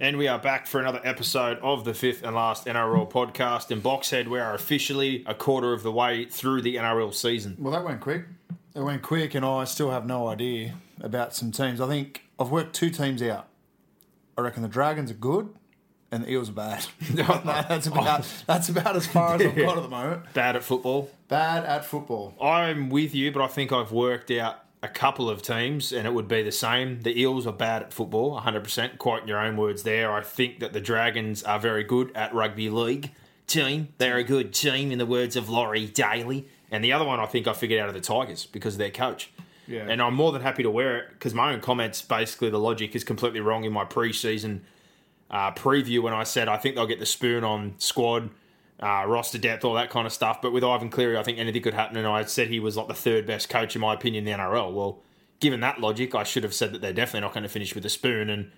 And we are back for another episode of the fifth and last NRL podcast. In Boxhead, we are officially a quarter of the way through the NRL season. Well, that went quick. It went quick, and I still have no idea about some teams. I think I've worked two teams out. I reckon the Dragons are good, and the Eels are bad. that's about oh. that's about as far as I've got at the moment. Bad at football. Bad at football. I'm with you, but I think I've worked out a couple of teams, and it would be the same. The Eels are bad at football, 100%. Quite in your own words there. I think that the Dragons are very good at rugby league team. They're a good team, in the words of Laurie Daley. And the other one I think I figured out of the Tigers because of their coach. Yeah. And I'm more than happy to wear it because my own comments, basically, the logic is completely wrong in my preseason uh, preview when I said I think they'll get the spoon on squad, uh, roster depth, all that kind of stuff. But with Ivan Cleary, I think anything could happen. And I said he was like the third best coach, in my opinion, in the NRL. Well, given that logic, I should have said that they're definitely not going to finish with a spoon. And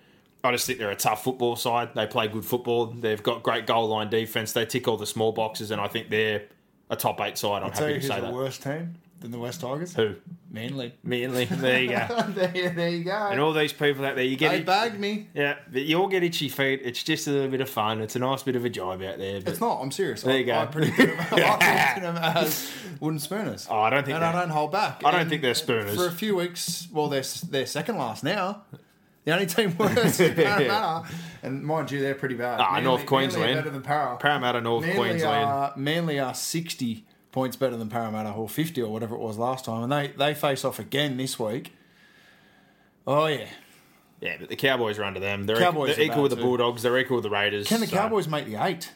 I just think they're a tough football side. They play good football. They've got great goal line defense. They tick all the small boxes. And I think they're a top eight side. I'm I'll happy to say the that. worst team than the West Tigers. Who? Manly. Manly. There you go. there, there you go. and all these people out there, you get they it. bagged me. Yeah, but you all get itchy feet. It's just a little bit of fun. It's a nice bit of a jive out there. but- It's not. I'm serious. There I, you go. I predicted them, I predicted them as wooden spooners. Oh, I don't think and I don't hold back. I don't And think they're spooners. For a few weeks, well, they're they're second last now. The only team worse is Parramatta, and mind you, they're pretty bad. Ah, Manly- North Manly Queensland. better than Parra. Parramatta, North Manly Queensland. Are, Manly are sixty points better than Parramatta, or fifty, or whatever it was last time, and they they face off again this week. Oh yeah, Yeah, but the Cowboys are under them. They're, Cowboys they're are equal with the too. Bulldogs. They're equal with the Raiders. can the so- Cowboys make the eight?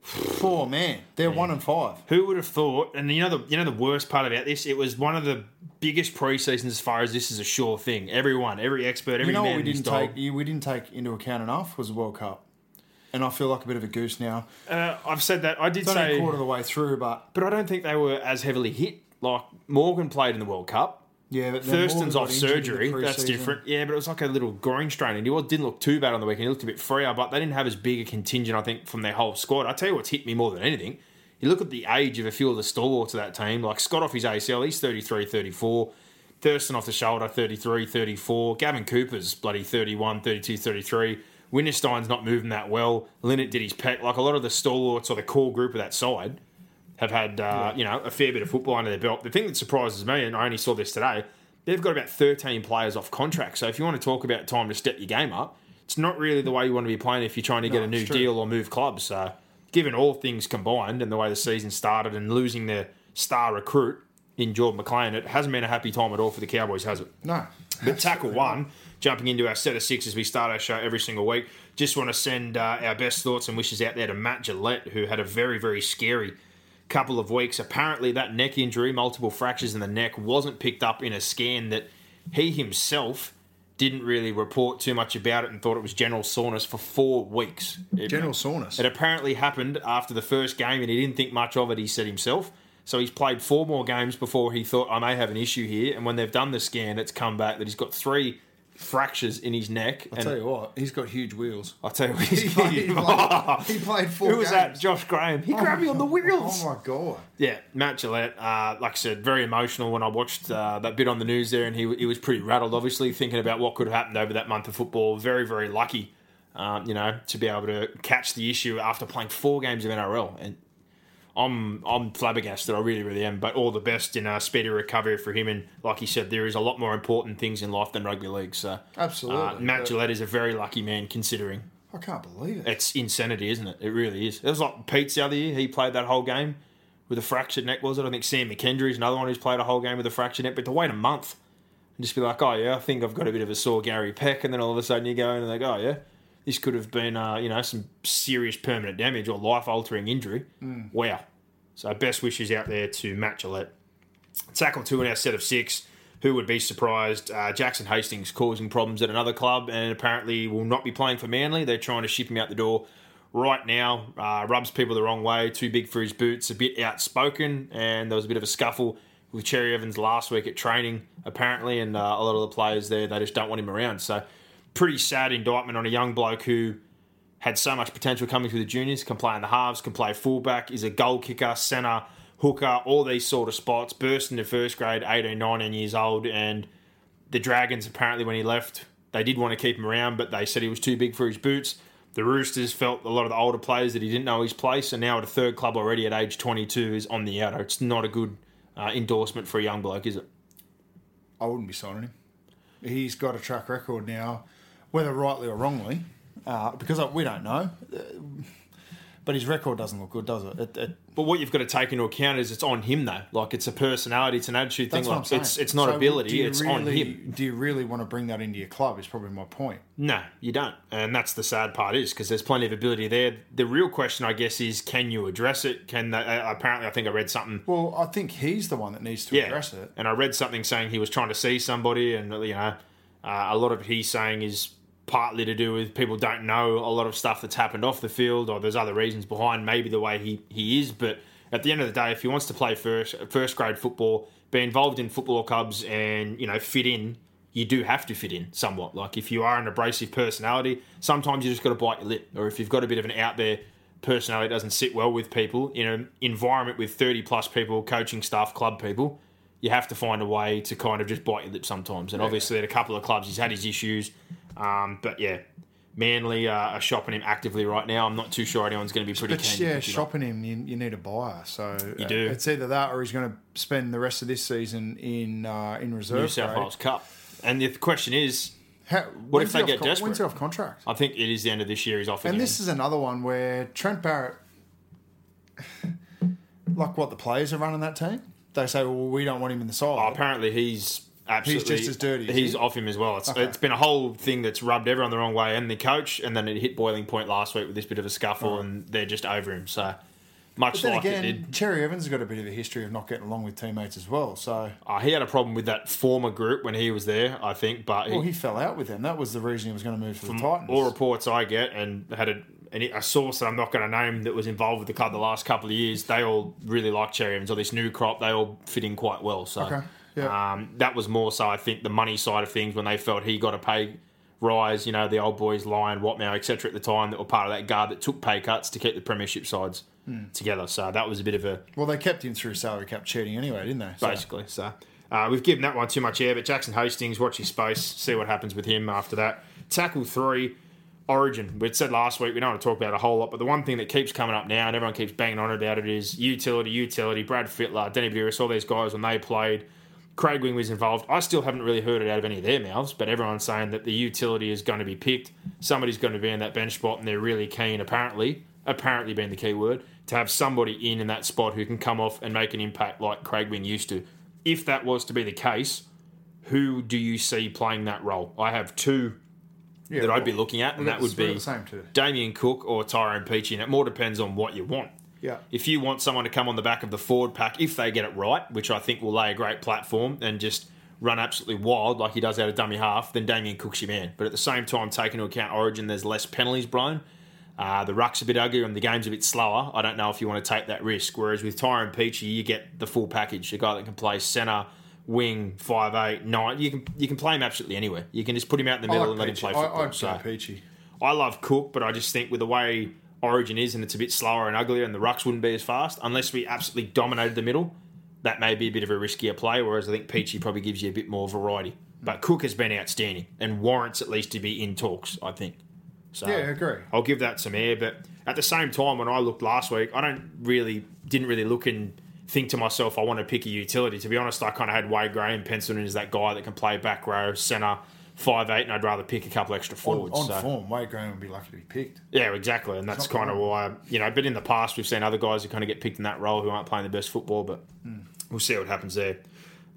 Four man, they're one and five. Who would have thought? And you know the you know the worst part about this, it was one of the biggest preseasons as far as this is a sure thing. Everyone, every expert, every You know man what we didn't take? We didn't take into account enough was the World Cup, and I feel like a bit of a goose now. Uh, I've said that. I did It's only say, a quarter of the way through, but but I don't think they were as heavily hit. Like Morgan played in the World Cup. yeah, but Thurston's off got injured in the surgery. That's different. Yeah, but it was like a little groin strain, and he didn't look too bad on the weekend. He looked a bit freer, but they didn't have as big a contingent, I think, from their whole squad. I tell you what's hit me more than anything. You look at the age of a few of the stalwarts of that team, like Scott off his ACL, he's 33, 34. Thurston off the shoulder, 33, 34. Gavin Cooper's bloody 31, 32, 33. Winterstein's not moving that well. Linnett did his pet. Like a lot of the stalwarts or the core group of that side have had uh, you know a fair bit of football under their belt. The thing that surprises me, and I only saw this today, they've got about 13 players off contract. So if you want to talk about time to step your game up, it's not really the way you want to be playing if you're trying to get a new deal or move clubs. So given all things combined and the way the season started and losing their star recruit in Jordan McLean, it hasn't been a happy time at all for the Cowboys, has it? No, But tackle one, jumping into our set of six as we start our show every single week. Just want to send uh, our best thoughts and wishes out there to Matt Gillett, who had a very, very scary couple of weeks. Apparently, that neck injury, multiple fractures in the neck, wasn't picked up in a scan that he himself didn't really report too much about it and thought it was general soreness for four weeks. It- general soreness. it apparently happened after the first game, and he didn't think much of it. He said himself. So he's played four more games before he thought I may have an issue here. And when they've done the scan, it's come back that he's got three fractures in his neck. I'll and tell you what, he's got huge wheels. I'll tell you, what, He played, he played, he played four Who was games. that? Josh Graham. He grabbed me on the wheels. Oh my god! Yeah, Matt Gillett, uh, like I said, very emotional when I watched uh, that bit on the news there, and he, he was pretty rattled, obviously, thinking about what could have happened over that month of football. Very, very lucky, um, you know, to be able to catch the issue after playing four games of NRL. And I'm I'm flabbergasted, I really, really am. But all the best in a speedy recovery for him. And like he said, there is a lot more important things in life than rugby league. So Absolutely. uh, Matt Gillett is a very lucky man, considering. I can't believe it. It's insanity, isn't it? It really is. It was like Pete's the other year. He played that whole game with a fractured neck, was it? I think Sam McKendry's another one who's played a whole game with a fractured neck. But to wait a month and just be like, oh, yeah, I think I've got a bit of a sore Gary Peck. And then all of a sudden you go in and they go, oh, yeah, this could have been, uh, you know, some serious permanent damage or life altering injury. Wow. So best wishes out there to Matt Gillett. Tackle two in our set of six. Who would be surprised? Uh, Jackson Hastings causing problems at another club and apparently will not be playing for Manly. They're trying to ship him out the door right now. Uh, rubs people the wrong way. Too big for his boots. A bit outspoken. And there was a bit of a scuffle with Cherry Evans last week at training, apparently. And uh, a lot of the players there, they just don't want him around. So pretty sad indictment on a young bloke who had so much potential coming through the juniors, can play in the halves, can play fullback, is a goal kicker, centre, hooker, all these sort of spots. Burst into first grade, 18, 19 years old, and the Dragons apparently when he left, they did want to keep him around, but they said he was too big for his boots. The Roosters felt a lot of the older players that he didn't know his place, and now at a third club already at age 22 is on the outer. It's not a good uh, endorsement for a young bloke, is it? I wouldn't be signing him. He's got a track record now, whether rightly or wrongly, uh, because we don't know. But his record doesn't look good, does it? it, it But what you've got to take into account is it's on him though. Like it's a personality, it's an attitude thing. that's what I'm Like it's it's not So ability, it's on really- him. Do you really want to bring that into your club? Is probably my point. No, you don't, and that's the sad part is because there's plenty of ability there. The real question, I guess, is can you address it? Can they, uh, apparently I think I read something. Well, I think he's the one that needs to Yeah, address it. and I read something saying he was trying to see somebody, and you know, uh, a lot of he's saying is partly to do with people don't know a lot of stuff that's happened off the field, or there's other reasons behind maybe the way he, he is. But at the end of the day, if he wants to play first first grade football, be involved in football clubs, and you know fit in, you do have to fit in somewhat. Like if you are an abrasive personality, sometimes you just got to bite your lip, or if you've got a bit of an out there personality that doesn't sit well with people in an environment with 30 plus people, coaching staff, club people, you have to find a way to kind of just bite your lip sometimes. And obviously, at a couple of clubs, he's had his issues. Um, but yeah, Manly uh, are shopping him actively right now. I'm not too sure anyone's going to be pretty But keen. to yeah, shopping him, you, you need a buyer. So You uh, do. It's either that or he's going to spend the rest of this season in uh, in reserve. New South grade. Wales Cup. And the question is, How, What if they get con- desperate? When's he off contract? I think it is the end of this year. He's off And again. this is another one where Trent Barrett, like what the players are running that team, they say, well, we don't want him in the side. Oh, apparently he's absolutely just as dirty, He's he? off him as well. It's, Okay. it's been a whole thing that's rubbed everyone the wrong way, and the coach, and then it hit boiling point last week with this bit of a scuffle, and they're just over him. So much But then like again, it did. Cherry Evans has got a bit of a history of not getting along with teammates as well. So, Uh, he had a problem with that former group when he was there, I think, but well, he fell out with them. That was the reason he was going to move to the Titans. all reports I get and had a, a source that I'm not going to name that was involved with the club the last couple of years, they all really like Cherry Evans or this new crop. They all fit in quite well. So Okay, yeah. um, that was more so, I think, the money side of things when they felt he got a pay rise. You know, the old boys, Lyon, Watmough, etc. At the time that were part of that guard that took pay cuts to keep the premiership sides Hmm. together. So that was a bit of a well, they kept him through salary cap cheating anyway, didn't they? So- basically. So uh, we've given that one too much air, but Jackson Hastings, watch his space, see what happens with him after that. Tackle three, Origin. We said last week we don't want to talk about a whole lot, but the one thing that keeps coming up now and everyone keeps banging on about it is utility, utility. Brad Fittler, Danny Buderus, all these guys when they played. Craig Wing was involved. I still haven't really heard it out of any of their mouths, but everyone's saying that the utility is going to be picked. Somebody's going to be in that bench spot, and they're really keen, apparently, apparently being the key word, to have somebody in in that spot who can come off and make an impact like Craig Wing used to. If that was to be the case, who do you see playing that role? I have two Yeah, that I'd be looking at, and that would be the same two. Damien Cook or Tyrone Peachey, and it more depends on what you want. Yeah. If you want someone to come on the back of the forward pack, if they get it right, which I think will lay a great platform and just run absolutely wild like he does out of dummy half, then Damien Cook's your man. But at the same time, take into account Origin, there's less penalties blown. Uh, the ruck's a bit uglier and the game's a bit slower. I don't know if you want to take that risk. Whereas with Tyrone Peachey, you get the full package. A guy that can play centre, wing, five eight, nine. You can you can play him absolutely anywhere. You can just put him out in the middle like and let him play I, football. I'd so. Peachey. I love Cook, but I just think with the way Origin is and it's a bit slower and uglier and the rucks wouldn't be as fast unless we absolutely dominated the middle. That may be a bit of a riskier play, whereas I think Peachey probably gives you a bit more variety. But Cook has been outstanding and warrants at least to be in talks, I think. So Yeah, I agree. I'll give that some air, but at the same time, when I looked last week, I don't really didn't really look and think to myself, I want to pick a utility. To be honest, I kind of had Wade Graham penciled in as that guy that can play back row, centre, five eight, and I'd rather pick a couple extra forwards. on so. form, Wade Graham would be lucky to be picked. Yeah, exactly, and that's kind of why you know. But in the past, we've seen other guys who kind of get picked in that role who aren't playing the best football. But we'll see what happens there.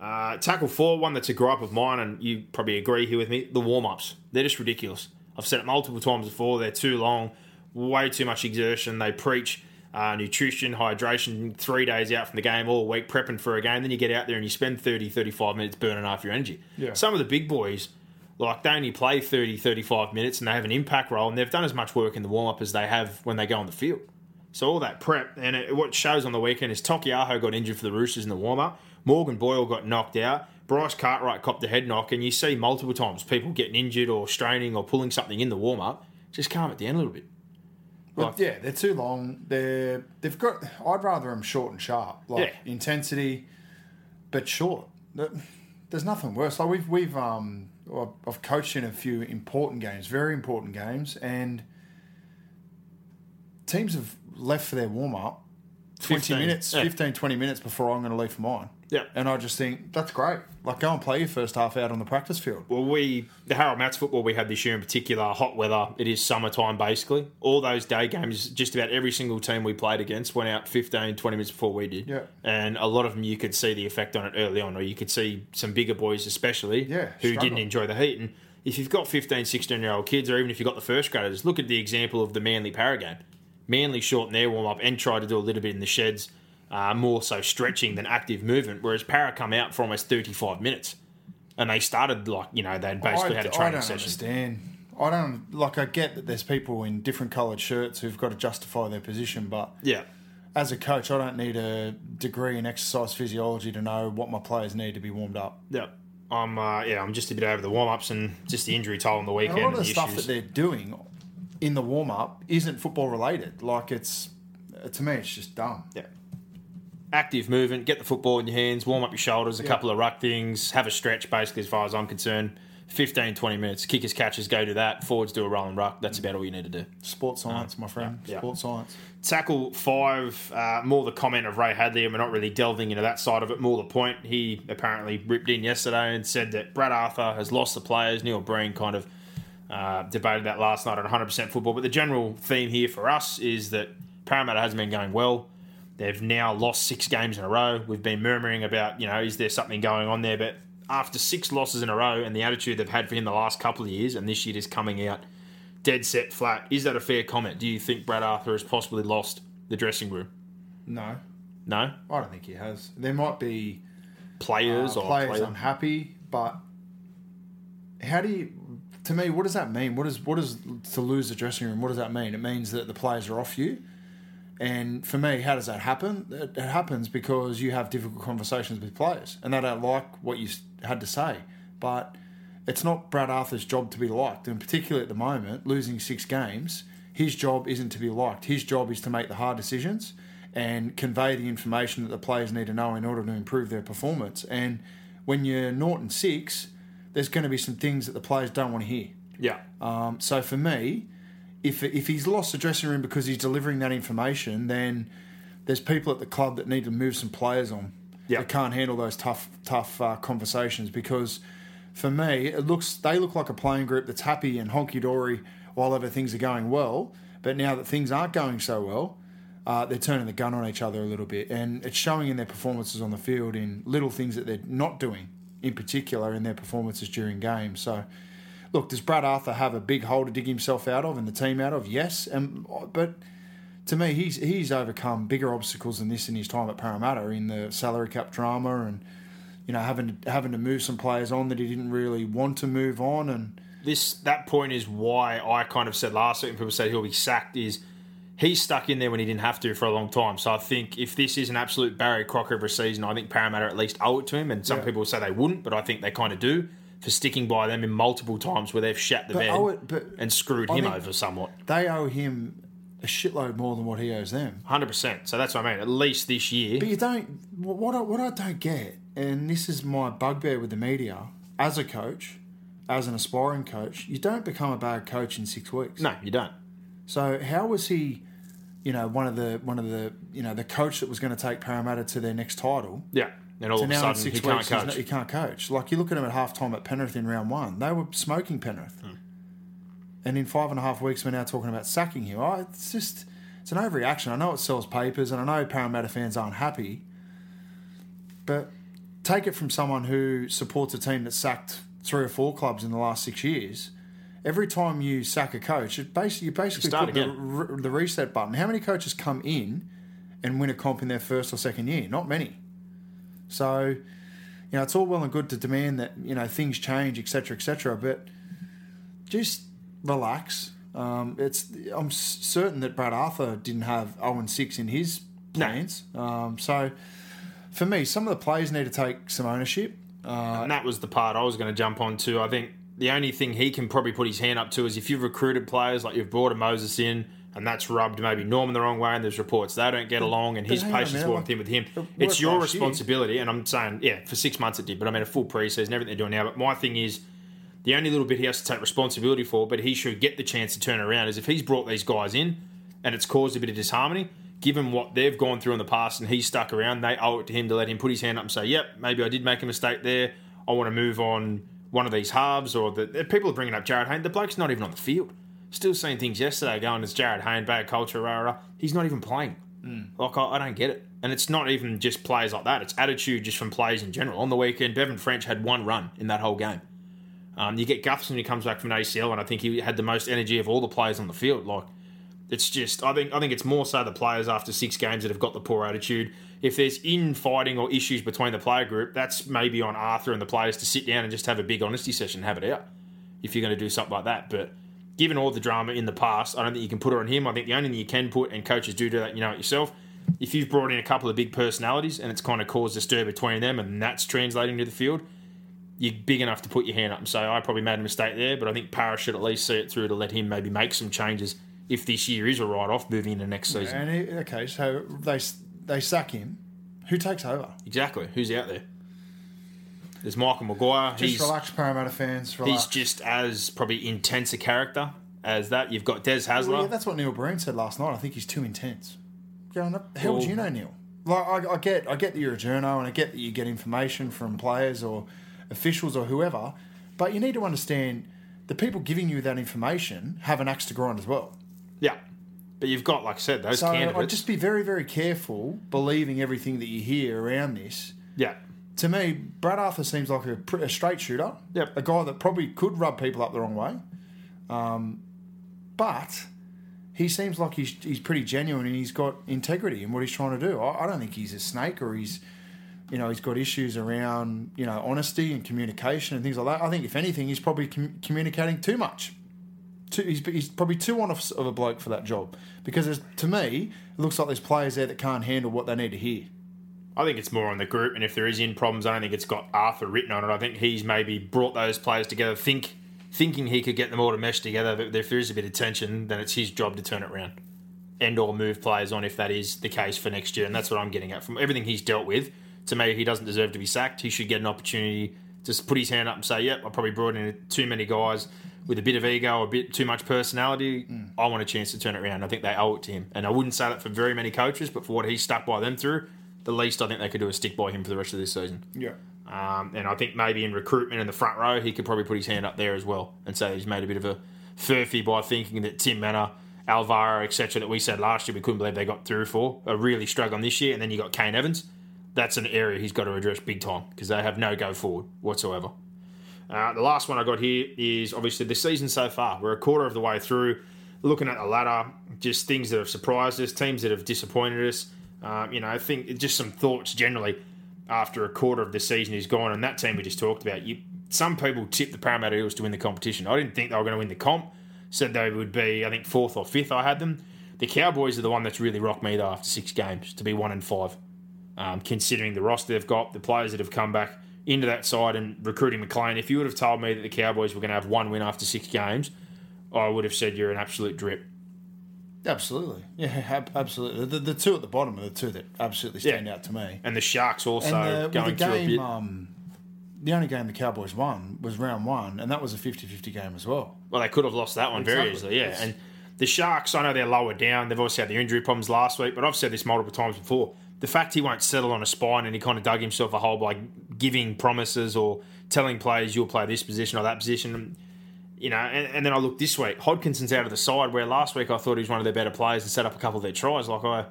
Uh, tackle four, one that's a gripe of mine, and you probably agree here with me. The warm ups, they're just ridiculous. I've said it multiple times before. They're too long, way too much exertion. They preach uh, nutrition, hydration, three days out from the game all week, prepping for a game. Then you get out there and you spend 30, 35 minutes burning off your energy. Yeah. Some of the big boys, like they only play 30, 35 minutes and they have an impact role and they've done as much work in the warm up as they have when they go on the field. So all that prep and it, what shows on the weekend is Taukeiaho got injured for the Roosters in the warm up. Morgan Boyle got knocked out. Bryce Cartwright copped a head knock, and you see multiple times people getting injured or straining or pulling something in the warm up. Just calm it down a little bit. But Like- yeah, they're too long. They're they've got. I'd rather them short and sharp, like Yeah. intensity, but short. There's nothing worse. Like we've we've um I've- I've coached in a few important games, very important games, and teams have left for their warm up 20 15, minutes, yeah. 15, 20 minutes before I'm going to leave for mine. Yeah. And I just think that's great. Like go and play your first half out on the practice field. Well, we the Harold Mats football we had this year in particular, hot weather. It is summertime basically. All those day games, just about every single team we played against went out 15, 20 minutes before we did. Yeah. And a lot of them you could see the effect on it early on, or you could see some bigger boys especially Yeah, who struggle. didn't enjoy the heat. And if you've got 15, 16 year old kids, or even if you've got the first graders, look at the example of the Manly Parra game. Manly shortened their warm up and tried to do a little bit in the sheds, uh, more so stretching than active movement, whereas Parra come out for almost 35 minutes. And they started like, you know, they'd basically I, had a I training don't session. understand. I don't like. I get that there's people in different coloured shirts who've got to justify their position, but Yeah. as a coach, I don't need a degree in exercise physiology to know what my players need to be warmed up. Yeah. I'm uh, yeah, I'm just a bit over the warm ups and just the injury toll on the And weekend a lot and of the the stuff issues. that they're doing in the warm up isn't football related. Like it's to me, it's just dumb. yeah. Active movement, get the football in your hands, warm up your shoulders, a couple of ruck things, have a stretch basically as far as I'm concerned. 15, 20 minutes. Kickers, catches, go to that. Forwards do a roll and ruck. That's about all you need to do. Sports science, my friend. yeah. Sport science. Tackle five, uh, more the comment of Ray Hadley, and we're not really delving into that side of it. More the point, he apparently ripped in yesterday and said that Brad Arthur has lost the players. Neil Breen kind of uh, debated that last night on 100% football. But the general theme here for us is that Parramatta hasn't been going well. They've now lost six games in a row. We've been murmuring about, you know, is there something going on there? But after six losses in a row and the attitude they've had for him the last couple of years, and this year is coming out dead set flat, is that a fair comment? Do you think Brad Arthur has possibly lost the dressing room? No, No? I don't think he has. There might be Players uh, or players player- unhappy, but how do you? To me, what does that mean? What is what is to lose the dressing room? What does that mean? It means that the players are off you. And for me, how does that happen? It, it happens because you have difficult conversations with players, and they don't like what you had to say. But it's not Brad Arthur's job to be liked, and particularly at the moment, losing six games, his job isn't to be liked. His job is to make the hard decisions and convey the information that the players need to know in order to improve their performance. And when you're and six, there's going to be some things that the players don't want to hear. Yeah. Um, so for me, if if he's lost the dressing room because he's delivering that information, then there's people at the club that need to move some players on. Yeah. That can't handle those tough tough uh, conversations because for me it looks they look like a playing group that's happy and honky dory while other things are going well. But now that things aren't going so well, uh, they're turning the gun on each other a little bit, and it's showing in their performances on the field in little things that they're not doing, in particular in their performances during games. So, look, does Brad Arthur have a big hole to dig himself out of and the team out of? Yes, and but to me, he's he's overcome bigger obstacles than this in his time at Parramatta in the salary cap drama and you know having to, having to move some players on that he didn't really want to move on and. This that point is why I kind of said last week when people said he'll be sacked is he's stuck in there when he didn't have to for a long time. So I think if this is an absolute Barry Crocker of a season, I think Parramatta at least owe it to him. And some Yeah. people say they wouldn't, but I think they kind of do for sticking by them in multiple times where they've shat the But bed but and screwed I him over somewhat. They owe him a shitload more than what he owes them. Hundred percent. So that's what I mean. At least this year, But you don't. What I, what I don't get, and this is my bugbear with the media, as a coach, as an aspiring coach, you don't become a bad coach in six weeks. no, you don't. So how was he, you know, one of the one of the you know the coach that was going to take Parramatta to their next title, Yeah, then all So of a sudden six he can't coach. he can't coach. Like you look at him at half time at Penrith in round one, they were smoking Penrith. Hmm. And in five and a half weeks, we're now talking about sacking him. Oh, it's just, it's an overreaction. I know it sells papers, and I know Parramatta fans aren't happy, but take it from someone who supports a team that sacked three or four clubs in the last six years. Every time you sack a coach, it basically you basically start put the, re- the reset button. How many coaches come in and win a comp in their first or second year? Not many. So, you know, it's all well and good to demand that you know things change, etc., etc. But just relax. Um, it's I'm certain that Brad Arthur didn't have 0 and 6 in his plans. Um, so, for me, some of the players need to take some ownership. Uh, and that was the part I was going to jump on to. I think the only thing he can probably put his hand up to is if you've recruited players, like you've brought a Moses in, and that's rubbed maybe Norman the wrong way, and there's reports they don't get along, and his hang on a patience minute, won't thin with him. it It's your responsibility, and I'm saying, yeah, for six months it did, but I mean a full preseason, everything they're doing now. But my thing is, the only little bit he has to take responsibility for, but he should get the chance to turn around, is if he's brought these guys in and it's caused a bit of disharmony, given what they've gone through in the past and he's stuck around, they owe it to him to let him put his hand up and say, yep, maybe I did make a mistake there. I want to move on one of these halves, or the the- people are bringing up Jarryd Hayne. The bloke's not even on the field. Still seeing things yesterday going, it's Jarryd Hayne, bad culture, rah, rah. He's not even playing. Like, I, I don't get it. And it's not even just players like that, it's attitude just from players in general. On the weekend, Bevan French had one run in that whole game. Um, you get Gutherson who comes back from an ACL, and I think he had the most energy of all the players on the field. Like, it's just, I think, I think it's more so the players after six games that have got the poor attitude. If there's infighting or issues between the player group, that's maybe on Arthur and the players to sit down and just have a big honesty session, and have it out. If you're going to do something like that, but given all the drama in the past, I don't think you can put it on him. I think the only thing you can put, and coaches do do that, you know it yourself. If you've brought in a couple of big personalities and it's kind of caused a stir between them, and that's translating to the field, you're big enough to put your hand up and say, I probably made a mistake there, but I think Paris should at least see it through to let him maybe make some changes if this year is a write off moving into next season. and he, okay, so they they sack him. Who takes over? Exactly. Who's out there? There's Michael Maguire. Just he's relax, Parramatta fans. Relax. he's just as probably intense a character as that. You've got Des Hasler. Well, yeah, that's what Neil Breen said last night. I think he's too intense. Going up, how you know, Neil? Like, I, I get, I get that you're a journo, and I get that you get information from players or officials or whoever, but you need to understand the people giving you that information have an axe to grind as well. yeah. But you've got, like I said, those So candidates. I'd just be very, very careful believing everything that you hear around this. yeah. To me, Brad Arthur seems like a, a straight shooter. Yep. A guy that probably could rub people up the wrong way. Um, but he seems like he's, he's pretty genuine and he's got integrity in what he's trying to do. I, I don't think he's a snake or he's, you know, he's got issues around, you know, honesty and communication and things like that. I think, if anything, he's probably com- communicating too much. Too, he's, he's probably too on of, of a bloke for that job. Because to me, it looks like there's players there that can't handle what they need to hear. I think it's more on the group, and if there is in problems, I don't think it's got Arthur written on it. I think he's maybe brought those players together, think thinking he could get them all to mesh together. But if there is a bit of tension, then it's his job to turn it around and or move players on if that is the case for next year. And that's what I'm getting at from everything he's dealt with. To me, he doesn't deserve to be sacked. He should get an opportunity to put his hand up and say, "Yep, I probably brought in too many guys." With a bit of ego, a bit too much personality, mm. I want a chance to turn it around. I think they owe it to him, and I wouldn't say that for very many coaches, but for what he's stuck by them through, the least I think they could do is stick by him for the rest of this season. Yeah. Um, and I think maybe in recruitment in the front row, he could probably put his hand up there as well and say he's made a bit of a furphy by thinking that Tim Mannah, Alvaro, etc., that we said last year we couldn't believe they got through for, are really struggling this year. And then you got Kane Evans. That's an area he's got to address big time because they have no go forward whatsoever. Uh, the last one I got here is obviously the season so far. We're a quarter of the way through, looking at the ladder, just things that have surprised us, teams that have disappointed us. Um, you know, I think just some thoughts generally after a quarter of the season is gone, and that team we just talked about. You, some people tipped the Parramatta Eels to win the competition. I didn't think they were going to win the comp. Said they would be, I think, fourth or fifth. I had them. The Cowboys are the one that's really rocked me though after six games to be one and five um, considering the roster they've got, the players that have come back into that side and recruiting McLean. If you would have told me that the Cowboys were going to have one win after six games, I would have said you're an absolute drip. Absolutely. Yeah, ab- absolutely. The, the two at the bottom are the two that absolutely stand Yeah. out to me. And the Sharks also the, going with the through a bit. um, the only game the Cowboys won was round one, and that was a 50-50 game as well. Well, they could have lost that one very easily, yeah. Yes. And the Sharks, I know they're lower down. They've obviously had the injury problems last week, but I've said this multiple times before. the fact he won't settle on a spine and he kind of dug himself a hole by giving promises or telling players you'll play this position or that position. You know, and, and then I look this week. Hodkinson's out of the side where last week I thought he was one of their better players and set up a couple of their tries. Like I,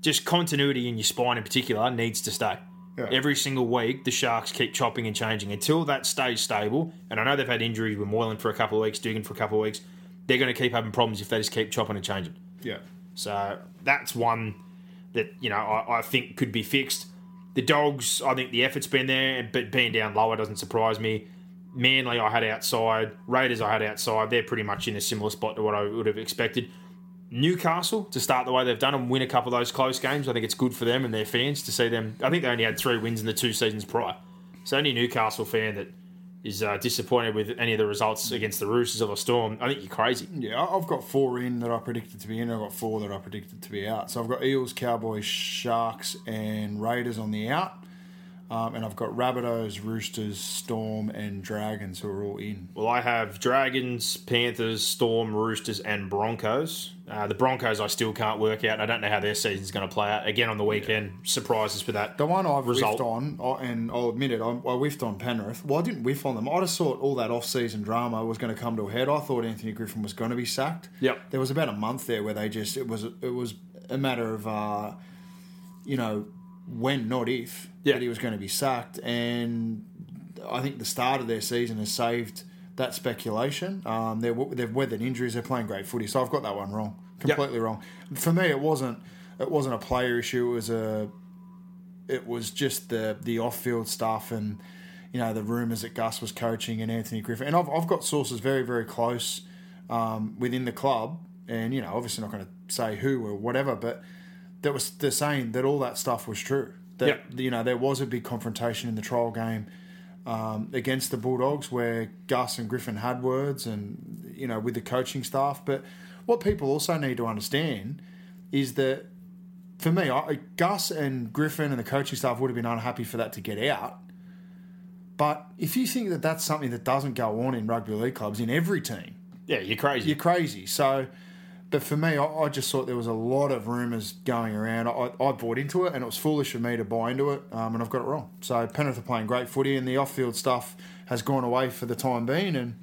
just continuity in your spine in particular needs to stay. Yeah. Every single week, the Sharks keep chopping and changing until that stays stable. And I know they've had injuries with Moylan for a couple of weeks, Dugan for a couple of weeks. They're going to keep having problems if they just keep chopping and changing. Yeah. So that's one that you know I, I think could be fixed. The dogs, I think the effort's been there, but being down lower doesn't surprise me. Manly, I had outside. Raiders, I had outside. They're pretty much in a similar spot to what I would have expected. Newcastle to start the way they've done and win a couple of those close games. I think it's good for them and their fans to see them. I think they only had three wins in the two seasons prior. So any Newcastle fan that is uh, disappointed with any of the results against the Roosters or the Storm, I think you're crazy. Yeah, I've got four in that I predicted to be in. I've got four that I predicted to be out. So I've got Eels, Cowboys, Sharks, and Raiders on the out. Um, and I've got Rabbitohs, Roosters, Storm, and Dragons who are all in. Well, I have Dragons, Panthers, Storm, Roosters, and Broncos. Uh, the Broncos, I still can't work out. I don't know how their season's going to play out. Again, on the weekend, surprises with that. The one I've result. whiffed on, and I'll admit it, I, I whiffed on Penrith. Well, I didn't whiff on them. I just thought all that off-season drama was going to come to a head. I thought Anthony Griffin was going to be sacked. Yep. There was about a month there where they just it was it was a matter of uh, you know when, not if, Yeah. that he was going to be sacked. And I think the start of their season has saved that speculation. Um, they're, they've weathered injuries. They're playing great footy. So I've got that one wrong, completely wrong. For me, it wasn't it wasn't a player issue. It was a it was just the the off field stuff and you know the rumours that Gus was coaching and Anthony Griffin. And I've I've got sources very very close um, within the club, and you know obviously not going to say who or whatever, but that was they're saying that all that stuff was true. That Yep. you know there was a big confrontation in the trial game um, against the Bulldogs where Gus and Griffin had words, and you know with the coaching staff. But what people also need to understand is that for me, I, Gus and Griffin and the coaching staff would have been unhappy for that to get out. But if you think that that's something that doesn't go on in rugby league clubs in every team, Yeah, you're crazy. you're crazy. So, but for me, I, I just thought there was a lot of rumours going around. I, I bought into it, and it was foolish of me to buy into it, um, and I've got it wrong. So Penrith are playing great footy, and the off-field stuff has gone away for the time being, and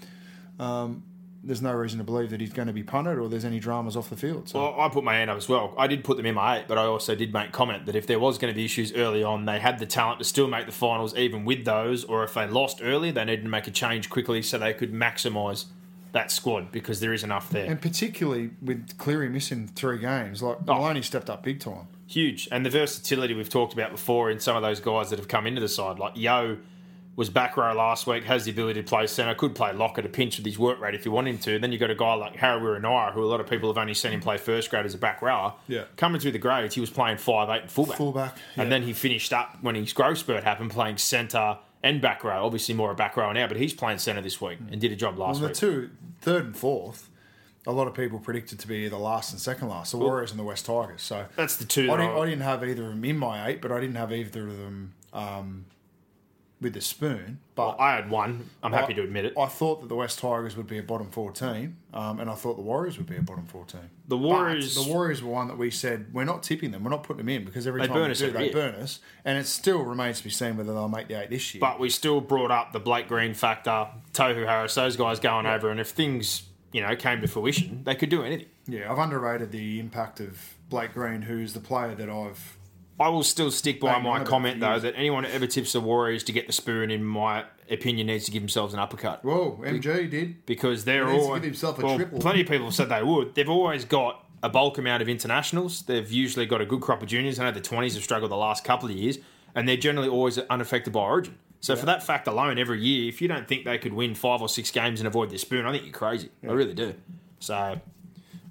um, there's no reason to believe that he's going to be punted or there's any dramas off the field. So. Well, I put my hand up as well. I did put them in my eight, but I also did make comment that if there was going to be issues early on, they had the talent to still make the finals, even with those. Or if they lost early, they needed to make a change quickly so they could maximise that squad because there is enough there. And particularly with Cleary missing three games, like Oh. Maloney stepped up big time. Huge. And the versatility we've talked about before in some of those guys that have come into the side, like Yo was back row last week, has the ability to play centre, could play lock at a pinch with his work rate if you want him to. Then you've got a guy like Harawira-Naera, who a lot of people have only seen him play first grade as a back rower. Yeah. Coming through the grades, he was playing five eight and fullback. Fullback, And then he finished up when his growth spurt happened playing centre and back row. Obviously more a back row now, but he's playing centre this week and did a job last Well, the week. two, third and fourth, a lot of people predicted to be the last and second last, the Warriors and the West Tigers. So That's the two I didn't, I- I didn't have either of them in my eight, but I didn't have either of them um, with the spoon. But I had one. I'm happy to admit it. I thought that the West Tigers would be a bottom four team, um, and I thought the Warriors would be a bottom four team. The But Warriors- the Warriors were one that we said we're not tipping them, we're not putting them in because every They time burn we us do, they year. burn us, and it still remains to be seen whether they'll make the eight this year. But we still brought up the Blake Green factor, Tohu Harris, those guys going over, and if things you know came to fruition, they could do anything. yeah, I've underrated the impact of Blake Green, who's the player that I've I will still stick by on my comment though that anyone who ever tips the Warriors to get the spoon, in my opinion, needs to give themselves an uppercut whoa MG did. because they're He needs to all give himself a well, triple. Plenty of people have said they would. They've always got a bulk amount of internationals. They've usually got a good crop of juniors. I know the twenties have struggled the last couple of years, and they're generally always unaffected by Origin. So for that fact alone, every year, if you don't think they could win five or six games and avoid the spoon, I think you're crazy. I really do. So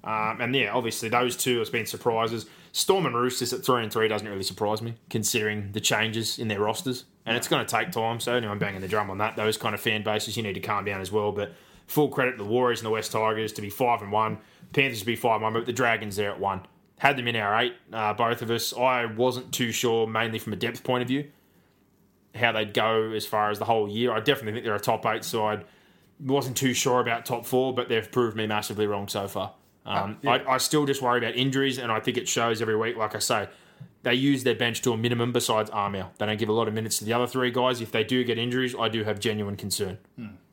Um, and yeah, obviously those two have been surprises. Storm and Roosters at three and three doesn't really surprise me, considering the changes in their rosters. And it's going to take time. So anyone banging the drum on that, those kind of fan bases, you need to calm down as well. But full credit to the Warriors and the West Tigers to be five and one, Panthers to be five and one, but the Dragons there at one. Had them in our eight, uh, both of us. I wasn't too sure, mainly from a depth point of view, how they'd go as far as the whole year. I definitely think they're a top eight side. Wasn't too sure about top four, but they've proved me massively wrong so far. Um, I, I still just worry about injuries, and I think it shows every week. Like I say, they use their bench to a minimum besides Armel. They don't give a lot of minutes to the other three guys. If they do get injuries, I do have genuine concern.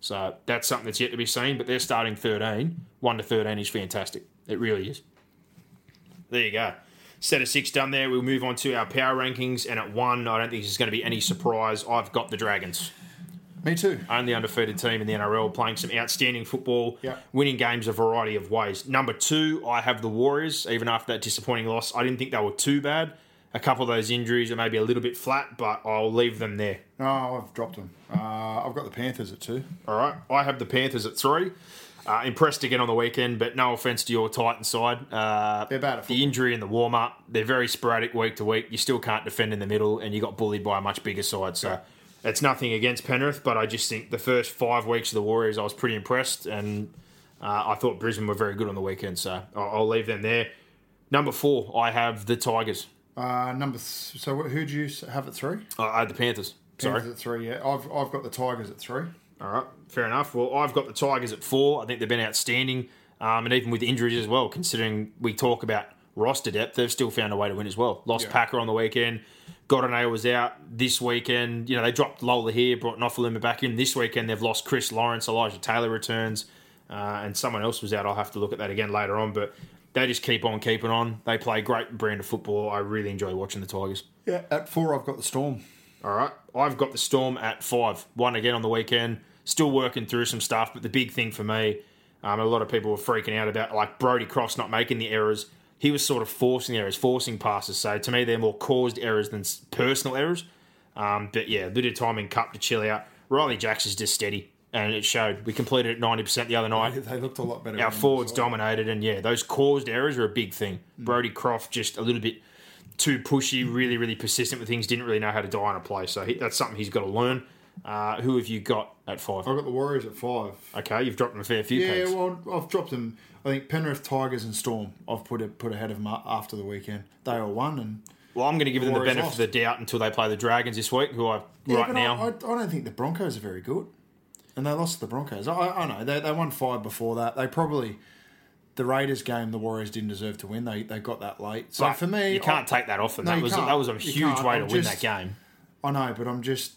So that's something that's yet to be seen, but they're starting 13. 1 to 13 is fantastic. It really is. There you go. Set of six done there. We'll move on to our power rankings. And at one, I don't think this is going to be any surprise. I've got the Dragons Me too. only undefeated team in the NRL, playing some outstanding football, Yeah. winning games a variety of ways. Number two, I have the Warriors. Even after that disappointing loss, I didn't think they were too bad. A couple of those injuries are maybe a little bit flat, but I'll leave them there. No, I've dropped them. Uh, I've got the Panthers at two. All right, I have the Panthers at three. Uh, impressed again on the weekend, but no offense to your Titan side. Uh, They're bad at the injury and the warm up. They're very sporadic week to week. You still can't defend in the middle, and you got bullied by a much bigger side. So it's nothing against Penrith, but I just think the first five weeks of the Warriors, I was pretty impressed, and uh, I thought Brisbane were very good on the weekend. So I'll, I'll leave them there. Number four, I have the Tigers. Uh, number. Th- so who do you have at three? I I had the Panthers. Sorry. At three. Yeah, I've I've got the Tigers at three. All right, fair enough. Well, I've got the Tigers at four. I think they've been outstanding, um, and even with injuries as well. Considering we talk about roster depth, they've still found a way to win as well. Lost Packer on the weekend. Godinay was out this weekend. You know they dropped Lola here, brought Nofoaluma back in. This weekend they've lost Chris Lawrence, Elijah Taylor returns, uh, and someone else was out. I'll have to look at that again later on, but. They just keep on keeping on. They play great brand of football. I really enjoy watching the Tigers. Yeah. At four, I've got the Storm. All right. I've got the Storm at five. One again on the weekend. Still working through some stuff, but the big thing for me, um, a lot of people were freaking out about like Brodie Croft not making the errors. He was sort of forcing errors, forcing passes. So to me, they're more caused errors than personal errors. Um, but yeah, a bit of time in cup to chill out. Ryley Jacks is just steady, and it showed. We completed at 90% the other night. They looked a lot better. Our forwards dominated, and yeah, those caused errors are a big thing. Brodie Croft just a little bit too pushy, really, really persistent with things. Didn't really know how to die on a play, so he, that's something he's got to learn. Uh, who have you got at five? I've got the Warriors at five. Okay, you've dropped them a fair few. Yeah, pegs. well, I've dropped them. I think Penrith, Tigers, and Storm. I've put it put ahead of them after the weekend. They all won, and Well, I'm going to give them the benefit of the doubt until they play the Dragons this week, who I Yeah, right now. I, I, I don't think the Broncos are very good, and they lost to the Broncos. I, I know they, they won five before that. They probably the Raiders game the Warriors didn't deserve to win. They they got that late. So but for me, you can't take that off them. No, that was can't. that was a huge way to I'm win just- that game. I know, but I'm just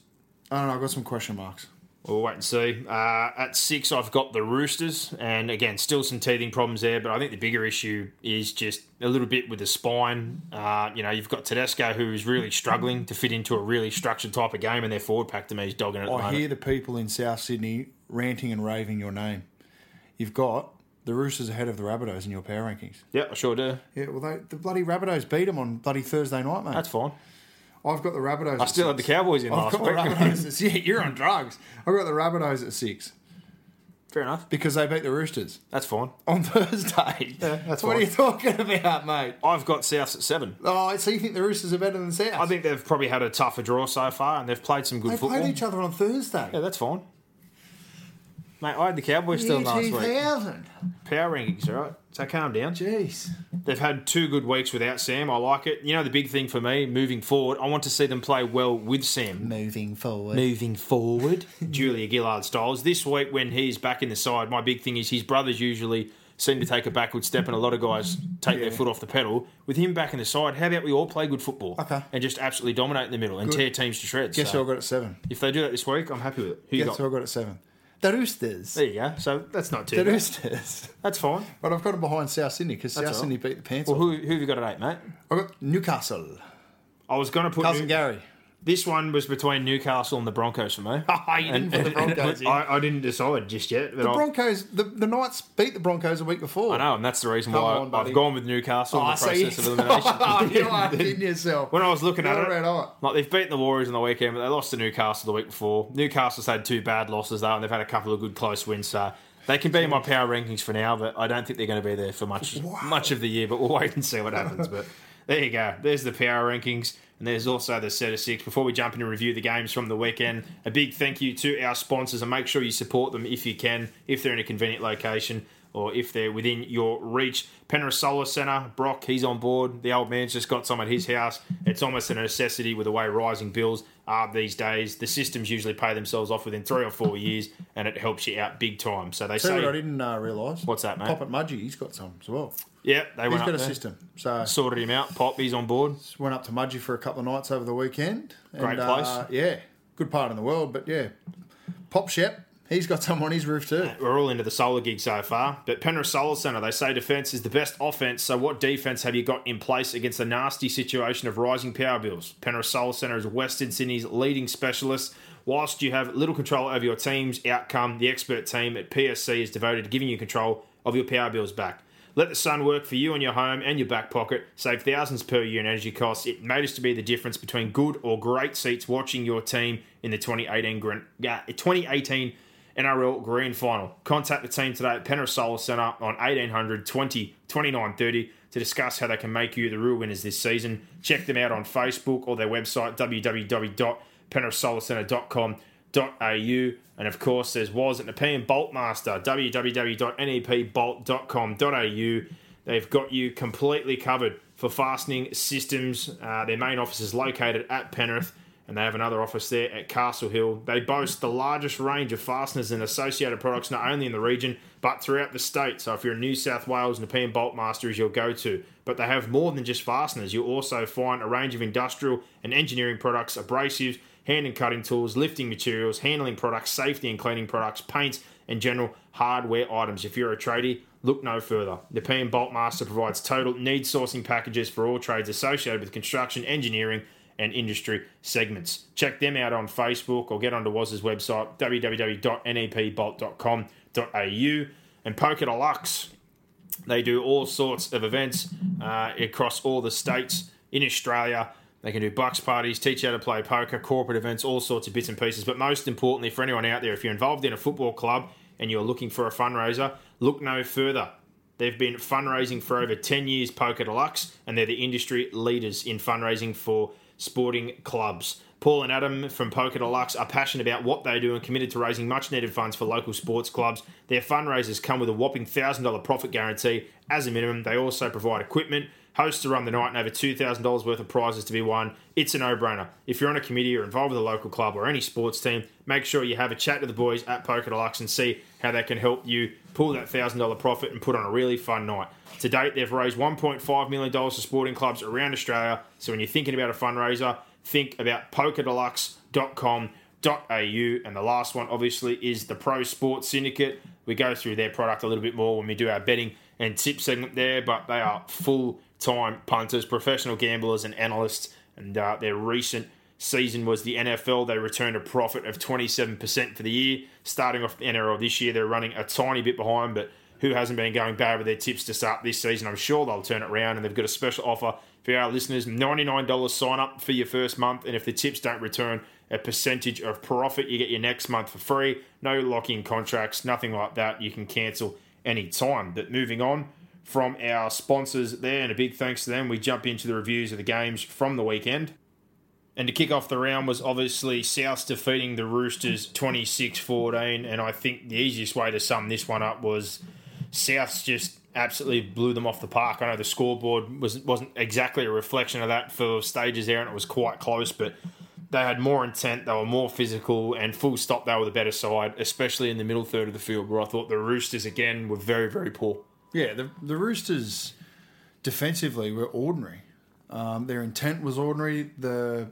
I don't know. I've got some question marks. We'll wait and see. Uh, at six, I've got the Roosters, and again, still some teething problems there. But I think the bigger issue is just a little bit with the spine. Uh, you know, you've got Tedesco who is really struggling to fit into a really structured type of game, and their forward pack to me is dogging it. At the I moment. hear the people in South Sydney ranting and raving your name. You've got the Roosters ahead of the Rabbitohs in your power rankings. Yeah, I sure do. Yeah, well, they, the bloody Rabbitohs beat them on bloody Thursday night, mate. That's fine. I've got the Rabbitohs. I still had the Cowboys in I've last got the week. Rabbitohs. at, yeah, you're on drugs. I've got the Rabbitohs at six Fair enough. because they beat the Roosters That's fine. on Thursday. that's what fine. are you talking about, mate? I've got Souths at seven. Oh, so you think the Roosters are better than South? I think they've probably had a tougher draw so far, and they've played some good they football. played each other on Thursday. Yeah, that's fine. Mate, I had the Cowboys still last week. 2000. Power rankings, all right? So calm down. Jeez. They've had two good weeks without Sam. I like it. You know, the big thing for me moving forward, I want to see them play well with Sam. Moving forward. Moving forward, Julia Gillard styles. This week, when he's back in the side, my big thing is his brothers usually seem to take a backward step, and a lot of guys take their foot off the pedal. With him back in the side, how about we all play good football? Okay. And just absolutely dominate in the middle and tear teams to shreds. Guess So, who I got at seven? if they do that this week, I'm happy with it. Who you Guess got? who I got at seven? The Roosters. There you go. So that's not too The bad. Roosters. That's fine. But I've got them behind South Sydney because South all right. Sydney beat the Pants. Well, off. who, who have you got at eight, mate? I've got Newcastle. I was going to put Cousin New- Gary. This one was between Newcastle and the Broncos for me. Ah, you didn't put the Broncos in. I, I didn't decide just yet. But The I- Broncos, the, the Knights beat the Broncos a week before. I know, and that's the reason Come why on, buddy. I've gone with Newcastle in Oh, the so process you, of elimination. oh, you are kidding yourself. when I was looking at You're it, red like they've beaten the Warriors on the weekend, but they lost to Newcastle the week before. Newcastle's had two bad losses though, and they've had a couple of good close wins. So they can be in my power rankings for now, but I don't think they're going to be there for much much of the year. But we'll wait and see what happens. But there you go. There's the power rankings. And there's also the set of six. Before we jump in and review the games from the weekend, a big thank you to our sponsors and make sure you support them if you can, if they're in a convenient location or if they're within your reach. Penrith Solar Centre, Brock, he's on board. The old man's just got some at his house. It's almost a necessity with the way rising bills are these days. The systems usually pay themselves off within three or four years, and it helps you out big time. So they See say, what I didn't uh, realise? What's that, mate? Pop at Mudgee, he's got some as well. Yeah, they He's went got up a there, system. So sorted him out. Pop, he's on board. went up to Mudgee for a couple of nights over the weekend. Great and, place. Uh, yeah, good part in the world. But yeah, Pop Shep, he's got some on his roof too. We're all into the solar gig so far, but Penrith Solar Centre, they say defence is the best offence. So, what defence have you got in place against the nasty situation of rising power bills? Penrith Solar Centre is Western Sydney's leading specialist. Whilst you have little control over your team's outcome, the expert team at PSC is devoted to giving you control of your power bills back. Let the sun work for you and your home and your back pocket. Save thousands per year in energy costs. It matters to be the difference between good or great seats watching your team in the 2018 2018 NRL Grand Final. Contact the team today at Penrith Solar Centre on 1800 20 29 30 to discuss how they can make you the real winners this season. Check them out on Facebook or their website www.penrithsolarcentre.com.au. And of course, there's Waz at Nepean Boltmaster, www.nepbolt.com.au. They've got you completely covered for fastening systems. Uh, their main office is located at Penrith and they have another office there at Castle Hill. They boast the largest range of fasteners and associated products not only in the region but throughout the state. So if you're in New South Wales, Nepean Boltmaster is your go-to. But they have more than just fasteners. You'll also find a range of industrial and engineering products, abrasives, hand and cutting tools, lifting materials, handling products, safety and cleaning products, paints, and general hardware items. If you're a tradie, look no further. Nepean Boltmaster provides total need sourcing packages for all trades associated with construction, engineering, and industry segments. Check them out on Facebook or get onto Waz's website, www.nepbolt.com.au. And Poker Deluxe, they do all sorts of events uh, across all the states in Australia. They can do bucks parties, teach you how to play poker, corporate events, all sorts of bits and pieces. But most importantly, for anyone out there, if you're involved in a football club and you're looking for a fundraiser, look no further. They've been fundraising for over 10 years, Poker Deluxe, and they're the industry leaders in fundraising for sporting clubs. Paul and Adam from Poker Deluxe are passionate about what they do and committed to raising much needed funds for local sports clubs. Their fundraisers come with a whopping $1,000 profit guarantee as a minimum. They also provide equipment, hosts to run the night, and over $2,000 worth of prizes to be won. It's a no brainer. If you're on a committee or involved with a local club or any sports team, make sure you have a chat to the boys at Poker Deluxe and see how they can help you pull that $1,000 profit and put on a really fun night. To date, they've raised $1.5 million for sporting clubs around Australia. So when you're thinking about a fundraiser, think about pokerdeluxe.com.au. And the last one, obviously, is the Pro Sports Syndicate. We go through their product a little bit more when we do our betting and tip segment there, but they are full time punters, professional gamblers, and analysts. And uh, their recent season was the NFL. They returned a profit of 27% for the year. Starting off the NRL this year, they're running a tiny bit behind, but who hasn't been going bad with their tips to start this season? I'm sure they'll turn it around, and they've got a special offer for our listeners $99 sign up for your first month. And if the tips don't return a percentage of profit, you get your next month for free. No lock in contracts, nothing like that. You can cancel any time. But moving on from our sponsors there, and a big thanks to them, we jump into the reviews of the games from the weekend. And to kick off the round was obviously South defeating the Roosters 26 14. And I think the easiest way to sum this one up was Souths just absolutely blew them off the park. I know the scoreboard was, wasn't exactly a reflection of that for stages there, and it was quite close, but they had more intent, they were more physical, and full stop, they were the better side, especially in the middle third of the field, where I thought the Roosters, again, were very, very poor. Yeah, the, the Roosters defensively were ordinary. Um, their intent was ordinary. The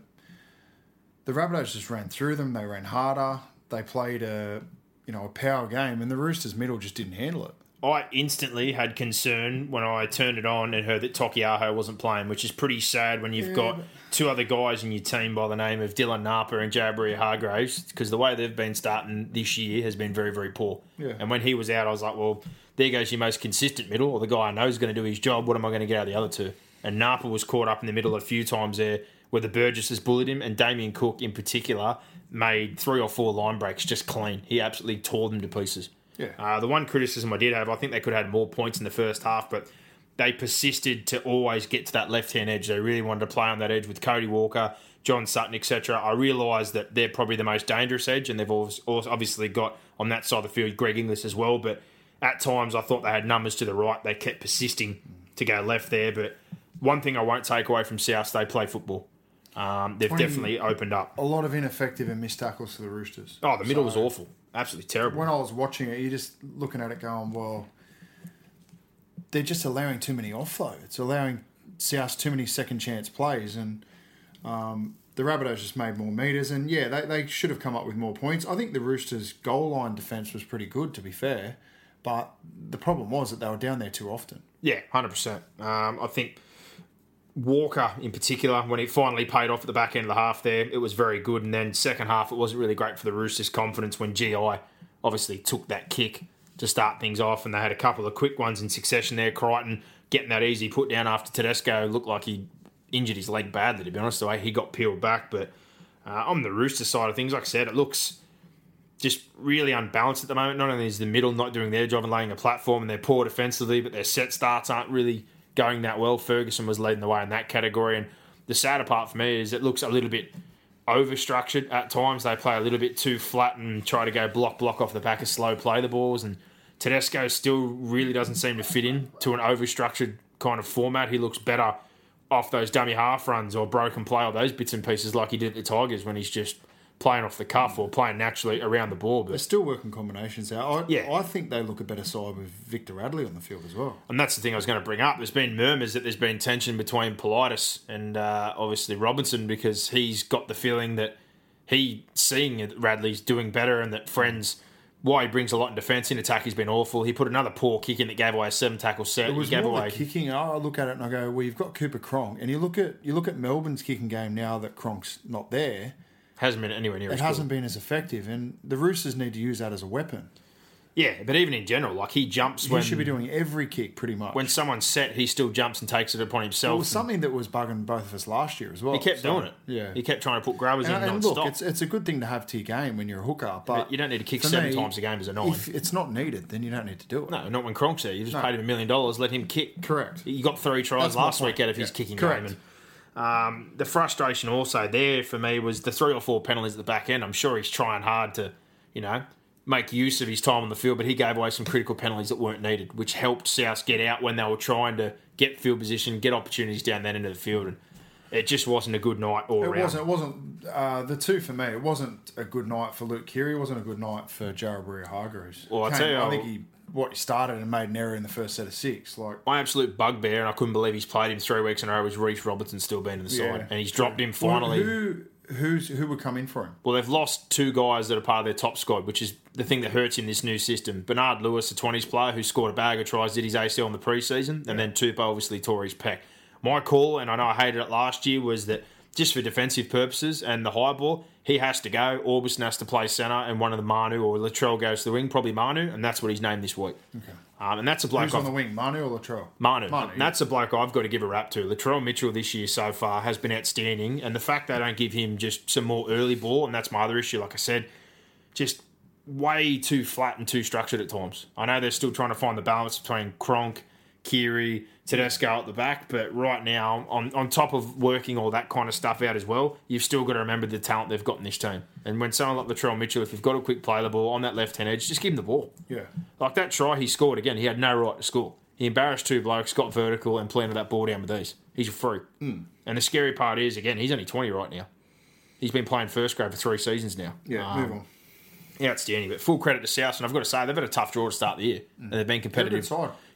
the Rabbitohs just ran through them. They ran harder. They played a you know a power game, and the Roosters middle just didn't handle it. I instantly had concern when I turned it on and heard that Taukeiaho wasn't playing, which is pretty sad when you've got two other guys in your team by the name of Dylan Napa and Jabri Hargreaves, because the way they've been starting this year has been very, very poor. Yeah. And when he was out, I was like, well, there goes your most consistent middle, or the guy I know is going to do his job. What am I going to get out of the other two? And Napa was caught up in the middle a few times there where the Burgess has bullied him, and Damien Cook in particular made three or four line breaks just clean. He absolutely tore them to pieces. Yeah. Uh, the one criticism I did have, I think they could have had more points in the first half, but they persisted to always get to that left hand edge. They really wanted to play on that edge with Cody Walker, John Sutton, etc. I realise that they're probably the most dangerous edge, and they've obviously got on that side of the field Greg Inglis as well. But at times, I thought they had numbers to the right. They kept persisting to go left there. But one thing I won't take away from South, they play football. Um, they've 20 definitely opened up. A lot of ineffective and missed tackles for the Roosters. Oh, the middle was awful. Absolutely terrible. When I was watching it, you're just looking at it going, well, they're just allowing too many offloads, allowing South too many second chance plays, and um, the Rabbitohs just made more meters. And yeah, they, they should have come up with more points. I think the Roosters' goal line defence was pretty good, to be fair, but the problem was that they were down there too often. Yeah, hundred percent. Um, I think Walker in particular, when it finally paid off at the back end of the half, there it was very good. And then second half, it wasn't really great for the Roosters' confidence when GI obviously took that kick to start things off, and they had a couple of quick ones in succession there. Crichton getting that easy put down after Tedesco looked like he injured his leg badly. To be honest, the way he got peeled back, but uh, on the Rooster side of things, like I said, it looks just really unbalanced at the moment. Not only is the middle not doing their job and laying a platform, and they're poor defensively, but their set starts aren't really going that well. Ferguson was leading the way in that category, and the sadder part for me is it looks a little bit overstructured at times. They play a little bit too flat and try to go block block off the back of slow play the balls, and Tedesco still really doesn't seem to fit in to an overstructured kind of format. He looks better off those dummy half runs or broken play or those bits and pieces like he did at the Tigers when he's just playing off the cuff or playing naturally around the ball. But They're still working combinations out. I, Yeah. I think they look a better side with Victor Radley on the field as well. and that's the thing I was going to bring up. There's been murmurs that there's been tension between Politis and uh, obviously Robinson because he's got the feeling that he seeing that Radley's doing better and that friends. Why he brings a lot in defence in attack, he's been awful. He put another poor kick in that gave away a seven tackle set. It was he gave more away the kicking. I look at it and I go, "Well, you've got Cooper Cronk, and you look at you look at Melbourne's kicking game now that Cronk's not there. Hasn't been anywhere near. It as hasn't good. been as effective, and the Roosters need to use that as a weapon. Yeah, but even in general, like he jumps He when should be doing every kick pretty much. when someone's set, he still jumps and takes it upon it himself. was something that was bugging both of us last year as well. he kept So, doing it. Yeah, he kept trying to put grabbers And, in and non-stop. look, it's it's a good thing to have to your game when you're a hooker, but, you don't need to kick seven times a game as a nine. If it's not needed, then you don't need to do it. no, not when Cronk's there. You just No. paid him a million dollars, let him kick. Correct. He got three tries That's last week out of his kicking Correct. game. And, um, the frustration also there for me was the three or four penalties at the back end. I'm sure he's trying hard to, you know, make use of his time on the field, but he gave away some critical penalties that weren't needed, which helped South get out when they were trying to get field position, get opportunities down that end of the field. And it just wasn't a good night all It around. wasn't. It wasn't. Uh, the two for me. It wasn't a good night for Luke Keary. It wasn't a good night for Jared Hargreaves. Well, I tell you, I think he what he started and made an error in the first set of six. Like my absolute bugbear, and I couldn't believe he's played him three weeks in a row, was Reece Robertson still being in the Yeah. side. And he's dropped him finally. Who who's who would come in for him? Well, they've lost two guys that are part of their top squad, which is the thing that hurts in this new system. Bernard Lewis, a 20s player who scored a bag of tries, did his ACL in the preseason, and then Tupou obviously tore his pec. My call, and I know I hated it last year, was that just for defensive purposes and the high ball, he has to go. Orbison has to play centre, and one of the Manu or Latrell goes to the wing, probably Manu, and that's what he's named this week. Okay. Um, and that's a bloke Who's on I've- the wing, Manu or Latrell? Manu. Manu, That's a bloke I've got to give a rap to. Latrell Mitchell this year so far has been outstanding, and the fact they don't give him just some more early ball, and that's my other issue. Like I said, just way too flat and too structured at times. I know they're still trying to find the balance between Cronk, Keary, Tedesco at the back, but right now, on, on top of working all that kind of stuff out as well, you've still got to remember the talent they've got in this team. And when someone like Latrell Mitchell, if you've got a quick play the ball on that left hand edge, just give him the ball. Yeah. Like that try he scored again, he had no right to score. He embarrassed two blokes, got vertical, and planted that ball down with these. He's a freak. Hmm. And the scary part is, again, he's only 20 right now. He's been playing first grade for three seasons now. Yeah, Um, move on. Outstanding. But full credit to South, and I've got to say, they've had a tough draw to start the year. And they've been competitive.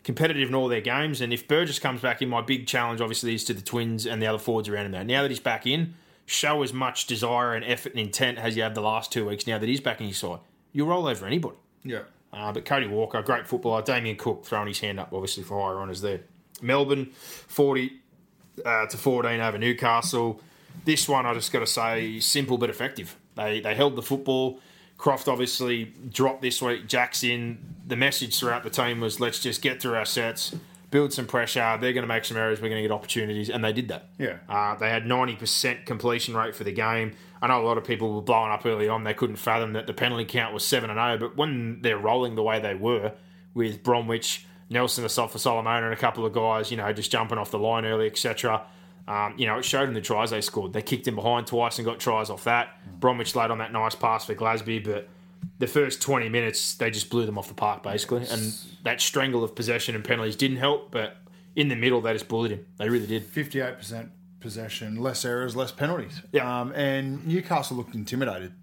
Competitive in all their games. And if Burgess comes back in, my big challenge obviously is to the Twins and the other forwards around him there. Now that he's back in, show as much desire and effort and intent as you have the last two weeks now that he's back in your side. You'll roll over anybody. Yeah. Uh, but Cody Walker, great footballer. Damien Cook throwing his hand up, obviously, for higher honours there. Melbourne, 40 uh, to 14 over Newcastle. This one, I just got to say, simple but effective. They, they held the football. Croft obviously dropped this week. Jacks in. The message throughout the team was let's just get through our sets, build some pressure. They're going to make some errors. We're going to get opportunities. And they did that. Yeah. Uh, they had 90% completion rate for the game. I know a lot of people were blowing up early on. They couldn't fathom that the penalty count was 7 and 0. But when they're rolling the way they were with Bromwich, Nelson Asofa-Solomona, and a couple of guys, you know, just jumping off the line early, etc., um, you know, it showed them the tries they scored. They kicked him behind twice and got tries off that. Bromwich laid on that nice pass for Glasby, but the first 20 minutes, they just blew them off the park, basically. And that strangle of possession and penalties didn't help, but in the middle, they just bullied him. They really did. 58% possession, less errors, less penalties. Yeah. Um, and Newcastle looked intimidated.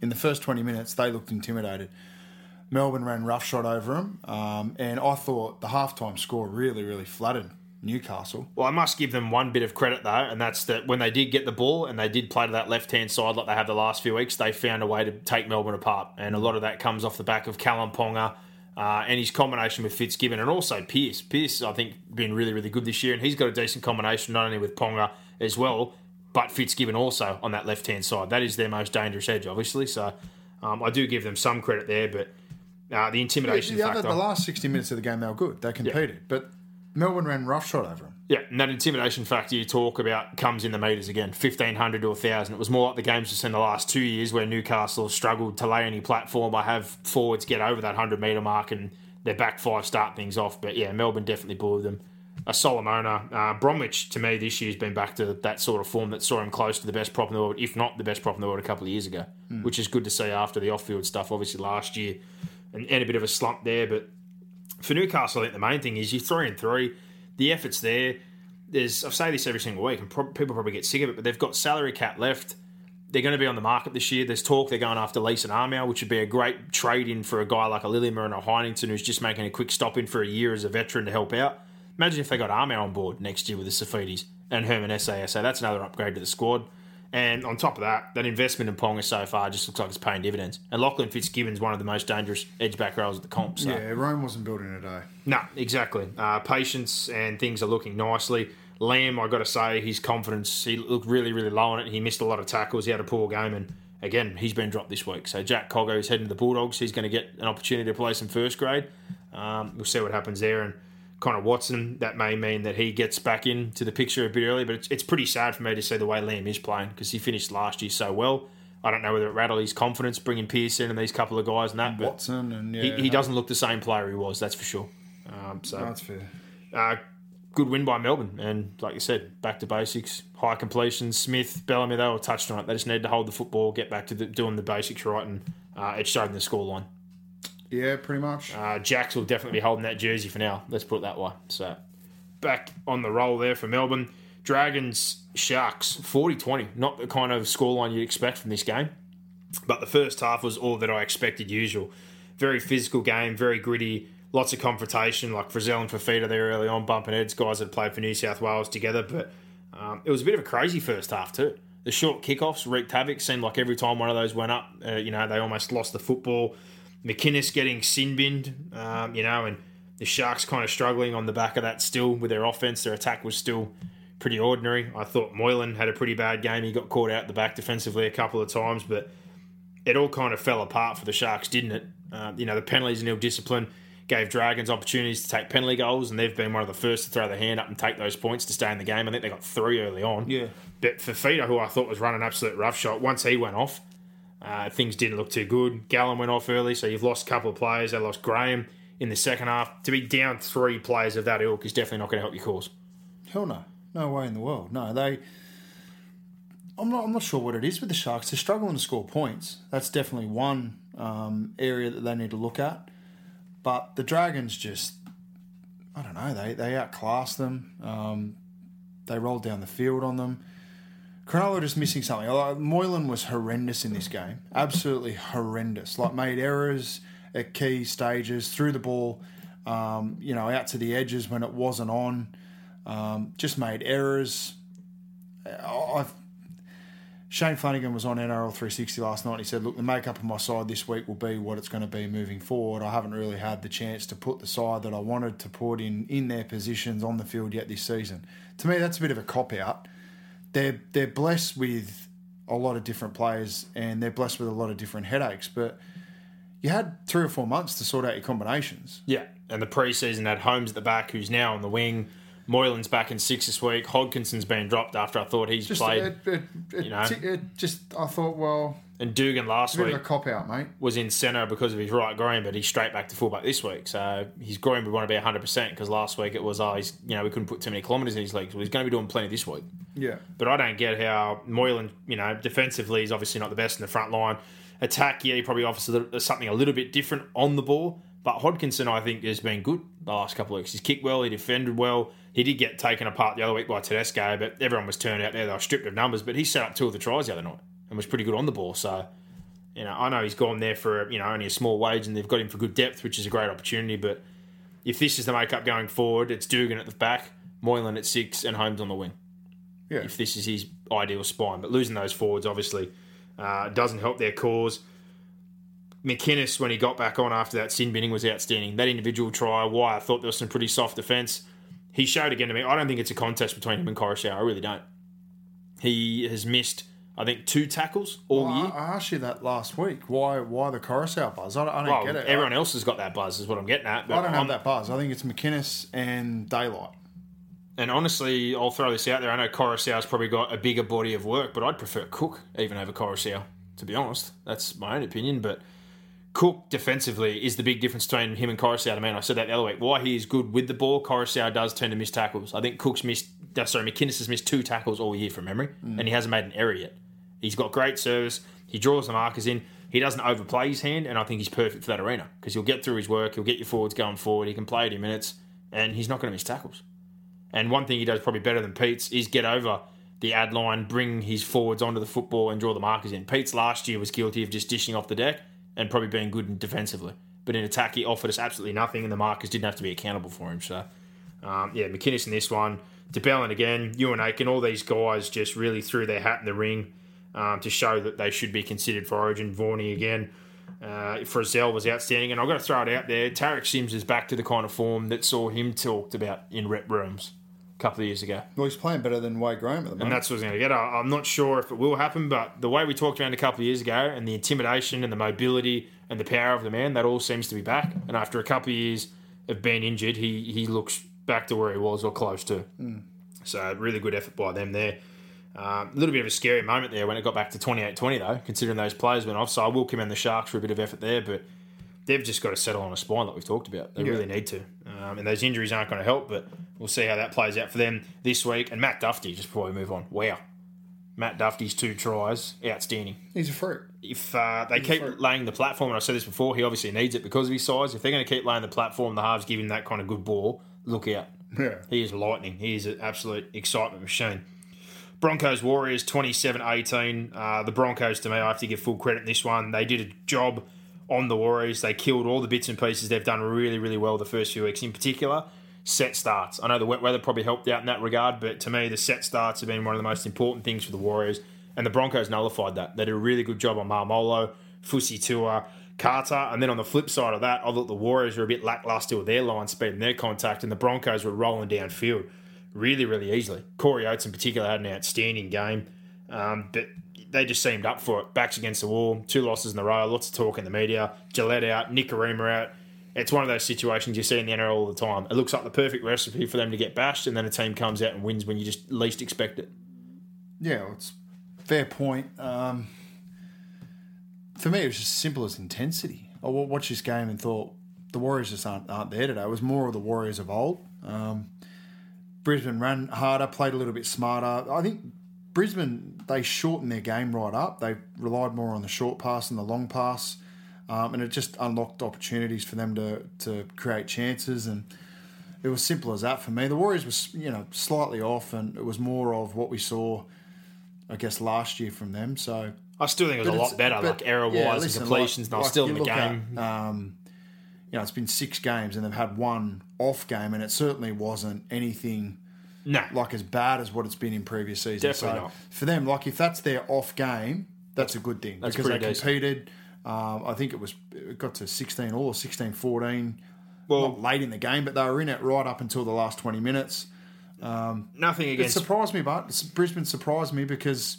In the first 20 minutes, they looked intimidated. Melbourne ran roughshod over them. Um, and I thought the halftime score really, really flattered Newcastle. Well, I must give them one bit of credit though, and that's that when they did get the ball and they did play to that left hand side like they have the last few weeks, they found a way to take Melbourne apart, and a lot of that comes off the back of Kalyn Ponga. Uh, and his combination with Fitzgibbon and also Pearce. Pearce, I think, been really, really good this year, and he's got a decent combination not only with Ponga as well, but Fitzgibbon also on that left hand side. That is their most dangerous edge, obviously. So um, I do give them some credit there, but uh, the intimidation the, factor. other, the last 60 minutes of the game, they were good. They competed. But Melbourne ran roughshod over them. Yeah, and that intimidation factor you talk about comes in the meters again, 1,500 to 1,000. It was more like the games we've seen the last two years where Newcastle struggled to lay any platform. I have forwards get over that 100 metre mark and their back five start things off. But yeah, Melbourne definitely blew them. Asofa-Solomona. Uh, Bromwich, to me, this year's been back to that sort of form that saw him close to the best prop in the world, if not the best prop in the world a couple of years ago, which is good to see after the off field stuff, obviously, last year. And, and a bit of a slump there. But for Newcastle, I think the main thing is you're three and three. The effort's there. There's I say this every single week, and pro- people probably get sick of it, but they've got salary cap left. They're going to be on the market this year. There's talk they're going after Leeson Armour, which would be a great trade in for a guy like a Lillimer and a Heighington who's just making a quick stop in for a year as a veteran to help out. Imagine if they got Armour on board next year with the Saifitis and Herman Ese'ese. So that's another upgrade to the squad. And on top of that, that investment in Ponga so far just looks like it's paying dividends. And Lachlan Fitzgibbon's one of the most dangerous edge back rows at the comp. So. Yeah, Rome wasn't built in a day. No, exactly. Uh, patience and things are looking nicely. Lamb, I got to say, his confidence, he looked really, really low on it. He missed a lot of tackles. He had a poor game, and again, he's been dropped this week. So Jack Cogger is heading to the Bulldogs. He's going to get an opportunity to play some first grade. Um, we'll see what happens there. And Connor Watson, that may mean that he gets back into the picture a bit early, but it's, it's pretty sad for me to see the way Lamb is playing because he finished last year so well. I don't know whether it rattled his confidence bringing Pearson and these couple of guys and that, but Watson and yeah, he, he doesn't look the same player he was, that's for sure. Um, so That's fair. uh, good win by Melbourne, and like you said, back to basics. High completions. Smith, Bellamy, they all touched on it. They just need to hold the football, get back to the, doing the basics right, and uh, it showed in the scoreline. Yeah, pretty much. Uh, Jacks will definitely be holding that jersey for now. Let's put it that way. So back on the roll there for Melbourne. Dragons, Sharks, 40-20. Not the kind of scoreline you'd expect from this game. But the first half was all that I expected usual. Very physical game, very gritty, lots of confrontation, like Frizell and Fifita there early on, bumping heads, guys that played for New South Wales together. But um, it was a bit of a crazy first half too. The short kickoffs wreaked havoc. Seemed like every time one of those went up, uh, you know, they almost lost the football. McInnes getting sin binned, um, you know, and the Sharks kind of struggling on the back of that still with their offense. Their attack was still pretty ordinary. I thought Moylan had a pretty bad game. He got caught out the back defensively a couple of times, but it all kind of fell apart for the Sharks, didn't it? Uh, you know, the penalties and ill discipline gave Dragons opportunities to take penalty goals, and they've been one of the first to throw their hand up and take those points to stay in the game. I think they got three early on. Yeah. But Fifita, who I thought was running absolute roughshod, once he went off, uh, things didn't look too good. Gallen went off early, so you've lost a couple of players. They lost Graham in the second half. To be down three players of that ilk is definitely not going to help your cause. Hell no. No way in the world. No, they. I'm not. I'm not sure what it is with the Sharks. They're struggling to score points. That's definitely one um, area that they need to look at. But the Dragons just, I don't know. They they outclassed them. Um, they rolled down the field on them. Cronulla just missing something. Like, Moylan was horrendous in this game. Absolutely horrendous. Like made errors at key stages, threw the ball, um, you know, out to the edges when it wasn't on. Um, just made errors. I've, Shane Flanagan was on NRL 360 last night. And He said, "Look, the makeup of my side this week will be what it's going to be moving forward. I haven't really had the chance to put the side that I wanted to put in in their positions on the field yet this season. To me, that's a bit of a cop out. They're they're blessed with a lot of different players and they're blessed with a lot of different headaches, but." You had three or four months to sort out your combinations. Yeah, and the preseason had Holmes at the back, who's now on the wing. Moylan's back in six this week. Hodkinson's been dropped after I thought he's Just, played. it, it, it, you know. it just, I thought, well, and Dugan last week a cop out, mate. was in centre because of his right groin, but he's straight back to fullback this week. So his groin would want to be 100% because last week it was, oh, he's, you know, we couldn't put too many kilometres in his legs. Well, he's going to be doing plenty this week. Yeah. But I don't get how Moylan, you know, defensively is obviously not the best in the front line. Attack, yeah, he probably offers a little, something a little bit different on the ball, But Hodkinson, I think, has been good the last couple of weeks. He's kicked well, he defended well. He did get taken apart the other week by Tedesco, but everyone was turned out there. They were stripped of numbers, but he set up two of the tries the other night and was pretty good on the ball. So, you know, I know he's gone there for you know only a small wage, and they've got him for good depth, which is a great opportunity. But if this is the makeup going forward, it's Dugan at the back, Moylan at six, and Holmes on the wing. Yeah. If this is his ideal spine, but losing those forwards obviously uh, doesn't help their cause. McInnes, when he got back on after that sin binning, was outstanding. That individual try, why I thought there was some pretty soft defence. He showed again to me. I don't think it's a contest between him and Koroisau. I really don't. He has missed, I think, two tackles all I, year. I asked you that last week. Why why the Koroisau buzz? I don't, I don't Well, get it. everyone else has got that buzz, is what I'm getting at. But I don't have I'm- that buzz. I think it's McInnes and Daylight. And honestly, I'll throw this out there. I know Koroisau's probably got a bigger body of work, but I'd prefer Cook even over Koroisau, to be honest. That's my own opinion. But Cook defensively is the big difference between him and Koroisau. I mean, I said that the other week. Why he is good with the ball, Koroisau does tend to miss tackles. I think Cook's missed, uh, sorry, McInnes has missed two tackles all year from memory, and he hasn't made an error yet. He's got great service. He draws the markers in. He doesn't overplay his hand, and I think he's perfect for that arena because he'll get through his work. He'll get your forwards going forward. He can play 80 minutes, and he's not going to miss tackles. And one thing he does probably better than Peats is get over the ad line, bring his forwards onto the football, and draw the markers in. Peats last year was guilty of just dishing off the deck and probably being good defensively. But in attack, he offered us absolutely nothing, and the markers didn't have to be accountable for him. So, um, yeah, McInnes in this one. DeBellin again, Euan Aitken, all these guys just really threw their hat in the ring um, to show that they should be considered for Origin. Vorney again. Uh, Frizell was outstanding, and I've got to throw it out there. Tariq Sims is back to the kind of form that saw him talked about in rep rooms a couple of years ago. Well, he's playing better than Wade Graham at the moment. And that's what I was going to get. I'm not sure if it will happen, but the way we talked around a couple of years ago, and the intimidation and the mobility and the power of the man, that all seems to be back. And after a couple of years of being injured, he he looks back to where he was or close to. So really good effort by them there. Um, a little bit of a scary moment there when it got back to 28-20 though, considering those players went off. So I will commend the Sharks for a bit of effort there, but they've just got to settle on a spine like we've talked about. They really need to. Um, and those injuries aren't going to help, but we'll see how that plays out for them this week. And Matt Duffy, just before we move on, wow. Matt Duffy's two tries, outstanding. he's a fruit. If uh, they keep laying the platform, and I said this before, he obviously needs it because of his size. If they're going to keep laying the platform, the halves give him that kind of good ball, look out. Yeah. He is lightning. He is an absolute excitement machine. Broncos Warriors 27 18. Uh, the Broncos, to me, I have to give full credit in this one. They did a job on the Warriors. They killed all the bits and pieces. They've done really, really well the first few weeks. In particular, set starts. I know the wet weather probably helped out in that regard, but to me, the set starts have been one of the most important things for the Warriors. And the Broncos nullified that. They did a really good job on Maumalo, Fusi Tua, Carter. And then on the flip side of that, I thought the Warriors were a bit lackluster with their line speed and their contact, and the Broncos were rolling downfield really, really easily. Corey Oates in particular had an outstanding game, um, but they just seemed up for it. Backs against the wall, two losses in a row, lots of talk in the media. Gillett out, Nikorima out. It's one of those situations you see in the NRL all the time. It looks like the perfect recipe for them to get bashed, and then a team comes out and wins when you just least expect it. Yeah, well, it's fair point. Um, for me, it was just simple as intensity. I watched this game and thought the Warriors just aren't, aren't there today. It was more of the Warriors of old. Um, Brisbane ran harder, played a little bit smarter. I think Brisbane they shortened their game right up. They relied more on the short pass and the long pass, um, and it just unlocked opportunities for them to to create chances. And it was simple as that for me. The Warriors was you know slightly off, and it was more of what we saw, I guess, last year from them. So I still think it was but a lot better, like error wise yeah, and completions, and I was still in the look at, game. um, you know, it's been six games, and they've had one off game, and it certainly wasn't anything no, like as bad as what it's been in previous seasons. Definitely so not. for them, like if that's their off game, that's a good thing That's because they decent. competed. Um, I think it was it got to 16 or 16 14. Well- not late in the game, but they were in it right up until the last 20 minutes. Um, nothing It surprised me, but Brisbane surprised me because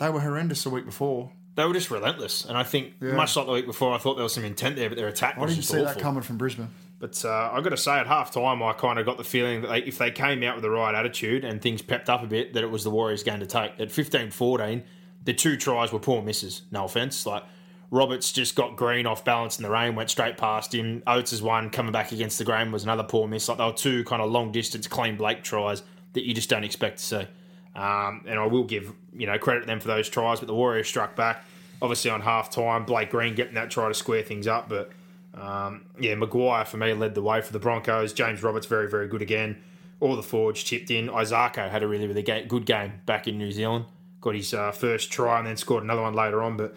they were horrendous the week before. They were just relentless, and I think much like the week before, I thought there was some intent there, but their attack I didn't see awful. that coming from Brisbane. But uh, I've got to say, at half time, I kind of got the feeling that they, if they came out with the right attitude and things pepped up a bit, that it was the Warriors' going to take. At 15 14, the two tries were poor misses. No offence. Like, Roberts just got green off balance in the rain, went straight past him. Oates' one coming back against the grain was another poor miss. Like, they were two kind of long distance, clean Blake tries that you just don't expect to see. Um, and I will give you know credit to them for those tries, but the Warriors struck back. Obviously on half time, Blake Green getting that try to square things up, but Um, yeah, Maguire for me led the way for the Broncos. James Roberts very very good again. All the forwards chipped in. Isaako had a really really good game back in New Zealand. Got his uh, first try and then scored another one later on. But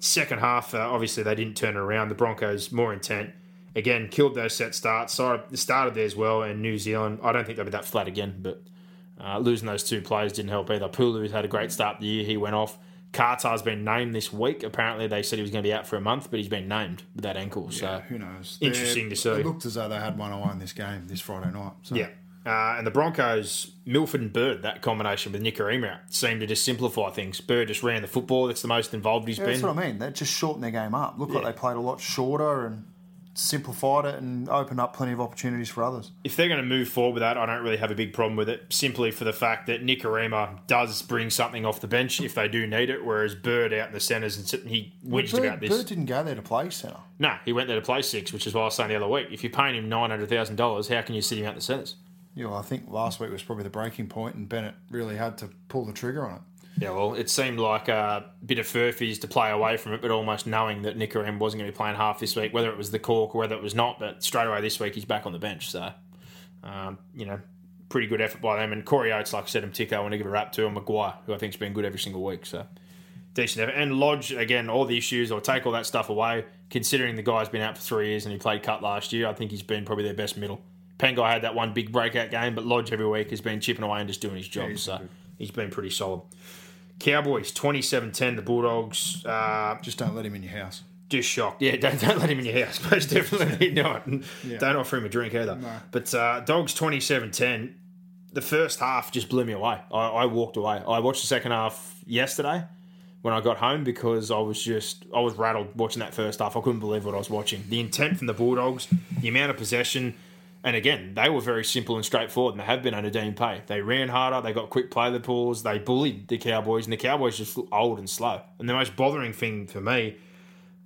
second half, uh, obviously they didn't turn it around. The Broncos more intent. Again, killed those set starts. Sorry, started there as well. And New Zealand, I don't think they'll be that flat again. But uh, losing those two players didn't help either. Pulu's had a great start the year. He went off. Qatar's been named this week. Apparently, they said he was going to be out for a month, but he's been named with that ankle. so Who knows? Interesting They're- to see. It looked as though they had one on one this game this Friday night. So. Yeah. Uh, and the Broncos, Milford and Bird, that combination with Nikorima out, seemed to just simplify things. Bird just ran the football. That's the most involved he's Yeah, been. that's what I mean. They just shortened their game up. Looked like they played a lot shorter and simplified it and opened up plenty of opportunities for others. if they're going to move forward with that, I don't really have a big problem with it, simply for the fact that Nikorima does bring something off the bench if they do need it, whereas Bird out in the centres and he whinged Bird, about this. Bird didn't go there to play centre. No, he went there to play six, which is why I was saying the other week. If you're paying him $900,000, how can you sit him out in the centres? Yeah, well, I think last week was probably the breaking point, and Bennett really had to pull the trigger on it. Yeah, well, it seemed like a bit of furphies to play away from it, but almost knowing that Nikorima wasn't going to be playing half this week, whether it was the cork or whether it was not. But straight away this week, he's back on the bench. So, um, you know, pretty good effort by them. And Corey Oates, like I said, Mtika, I want to give a rap to, and Maguire, who I think's been good every single week. So, decent effort. And Lodge, again, all the issues, I'll take all that stuff away. Considering the guy's been out for three years and he played cut last year, I think he's been probably their best middle. Pangai had that one big breakout game, but Lodge every week has been chipping away and just doing his job. he's so, good. he's been pretty solid. Cowboys 27-10, the Bulldogs uh, Just don't let him in your house. just shocked. Yeah, don't, don't let him in your house. Most definitely not. And Don't offer him a drink either. But uh, Dogs 27-10, the first half just blew me away. I, I walked away. I watched the second half yesterday when I got home because I was just I was rattled watching that first half. I couldn't believe what I was watching. The intent from the Bulldogs, the amount of possession, and again, they were very simple and straightforward, and they have been under Dean Pay. They ran harder, they got quick play the pools, they bullied the Cowboys, and the Cowboys just look old and slow. And the most bothering thing for me,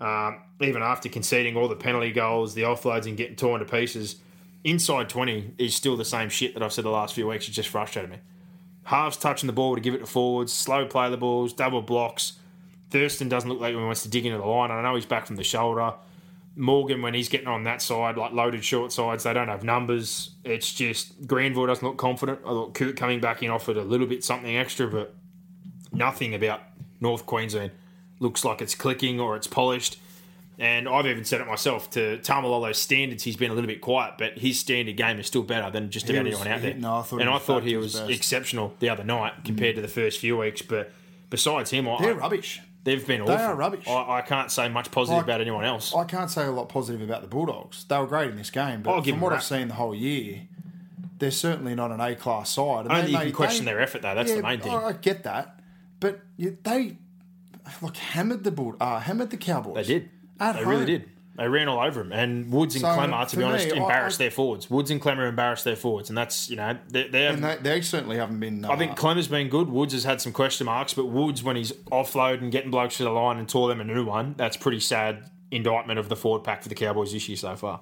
um, even after conceding all the penalty goals, the offloads, and getting torn to pieces, inside 20 is still the same shit that I've said the last few weeks. It just frustrated me. Halves touching the ball to give it to forwards, slow play the balls, double blocks. Thurston doesn't look like he wants to dig into the line. I know he's back from the shoulder. Morgan, when he's getting on that side, like loaded short sides, they don't have numbers. It's just Granville doesn't look confident. I thought Coote coming back in offered a little bit something extra, but nothing about North Queensland looks like it's clicking or it's polished. And I've even said it myself to Taumalolo's standards, he's been a little bit quiet, but his standard game is still better than just about was- anyone out he- there. no, I thought and he I was thought he was best. exceptional the other night compared to the first few weeks. But besides him, I, They're rubbish. They've been They are rubbish. I, I can't say much positive Like- about anyone else. I can't say a lot positive about the Bulldogs. They were great in this game, but from what that. I've seen the whole year, they're certainly not an A class side. And Only they you can question they- their effort, though. That's the main thing. I I get that, but they look hammered the Bull, uh, hammered the Cowboys. They did. At they home. really did. They ran all over him. And Woods and So, Klemmer, to be honest, me, embarrassed I- their forwards. Woods and Klemmer embarrassed their forwards. And that's, you know, they're. they're And they, they certainly haven't been. Uh, I think Klemmer's been good. Woods has had some question marks, but Woods, when he's offload and getting blokes to the line and tore them a new one, that's pretty sad indictment of the forward pack for the Cowboys this year so far.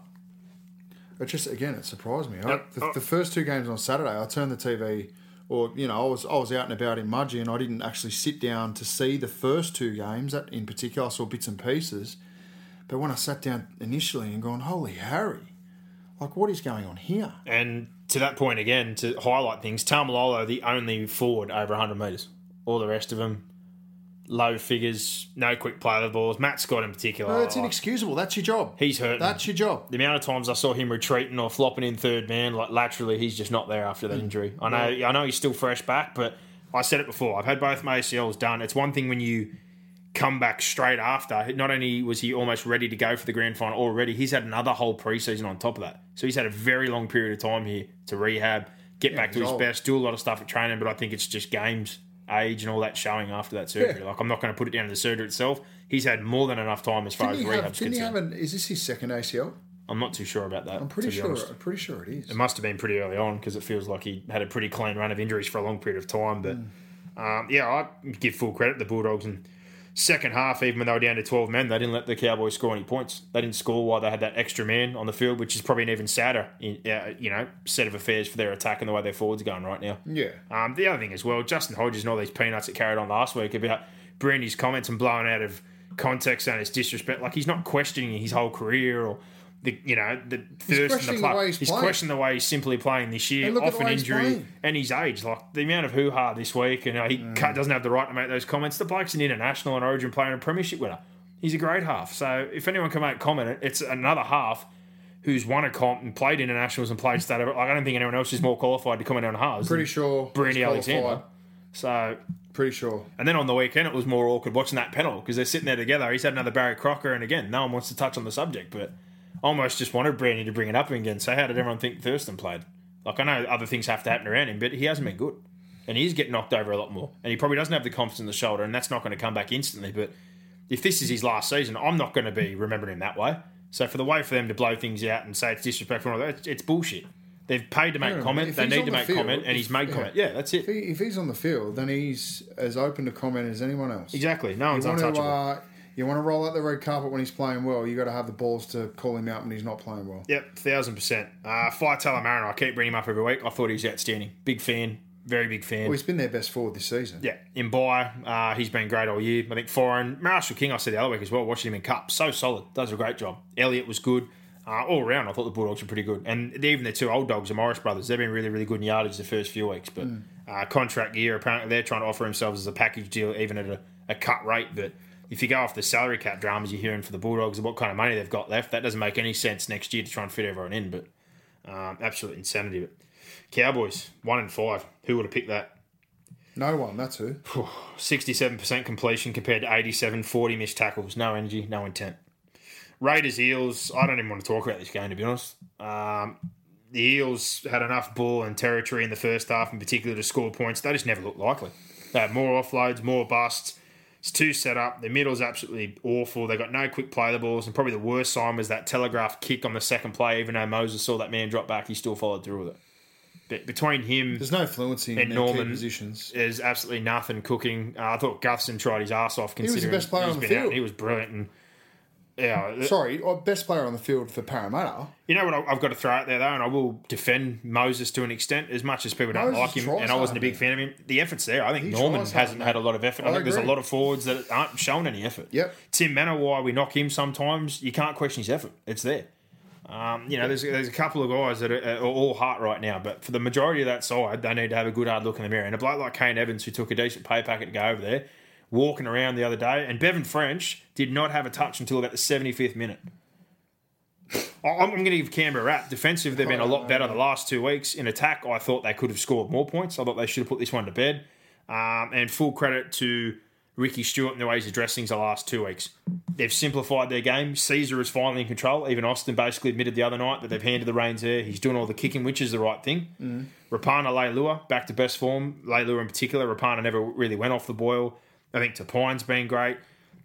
It just again, it surprised me. I, Yep. the, the first two games on Saturday, I turned the TV, or you know, I was I was out and about in Mudgee, and I didn't actually sit down to see the first two games. That in particular, I saw bits and pieces. But when I sat down initially and gone, holy Harry, like what is going on here? And to that point again, to highlight things, Taumalolo, the only forward over 100 metres. All the rest of them, low figures, no quick play of the balls. Matt Scott in particular. No, that's inexcusable. That's your job. He's hurting. That's your job. the amount of times I saw him retreating or flopping in third man, like laterally, he's just not there after Mm. that injury. I know, I know he's still fresh back, but I said it before. I've had both my ACLs done. It's one thing when you come back straight after. Not only was he almost ready to go for the grand final already, he's had another whole preseason on top of that. So he's had a very long period of time here to rehab, get back to his old. best, do a lot of stuff at training. But I think it's just games, age, and all that showing after that surgery. Yeah. Like I'm not going to put it down to the surgery itself. He's had more than enough time as far Didn't as rehab. rehab's Didn't he concerned. have an? Is this his second ACL? I'm not too sure about that. I'm pretty sure. I'm pretty sure it is. It must have been pretty early on because it feels like he had a pretty clean run of injuries for a long period of time. But um, yeah, I give full credit to the Bulldogs. And second half, even when they were down to 12 men, they didn't let the Cowboys score any points. They didn't score while they had that extra man on the field, which is probably an even sadder, in, uh, you know, set of affairs for their attack and the way their forwards are going right now. Yeah. Um, the other thing as well, Justin Hodges and all these peanuts that carried on last week about Brandy's comments and blowing out of context and his disrespect. Like he's not questioning his whole career or the you know the thirst in the play. he's playing. questioning the way he's simply playing this year, off an injury and his age. Like the amount of hoo ha this week, and uh, he Mm. doesn't have the right to make those comments. The bloke's an international and Origin player and a premiership winner. He's a great half. So if anyone can make comment, it's another half who's won a comp and played internationals and played state. Like I don't think anyone else is more qualified to comment on halves. Pretty sure. Brandy he's Alexander. So Pretty sure. and then on the weekend, it was more awkward watching that panel because they're sitting there together. He's had another Barry Crocker, and again, no one wants to touch on the subject, but almost just wanted Brandy to bring it up again. So, how did everyone think Thurston played? Like, I know other things have to happen around him, but he hasn't been good. And he's getting knocked over a lot more. And he probably doesn't have the confidence in the shoulder, and that's not going to come back instantly. But if this is his last season, I'm not going to be remembering him that way. So, for the way for them to blow things out and say it's disrespectful, and all that, it's, it's bullshit. They've paid to make Yeah, comment, they need to the make field, comment, and if- he's made yeah. comment. Yeah, that's If, it. he, if he's on the field, then he's as open to comment as anyone else. Exactly. No one's want to, untouchable. uh, you want to roll out the red carpet when he's playing well. You got to have the balls to call him out when he's not playing well. Yep, thousand percent. Uh, Fight Mariner, I keep bringing him up every week. I thought he was outstanding. Big fan, very big fan. Well, he's been their best forward this season. yeah, in buy, uh, he's been great all year. I think foreign. Marshall King, I said the other week as well, watching him in Cup, so solid. Does a great job. Elliott was good. Uh, all around, I thought the Bulldogs were pretty good. And even the two old dogs, the Morris brothers, they've been really, really good in yardage the first few weeks. But uh, contract year, apparently they're trying to offer themselves as a package deal, even at a, a cut rate. But if you go off the salary cap dramas you're hearing for the Bulldogs and what kind of money they've got left, that doesn't make any sense next year to try and fit everyone in. But um, absolute insanity. But Cowboys, one and five. Who would have picked that? No one, that's who. 67% completion compared to 87, 40 missed tackles. No energy, no intent. Raiders Eels, I don't even want to talk about this game, to be honest. Um, the Eels had enough ball and territory in the first half, in particular, to score points. They just never looked likely. They had more offloads, more busts. It's two set up. The middle's absolutely awful. They've got no quick play the balls, and probably the worst sign was that telegraph kick on the second play. Even though Moses saw that man drop back, he still followed through with it. But between him, There's no fluency in And Norman positions. there's absolutely nothing cooking. Uh, I thought Gutherson tried his ass off. Considering he was the best player on the field. He was brilliant. And yeah, Sorry, oh, best player on the field for Parramatta. you know what I've got to throw out there though, and I will defend Moses to an extent, as much as people don't Moses like him, and I wasn't a big fan of him. The effort's there. I think He Norman hasn't had a lot of effort. I, I think there's a lot of forwards that aren't showing any effort. Yep. Tim Mannah, we knock him sometimes. You can't question his effort. It's there. Um, you know, there's, there's a couple of guys that are, are all heart right now, but for the majority of that side, they need to have a good hard look in the mirror. And a bloke like Kane Evans, who took a decent pay packet to go over there, walking around the other day, and Bevan French did not have a touch until about the 75th minute. I'm going to give Canberra a rap. Defensive, they've been a lot better the last two weeks. In attack, I thought they could have scored more points. I thought they should have put this one to bed. Um, and full credit to Ricky Stuart and the way he's addressed things the last two weeks. They've simplified their game. Sezer is finally in control. Even Austin basically admitted the other night that they've handed the reins there. He's doing all the kicking, which is the right thing. Mm. Rapana Leilua, back to best form. Leilua in particular. Rapana never really went off the boil. I think Tapine's been great.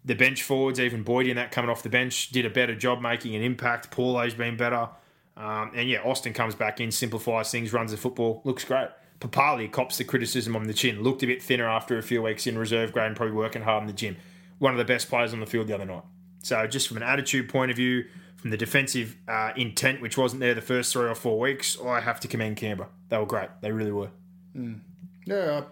The bench forwards, even Boyd in that coming off the bench, did a better job making an impact. Paulo's been better. Um, and yeah, Austin comes back in, simplifies things, runs the football, looks great. Papalii cops the criticism on the chin, looked a bit thinner after a few weeks in reserve grade and probably working hard in the gym. One of the best players on the field the other night. So just from an attitude point of view, from the defensive uh, intent, which wasn't there the first three or four weeks, I have to commend Canberra. They were great. They really were. Yeah,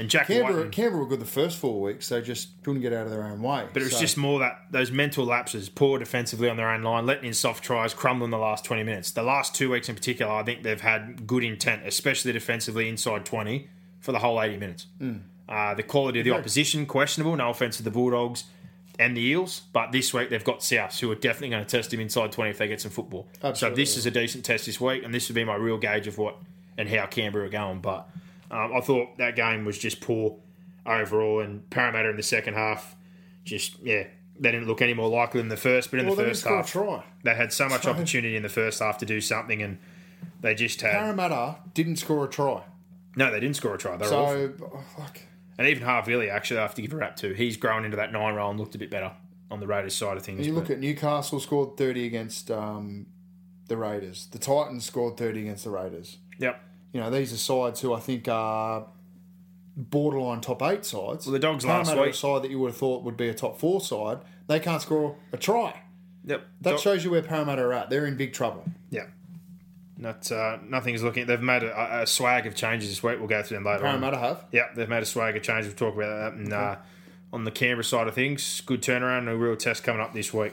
And Jackie Canberra, White. Canberra were good the first four weeks. They just couldn't get out of their own way. But it was So- just more that those mental lapses, poor defensively on their own line, letting in soft tries, crumbling the last 20 minutes. The last two weeks in particular, I think they've had good intent, especially defensively inside 20 for the whole 80 minutes. Uh, the quality of the opposition, questionable. No offense to the Bulldogs and the Eels, but this week they've got South, who are definitely going to test him inside 20 if they get some football. So this is a decent test this week, and this would be my real gauge of what and how Canberra are going. But um, I thought that game was just poor overall, and Parramatta in the second half, just yeah, they didn't look any more likely than the first. But in Well, the first didn't score a half, try. they had so much opportunity in the first half to do something, and they just had Parramatta didn't score a try. no, they didn't score a try. They were awful. So, oh, fuck. And even Havili, actually, I have to give a rap to. He's grown into that nine role and looked a bit better on the Raiders side of things. You look at Newcastle scored 30 against um, the Raiders. The Titans scored 30 against the Raiders. yep. You know, these are sides who I think are borderline top eight sides. Well, the Dogs last Parramatta are week- a side that you would have thought would be a top four side. They can't score a try. Yep. That Dog- shows you where Parramatta are at. They're in big trouble. Yeah. Not uh, nothing's looking. They've made a, a swag of changes this week. We'll go through them later. on. Parramatta have. Yeah, they've made a swag of changes. We'll talk about that. And uh, on the Canberra side of things. Good turnaround and a real test coming up this week.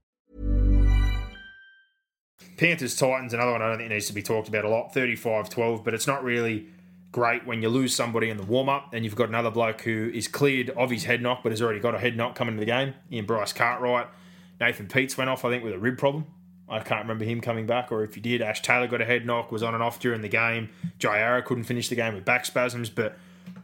Panthers Titans, another one I don't think needs to be talked about a lot. 35 12, but it's not really great when you lose somebody in the warm up and you've got another bloke who is cleared of his head knock but has already got a head knock coming to the game. Ian Bryce Cartwright. Nathan Peats went off, I think, with a rib problem. I can't remember him coming back, or if he did, Ash Taylor got a head knock, was on and off during the game. Jai Arrow couldn't finish the game with back spasms, but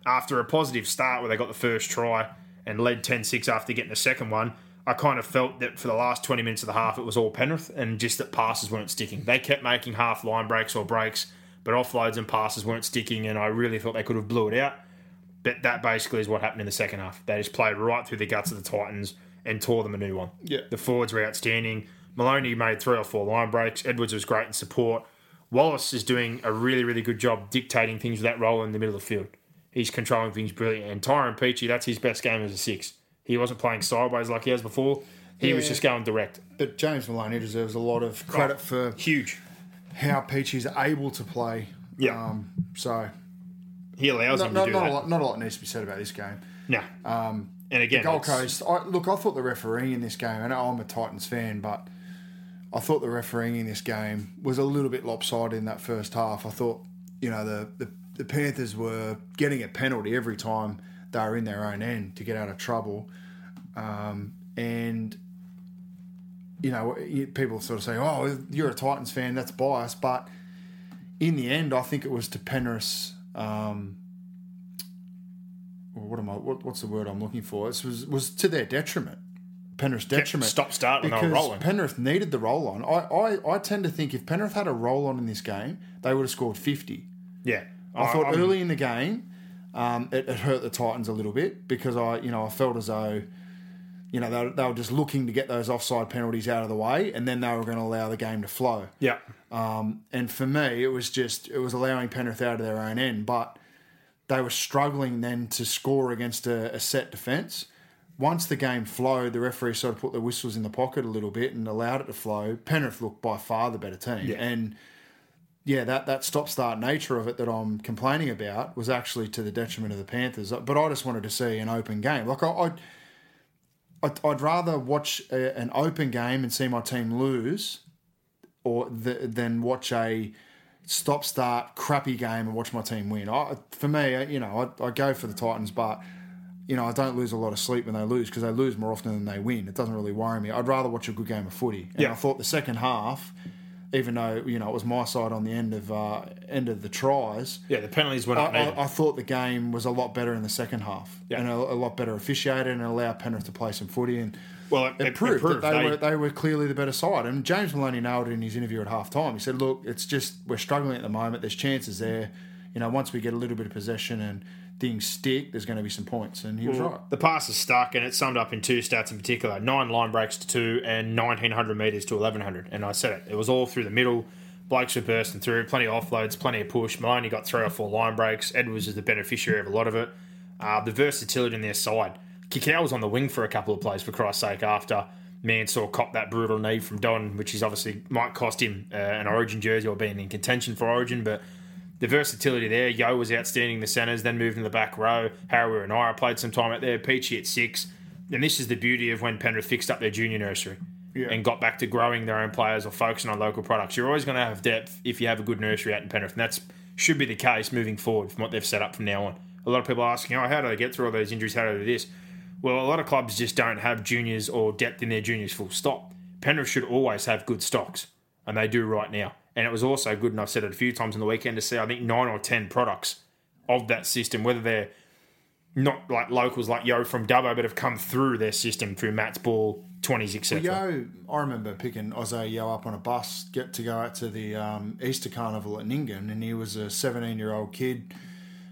after a positive start where they got the first try and led 10 6 after getting the second one, I kind of felt that for the last 20 minutes of the half, it was all Penrith and just that passes weren't sticking. They kept making half line breaks or breaks, but offloads and passes weren't sticking, and I really thought they could have blew it out. But that basically is what happened in the second half. They just played right through the guts of the Titans and tore them a new one. Yeah. The forwards were outstanding. Maloney made three or four line breaks. Edwards was great in support. Wallace is doing a really, really good job dictating things with that role in the middle of the field. He's controlling things brilliantly. And Tyrone Peachey, that's his best game as a six. He wasn't playing sideways like he has before. He was just going direct. But James Maloney deserves a lot of credit for Huge. how Peachey's able to play. Yeah. Um, so He allows him to not, do not, that. a lot, not a lot needs to be said about this game. No. Um, and again, Gold Coast. I, look, I thought the refereeing in this game, and I'm a Titans fan, but I thought the refereeing in this game was a little bit lopsided in that first half. I thought, you know, the, the, the Panthers were getting a penalty every time they were in their own end to get out of trouble. Um, and, you know, people sort of say, oh, you're a Titans fan, that's biased. But in the end, I think it was to Penrith's. Um, what am I? What, what's the word I'm looking for? It was was to their detriment, Penrith's detriment. stop start when they were because rolling. Penrith needed the roll on. I, I I tend to think if Penrith had a roll on in this game, they would have scored fifty. yeah. I thought I'm- early in the game, um, it, it hurt the Titans a little bit because I you know I felt as though. You know, they, were- they were just looking to get those offside penalties out of the way, and then they were going to allow the game to flow. Yeah. Um, and for me, it was just it was allowing Penrith out of their own end, but they were struggling then to score against a, a set defence. Once the game flowed, the referee sort of put the whistles in the pocket a little bit and allowed it to flow. Penrith looked by far the better team, and yeah, that that stop start nature of it that I'm complaining about was actually to the detriment of the Panthers. But I just wanted to see an open game. Like I, I'd, I'd, rather watch a, an open game and see my team lose, or th- than watch a stop start crappy game and watch my team win. I, for me, uh, you know, I, I go for the Titans, but you know, I don't lose a lot of sleep when they lose because they lose more often than they win. It doesn't really worry me. I'd rather watch a good game of footy. And Yeah. I thought the second half, even though you know it was my side on the end of uh, end of the tries. Yeah, the penalties went I. I, I thought the game was a lot better in the second half, Yeah. and a, a lot better officiated, and allowed Penrith to play some footy. And Well, it- it, it proved, proved that they, they- were they were clearly the better side. And James Maloney nailed it in his interview at half time. He said, "Look, it's just we're struggling at the moment. There's chances there. You know, once we get a little bit of possession and things stick, there's going to be some points." And he was right. The pass is stuck, and it's summed up in two stats in particular: nine line breaks to two, and nineteen hundred meters to eleven hundred. And I said it; it was all through the middle. Blokes were bursting through, plenty of offloads, plenty of push. Maloney got three or four line breaks. Edwards is the beneficiary of a lot of it. Uh, the versatility in their side. Kikau was on the wing for a couple of plays, for Christ's sake, after Mansour copped that brutal knee from Don, which is obviously might cost him uh, an Origin jersey or being in contention for Origin, but the versatility there. Yeo was outstanding in the centres, then moved in the back row. Harawira-Naera played some time out there. Peachey at six. And this is the beauty of when Penrith fixed up their junior nursery and got back to growing their own players or focusing on local products. You're always going to have depth if you have a good nursery out in Penrith. And that's should be the case moving forward from what they've set up from now on. A lot of people are asking, oh, how do they get through all those injuries? How do they do this? Well, a lot of clubs just don't have juniors or depth in their juniors full stop. Penrith should always have good stocks, and they do right now. And it was also good, and I've said it a few times in the weekend, to see, I think, nine or 10 products of that system, whether they're not like locals like Yeo from Dubbo, but have come through their system through Matt's ball, 20s, etc. Yo, I remember picking Isaah Yeo up on a bus get to go out to the um, Easter Carnival at Ningen, and he was a 17 year old kid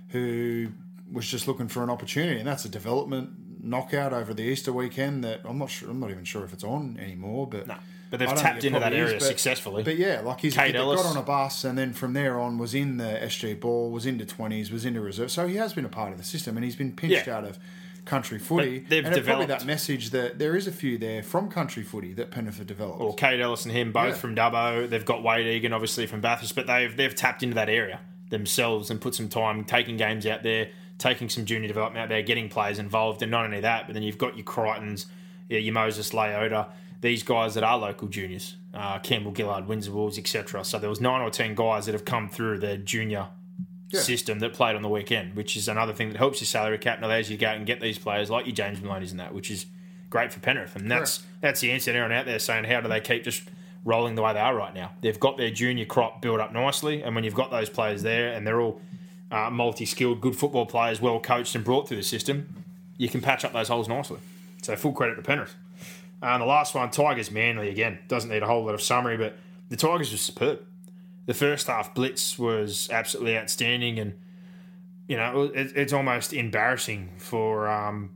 who was just looking for an opportunity, and that's a development knockout over the Easter weekend. That I'm not sure. I'm not even sure if it's on anymore. But No, but they've tapped into that area is, but- successfully. But yeah, like he's Kate he got on a bus, and then from there on was in the SG ball, was into twenties, was into reserve. So he has been a part of the system, and he's been pinched Yeah. out of country footy. But they've and developed- that message that there is a few there from country footy that Penrith have developed. or Kaide Ellis and him, both Yeah. from Dubbo. They've got Wade Egan, obviously from Bathurst, but they've they've tapped into that area themselves and put some time taking games out there, taking some junior development out there, getting players involved, and not only that, but then you've got your Crichtons, your Moses Leota, these guys that are local juniors, uh, Campbell Gillard, Windsor Wolves, etc. So there was nine or ten guys that have come through the junior system that played on the weekend, which is another thing that helps your salary cap and allows you to go out and get these players like your James Maloney's and that, which is great for Penrith. And that's that's the answer to everyone out there saying how do they keep just rolling the way they are right now? They've got their junior crop built up nicely, and when you've got those players there and they're all uh, multi-skilled, good football players, well coached and brought through the system, you can patch up those holes nicely. So full credit to Penrith. Uh, and the last one, Tigers Manly again doesn't need a whole lot of summary, but the Tigers were superb. The first half blitz was absolutely outstanding, and you know it, it's almost embarrassing for um,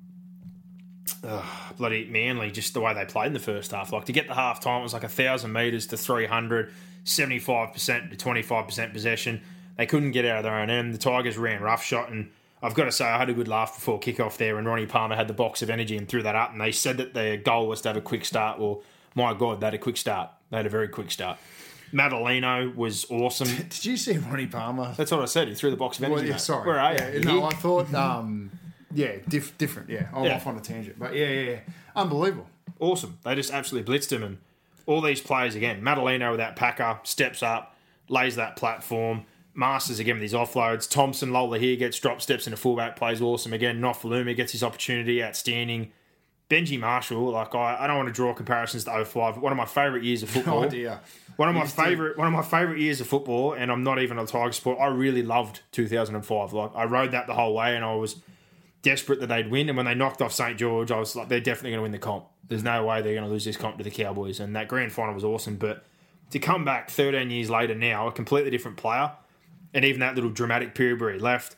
bloody Manly just the way they played in the first half. Like to get the half time, it was like a thousand meters to 300, 75 percent to twenty five percent possession. They couldn't get out of their own end. The Tigers ran rough shot, and I've got to say I had a good laugh before kickoff there and Ronnie Palmer had the box of energy and threw that up, and they said that their goal was to have a quick start. Well, my God, they had a quick start. They had a very quick start. Matulino was awesome. Did you see Ronnie Palmer? That's what I said. He threw the box of energy. Well, yeah, mate. sorry. Where are you? Yeah, You no? I thought, um, yeah, diff- different. Yeah, I'm Yeah. off on a tangent, but yeah, yeah, yeah, unbelievable. awesome. They just absolutely blitzed him, and all these players again. Matulino with that packer steps up, lays that platform. Marsters again with his offloads. Tuimoala Lolohea gets drop steps a fullback, plays awesome again. Nofoaluma gets his opportunity, outstanding. Benji Marshall, like I, I don't want to draw comparisons to 05. One of my favourite years of football. No idea. One of my favourite one of my favourite years of football, and I'm not even a Tiger sport. I really loved 2005. Like I rode that the whole way, and I was desperate that they'd win. And when they knocked off St George, I was like, they're definitely going to win the comp. There's no way they're going to lose this comp to the Cowboys. And that grand final was awesome. But to come back 13 years later now, a completely different player, and even that little dramatic period where he left,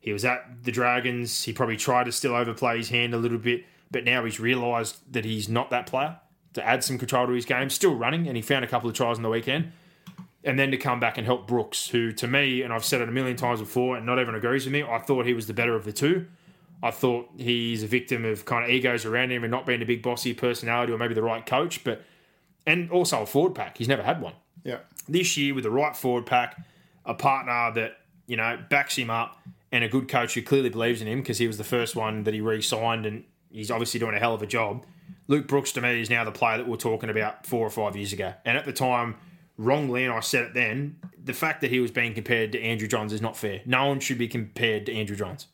he was at the Dragons. He probably tried to still overplay his hand a little bit, but now he's realised that he's not that player. To add some control to his game, still running, and he found a couple of tries on the weekend and then to come back and help Brooks, who to me, and I've said it a million times before, and not everyone agrees with me, I thought he was the better of the two. I thought he's a victim of kind of egos around him and not being a big bossy personality or maybe the right coach, but and also a forward pack. He's never had one. Yeah, This year with the right forward pack, a partner that, you know, backs him up and a good coach who clearly believes in him because he was the first one that he re-signed and he's obviously doing a hell of a job. Luke Brooks to me is now the player that we we're talking about four or five years ago. And at the time, wrongly, and I said it then, the fact that he was being compared to Andrew Johns is not fair. No one should be compared to Andrew Johns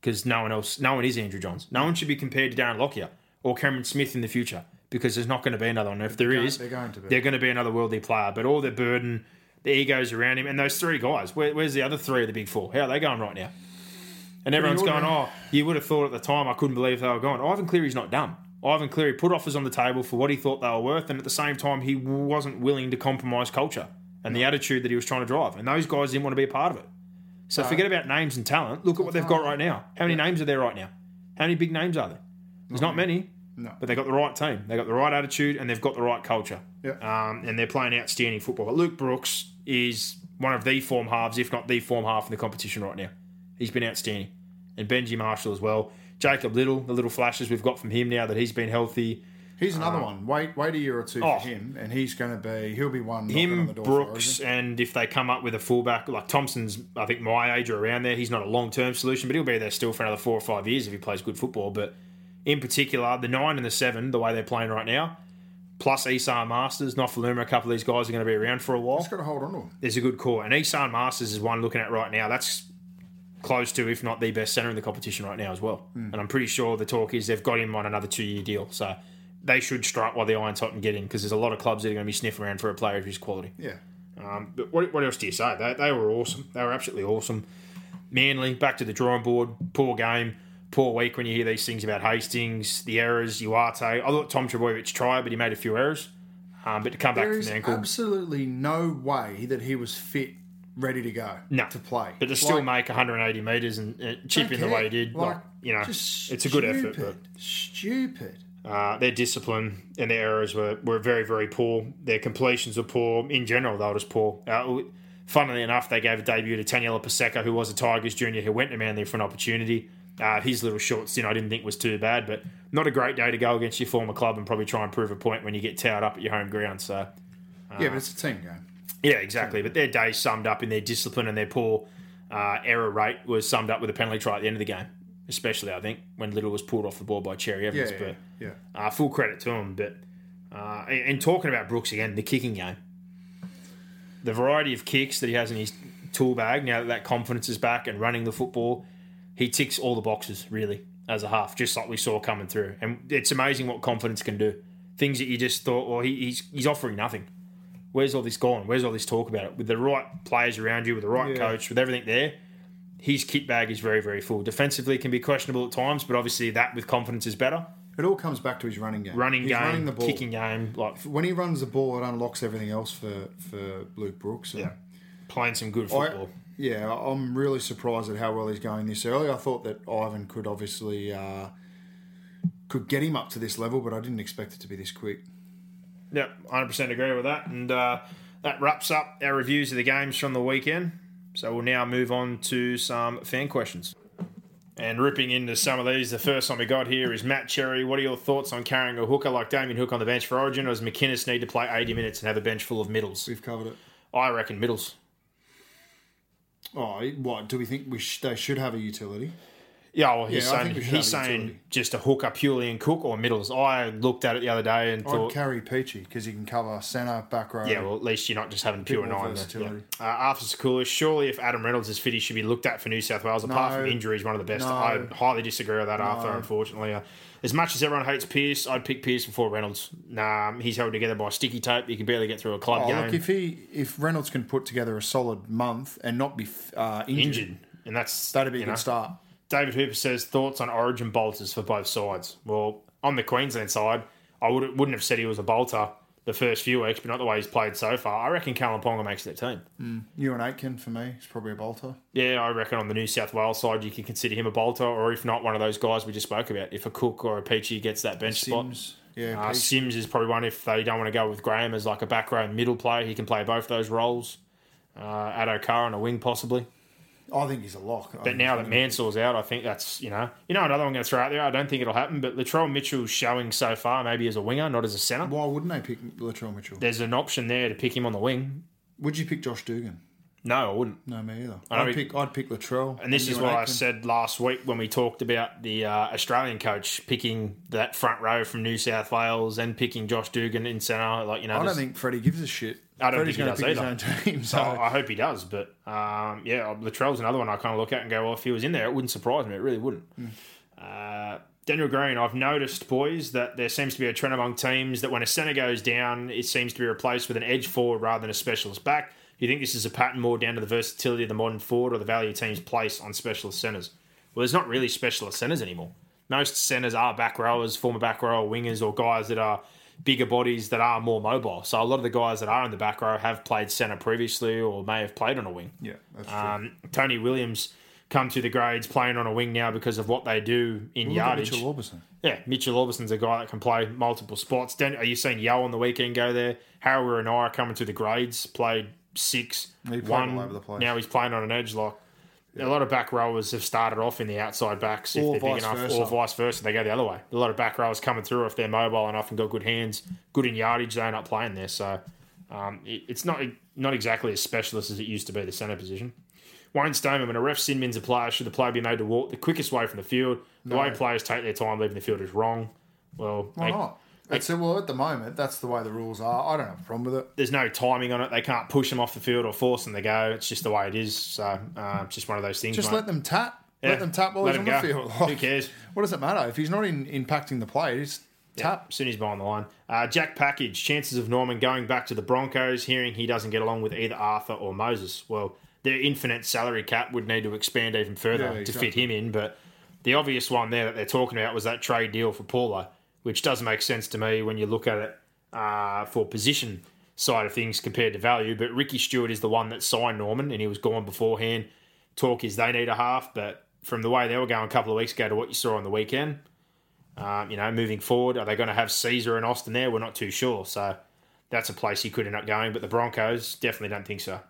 because no one else, no one is Andrew Johns. No one should be compared to Darren Lockyer or Cameron Smith in the future because there's not going to be another one. If there is, they're going to be. They're going to be another worldly player. But all the burden, the egos around him, and those three guys. Where, where's the other three of the big four? How are they going right now? And everyone's going, oh, you would have thought at the time, I couldn't believe they were gone. Ivan Cleary's not dumb. Ivan Cleary put offers on the table for what he thought they were worth, and at the same time, he wasn't willing to compromise culture and the attitude that he was trying to drive. And those guys didn't want to be a part of it. So forget about names and talent. Look at what they've got right now. How many names are there right now? How many big names are there? There's not many. No. But they got the right team. They got the right attitude and they've got the right culture. Yeah. Um, and they're playing outstanding football. But Luke Brooks is one of the form halves, if not the form half in the competition right now. He's been outstanding. And Benji Marshall as well. Jacob Liddle, the little flashes we've got from him now that he's been healthy. he's another um, one. Wait, wait a year or two oh. for him, and he's going to be. He'll be one. on him, the door Brooks, and if they come up with a fullback like Thompson's, I think my age or around there, he's not a long term solution, but he'll be there still for another four or five years if he plays good football. But in particular, the nine and the seven, the way they're playing right now, plus Esan Marsters, Nofoaluma, a couple of these guys are going to be around for a while. Just got to hold on to them. There's a good core, and Esan Marsters is one looking at right now. That's close to, if not the best centre in the competition right now as well. And I'm pretty sure the talk is they've got him on another two year deal, so. They should strike while the iron's hot and get in because there's a lot of clubs that are going to be sniffing around for a player of his quality. Yeah, Um, but what, what else do you say? They, they were awesome. They were absolutely awesome. Manly, back to the drawing board. Poor game. Poor week when you hear these things about Hastings, the errors, Uate. I thought Tom Trebojevic tried, but he made a few errors. Um, but to come back there from the ankle. absolutely no way that he was fit ready to go No. to play. But to still Like, make 180 metres and uh, chip in the way he did, like, you know, it's a good effort. stupid. Stupid. Uh, their discipline and their errors were, were very, very poor. Their completions were poor. In general, they were just poor. Uh, funnily enough, they gave a debut to Taniela Paseka, who was a Tigers junior, who went to Manly for an opportunity. Uh, his little short stint I didn't think was too bad, but not a great day to go against your former club and probably try and prove a point when you get towed up at your home ground. So, yeah, but it's a team game. yeah, exactly. But their day summed up in their discipline and their poor uh, error rate was summed up with a penalty try at the end of the game, especially I think when Liddle was pulled off the ball by Cherry Evans. yeah, but yeah. uh, full credit to him. But uh, and, and talking about Brooks again, the kicking game, the variety of kicks that he has in his tool bag now that that confidence is back and running the football, he ticks all the boxes really as a half, just like we saw coming through. And it's amazing what confidence can do. Things that you just thought, well, he, he's he's offering nothing. Where's all this gone? Where's all this talk about it? With the right players around you, with the right Yeah. coach, with everything there, his kit bag is very, very full. Defensively can be questionable at times, but obviously that with confidence is better. It all comes back to his running game. Running He's game, running the ball. kicking game, like When he runs the ball, it unlocks everything else for, for Luke Brooks. And yeah, playing some good football. Yeah, I'm really surprised at how well he's going this early. I thought that Ivan could obviously uh, could get him up to this level, but I didn't expect it to be this quick. Yep, 100% agree with that. And uh, that wraps up our reviews of the games from the weekend. So we'll now move on to some fan questions. And ripping into some of these, the first one we got here is Matt Cherry. What are your thoughts on carrying a hooker like Damien Cook on the bench for Origin, or does McInnes need to play 80 minutes and have a bench full of middles? We've covered it. I reckon middles. Oh, what do we think? We sh- they should have a utility. Yeah, well, he's Yeah, I saying think we should he's have saying utility. just a hooker purely in Cook or middles. I looked at it the other day and I'd thought, carry Peachey because he can cover centre, back row. Yeah, well, at least you're not just having pure more nine. there. versatility. Yeah. Uh, after Sekula, surely if Adam Reynolds is fit, he should be looked at for New South Wales. Apart No. from injuries, one of the best. No. I highly disagree with that, Arthur, unfortunately. Uh, as much as everyone hates Pearce, I'd pick Pearce before Reynolds. Nah, he's held together by sticky tape. He can barely get through a club Oh, game. look, if he if Reynolds can put together a solid month and not be uh, injured, injured. And that's that'd be a good know. start. David Hooper says thoughts on Origin bolters for both sides. Well, on the Queensland side, I would, wouldn't have said he was a bolter the first few weeks, but not the way he's played so far. I reckon Kalyn Ponga makes that team. Euan Aitken for me, he's probably a bolter. Yeah, I reckon on the New South Wales side, you can consider him a bolter, or if not, one of those guys we just spoke about. If a Cook or a Peachey gets that bench Sims, spot. yeah, Uh, Sims is probably one if they don't want to go with Graham as like a back row middle player. He can play both those roles. Uh, Addo Carr on a wing, possibly. I think he's a lock. But now that Mansour's out, I think that's, you know, you know, another one going to throw out there. I don't think it'll happen, but Latrell Mitchell's showing so far, maybe as a winger, not as a centre. why wouldn't they pick Latrell Mitchell? There's an option there to pick him on the wing. Would you pick Josh Dugan? No, I wouldn't. No, me either. I know I'd pick. I'd pick Latrell. And this is what I said last week when we talked about the uh, Australian coach picking that front row from New South Wales and picking Josh Dugan in centre. Like you know, I don't think Freddie gives a shit. I don't Freddie's think he does either. Team, so So I hope he does, but um, yeah, Latrell's another one I kind of look at and go, well, if he was in there, it wouldn't surprise me. It really wouldn't. Hmm. Uh, Daniel Green, I've noticed, boys, that there seems to be a trend among teams that when a centre goes down, it seems to be replaced with an edge forward rather than a specialist back. Do you think this is a pattern more down to the versatility of the modern forward or the value teams place on specialist centres? Well, there's not really specialist centres anymore. Most centres are back rowers, former back rower wingers, or guys that are bigger bodies that are more mobile. So a lot of the guys that are in the back row have played centre previously or may have played on a wing. yeah, that's true. Um, Tony Williams come through the grades playing on a wing now because of what they do in yardage. Mitchell Aubusson. Yeah, Mitchell Aubusson's a guy that can play multiple spots. Are you seeing Yeo on the weekend go there? Harawira-Naera coming through the grades, played six, He played one. all over the place. Now he's playing on an edge. Like a lot of back rowers have started off in the outside backs if Or they're big enough, versa. or vice versa. They go the other way. A lot of back rowers coming through if they're mobile enough and got good hands, good in yardage. They end up playing there. So um, it, it's not not exactly as specialist as it used to be the centre position. Wayne Stoneman, when a ref sin bins a player, should the player be made to walk the quickest way from the field? The way players take their time leaving the field is wrong. Well, Why they- not? It's, well, at the moment, that's the way the rules are. I don't have a problem with it. there's no timing on it. They can't push them off the field or force them to go. It's just the way it is. So uh, it's just one of those things. Just mate. let them tap. Yeah. Let them tap while Let he's on the go. field. Who cares? What does it matter if he's not in, impacting the play? Just tap. As soon as he's behind the line. Uh, Jack Package, chances of Norman going back to the Broncos, hearing he doesn't get along with either Arthur or Moses. Well, their infinite salary cap would need to expand even further Yeah, to fit him in. But the obvious one there that they're talking about was that trade deal for Paulo, which does make sense to me when you look at it uh, for position side of things compared to value. But Ricky Stuart is the one that signed Norman, and he was gone beforehand. Talk is they need a half, but from the way they were going a couple of weeks ago to what you saw on the weekend, um, you know, moving forward, are they going to have Sezer and Austin there? We're not too sure. So that's a place he could end up going, but the Broncos definitely don't think so.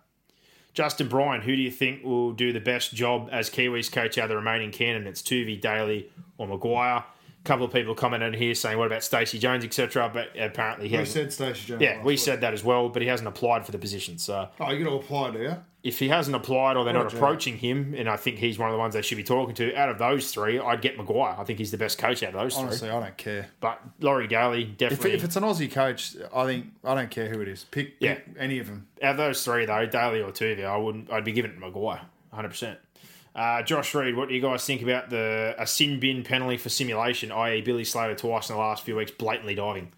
Justin Bryan, who do you think will do the best job as Kiwis coach out of the remaining candidates? Tuvey, Daley, or Maguire? Couple of people commented here saying, "What about Stacey Jones, etc." But apparently, he We said Stacey Jones. yeah, we week. said that as well, but he hasn't applied for the position. So Oh, you got to apply, do you? if he hasn't applied or they're What not approaching him, and I think he's one of the ones they should be talking to, out of those three, I'd get Maguire. I think he's the best coach out of those Honestly, three. I don't care. But Laurie Daley If, definitely. if it's an Aussie coach, I think I don't care who it is. Pick, Yeah. pick any of them. out of those three though, Daley or Tuvia, I wouldn't. I'd be giving it to Maguire, hundred percent. Uh, Josh Reed, what do you guys think about the a sin bin penalty for simulation, i.e., Billy Slater twice in the last few weeks blatantly diving?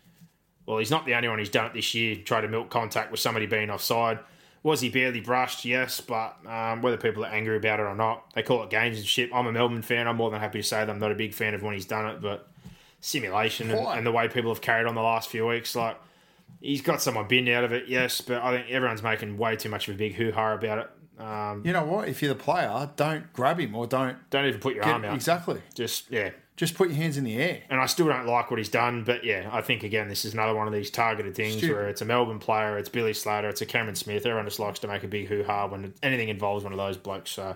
Well, he's not the only one who's done it this year. Tried to milk contact with somebody being offside. Was he barely brushed? Yes, but um, whether people are angry about it or not, they call it gamesmanship. I'm a Melbourne fan. I'm more than happy to say that I'm not a big fan of when he's done it, but simulation and, and the way people have carried on the last few weeks, like he's got someone binned out of it, yes, but I think everyone's making way too much of a big hoo ha about it. Um, You know what? If you're the player, don't grab him or don't don't even put your get arm out. exactly. Just yeah. Just put your hands in the air. And I still don't like what he's done, but yeah, I think again this is another one of these targeted things Stupid. where it's a Melbourne player, it's Billy Slater, it's a Cameron Smith. Everyone just likes to make a big hoo ha when anything involves one of those blokes. So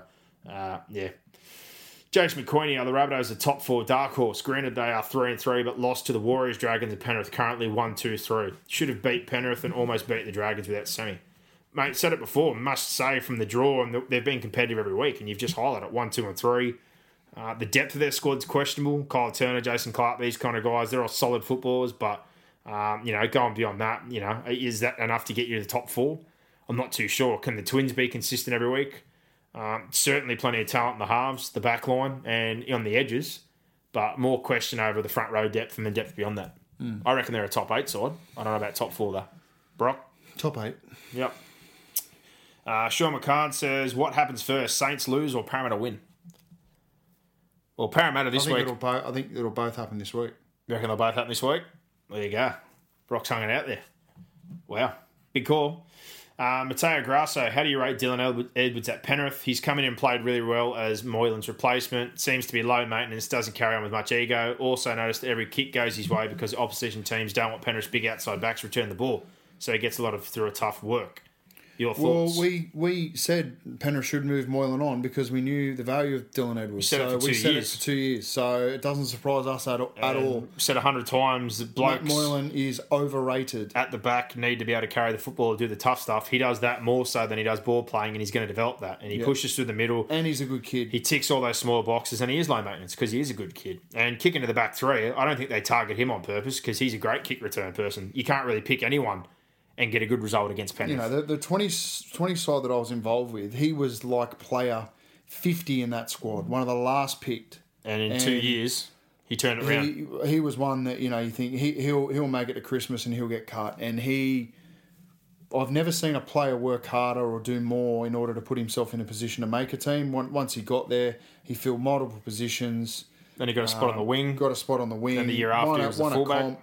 uh, yeah. James McQueenie are the Rabbitohs, the top four dark horse. Granted, they are three and three, but lost to the Warriors, Dragons, and Penrith. Currently one, two, three. Should have beat Penrith and almost beat the Dragons without semi. Mate, said it before. Must say from the draw, and they've been competitive every week. And you've just highlighted it, one, two, and three. Uh, the depth of their squad's questionable. Kyle Turner, Jason Clark, these kind of guys, they're all solid footballers, but um, you know, going beyond that, you know, is that enough to get you to the top four? I'm not too sure. Can the Twins be consistent every week? Um, certainly plenty of talent in the halves, the back line, and on the edges, but more question over the front row depth and the depth beyond that. I reckon they're a top eight side. I don't know about top four though. Brock? Top eight. Yep. Uh, Sean McCann says, "What happens first? Saints lose or Parramatta win?" Well, Parramatta I this think week. it'll both. I think it'll both happen this week. You reckon they'll both happen this week? There you go. Brock's hanging out there. Wow. Big call. Uh, Mateo Grasso, how do you rate Dylan Edwards at Penrith? He's come in and played really well as Moylan's replacement. Seems to be low maintenance, doesn't carry on with much ego. Also noticed every kick goes his way because opposition teams don't want Penrith's big outside backs return the ball. So he gets a lot of through a tough work. Your Well, we we said Penrith should move Moylan on because we knew the value of Dylan Edwards. it so we said years. it for two years. So it doesn't surprise us at, at all. Said a hundred times that Matt Moylan is overrated. at the back need to be able to carry the football and do the tough stuff. He does that more so than he does ball playing, and he's going to develop that. And he Yeah. pushes through the middle. And he's a good kid. He ticks all those small boxes, and he is low maintenance because he is a good kid. And kicking to the back three, I don't think they target him on purpose because he's a great kick return person. You can't really pick anyone and get a good result against Penrith. you know, the, the 20, 20 side that I was involved with, he was like player 50 in that squad, one of the last picked. and in two years, he turned it around. He, he was one that, you know, you think he, he'll, he'll make it to Christmas and he'll get cut. And he, I've never seen a player work harder or do more in order to put himself in a position to make a team. Once he got there, he filled multiple positions. then he got a spot on the um, wing. Got a spot on the wing. Then the year after, won he a- was the won a fullback. comp.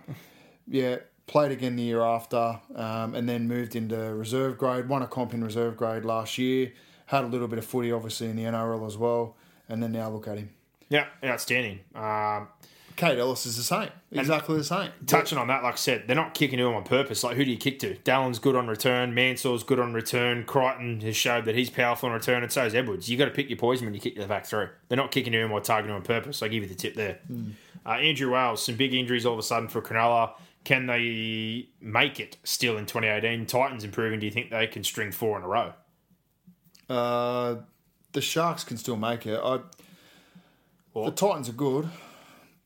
Yeah, played again the year after, um, and then moved into reserve grade. Won a comp in reserve grade last year. Had a little bit of footy, obviously, in the NRL as well. And then now look at him. Yeah, outstanding. Um, Kaide Ellis is the same. Exactly the same. touching on that, like I said, they're not kicking to him on purpose. Like, who do you kick to? Dallin's good on return. Mansour's good on return. Crichton has showed that he's powerful on return, and so is Edwards. you got to pick your poison when you kick the back through. They're not kicking to him or targeting him on purpose. I give you the tip there. Uh, Andrew Wales, some big injuries all of a sudden for Cronulla. Can they make it still in 2018? Titans improving. Do you think they can string four in a row? Uh, the Sharks can still make it. I, the Titans are good,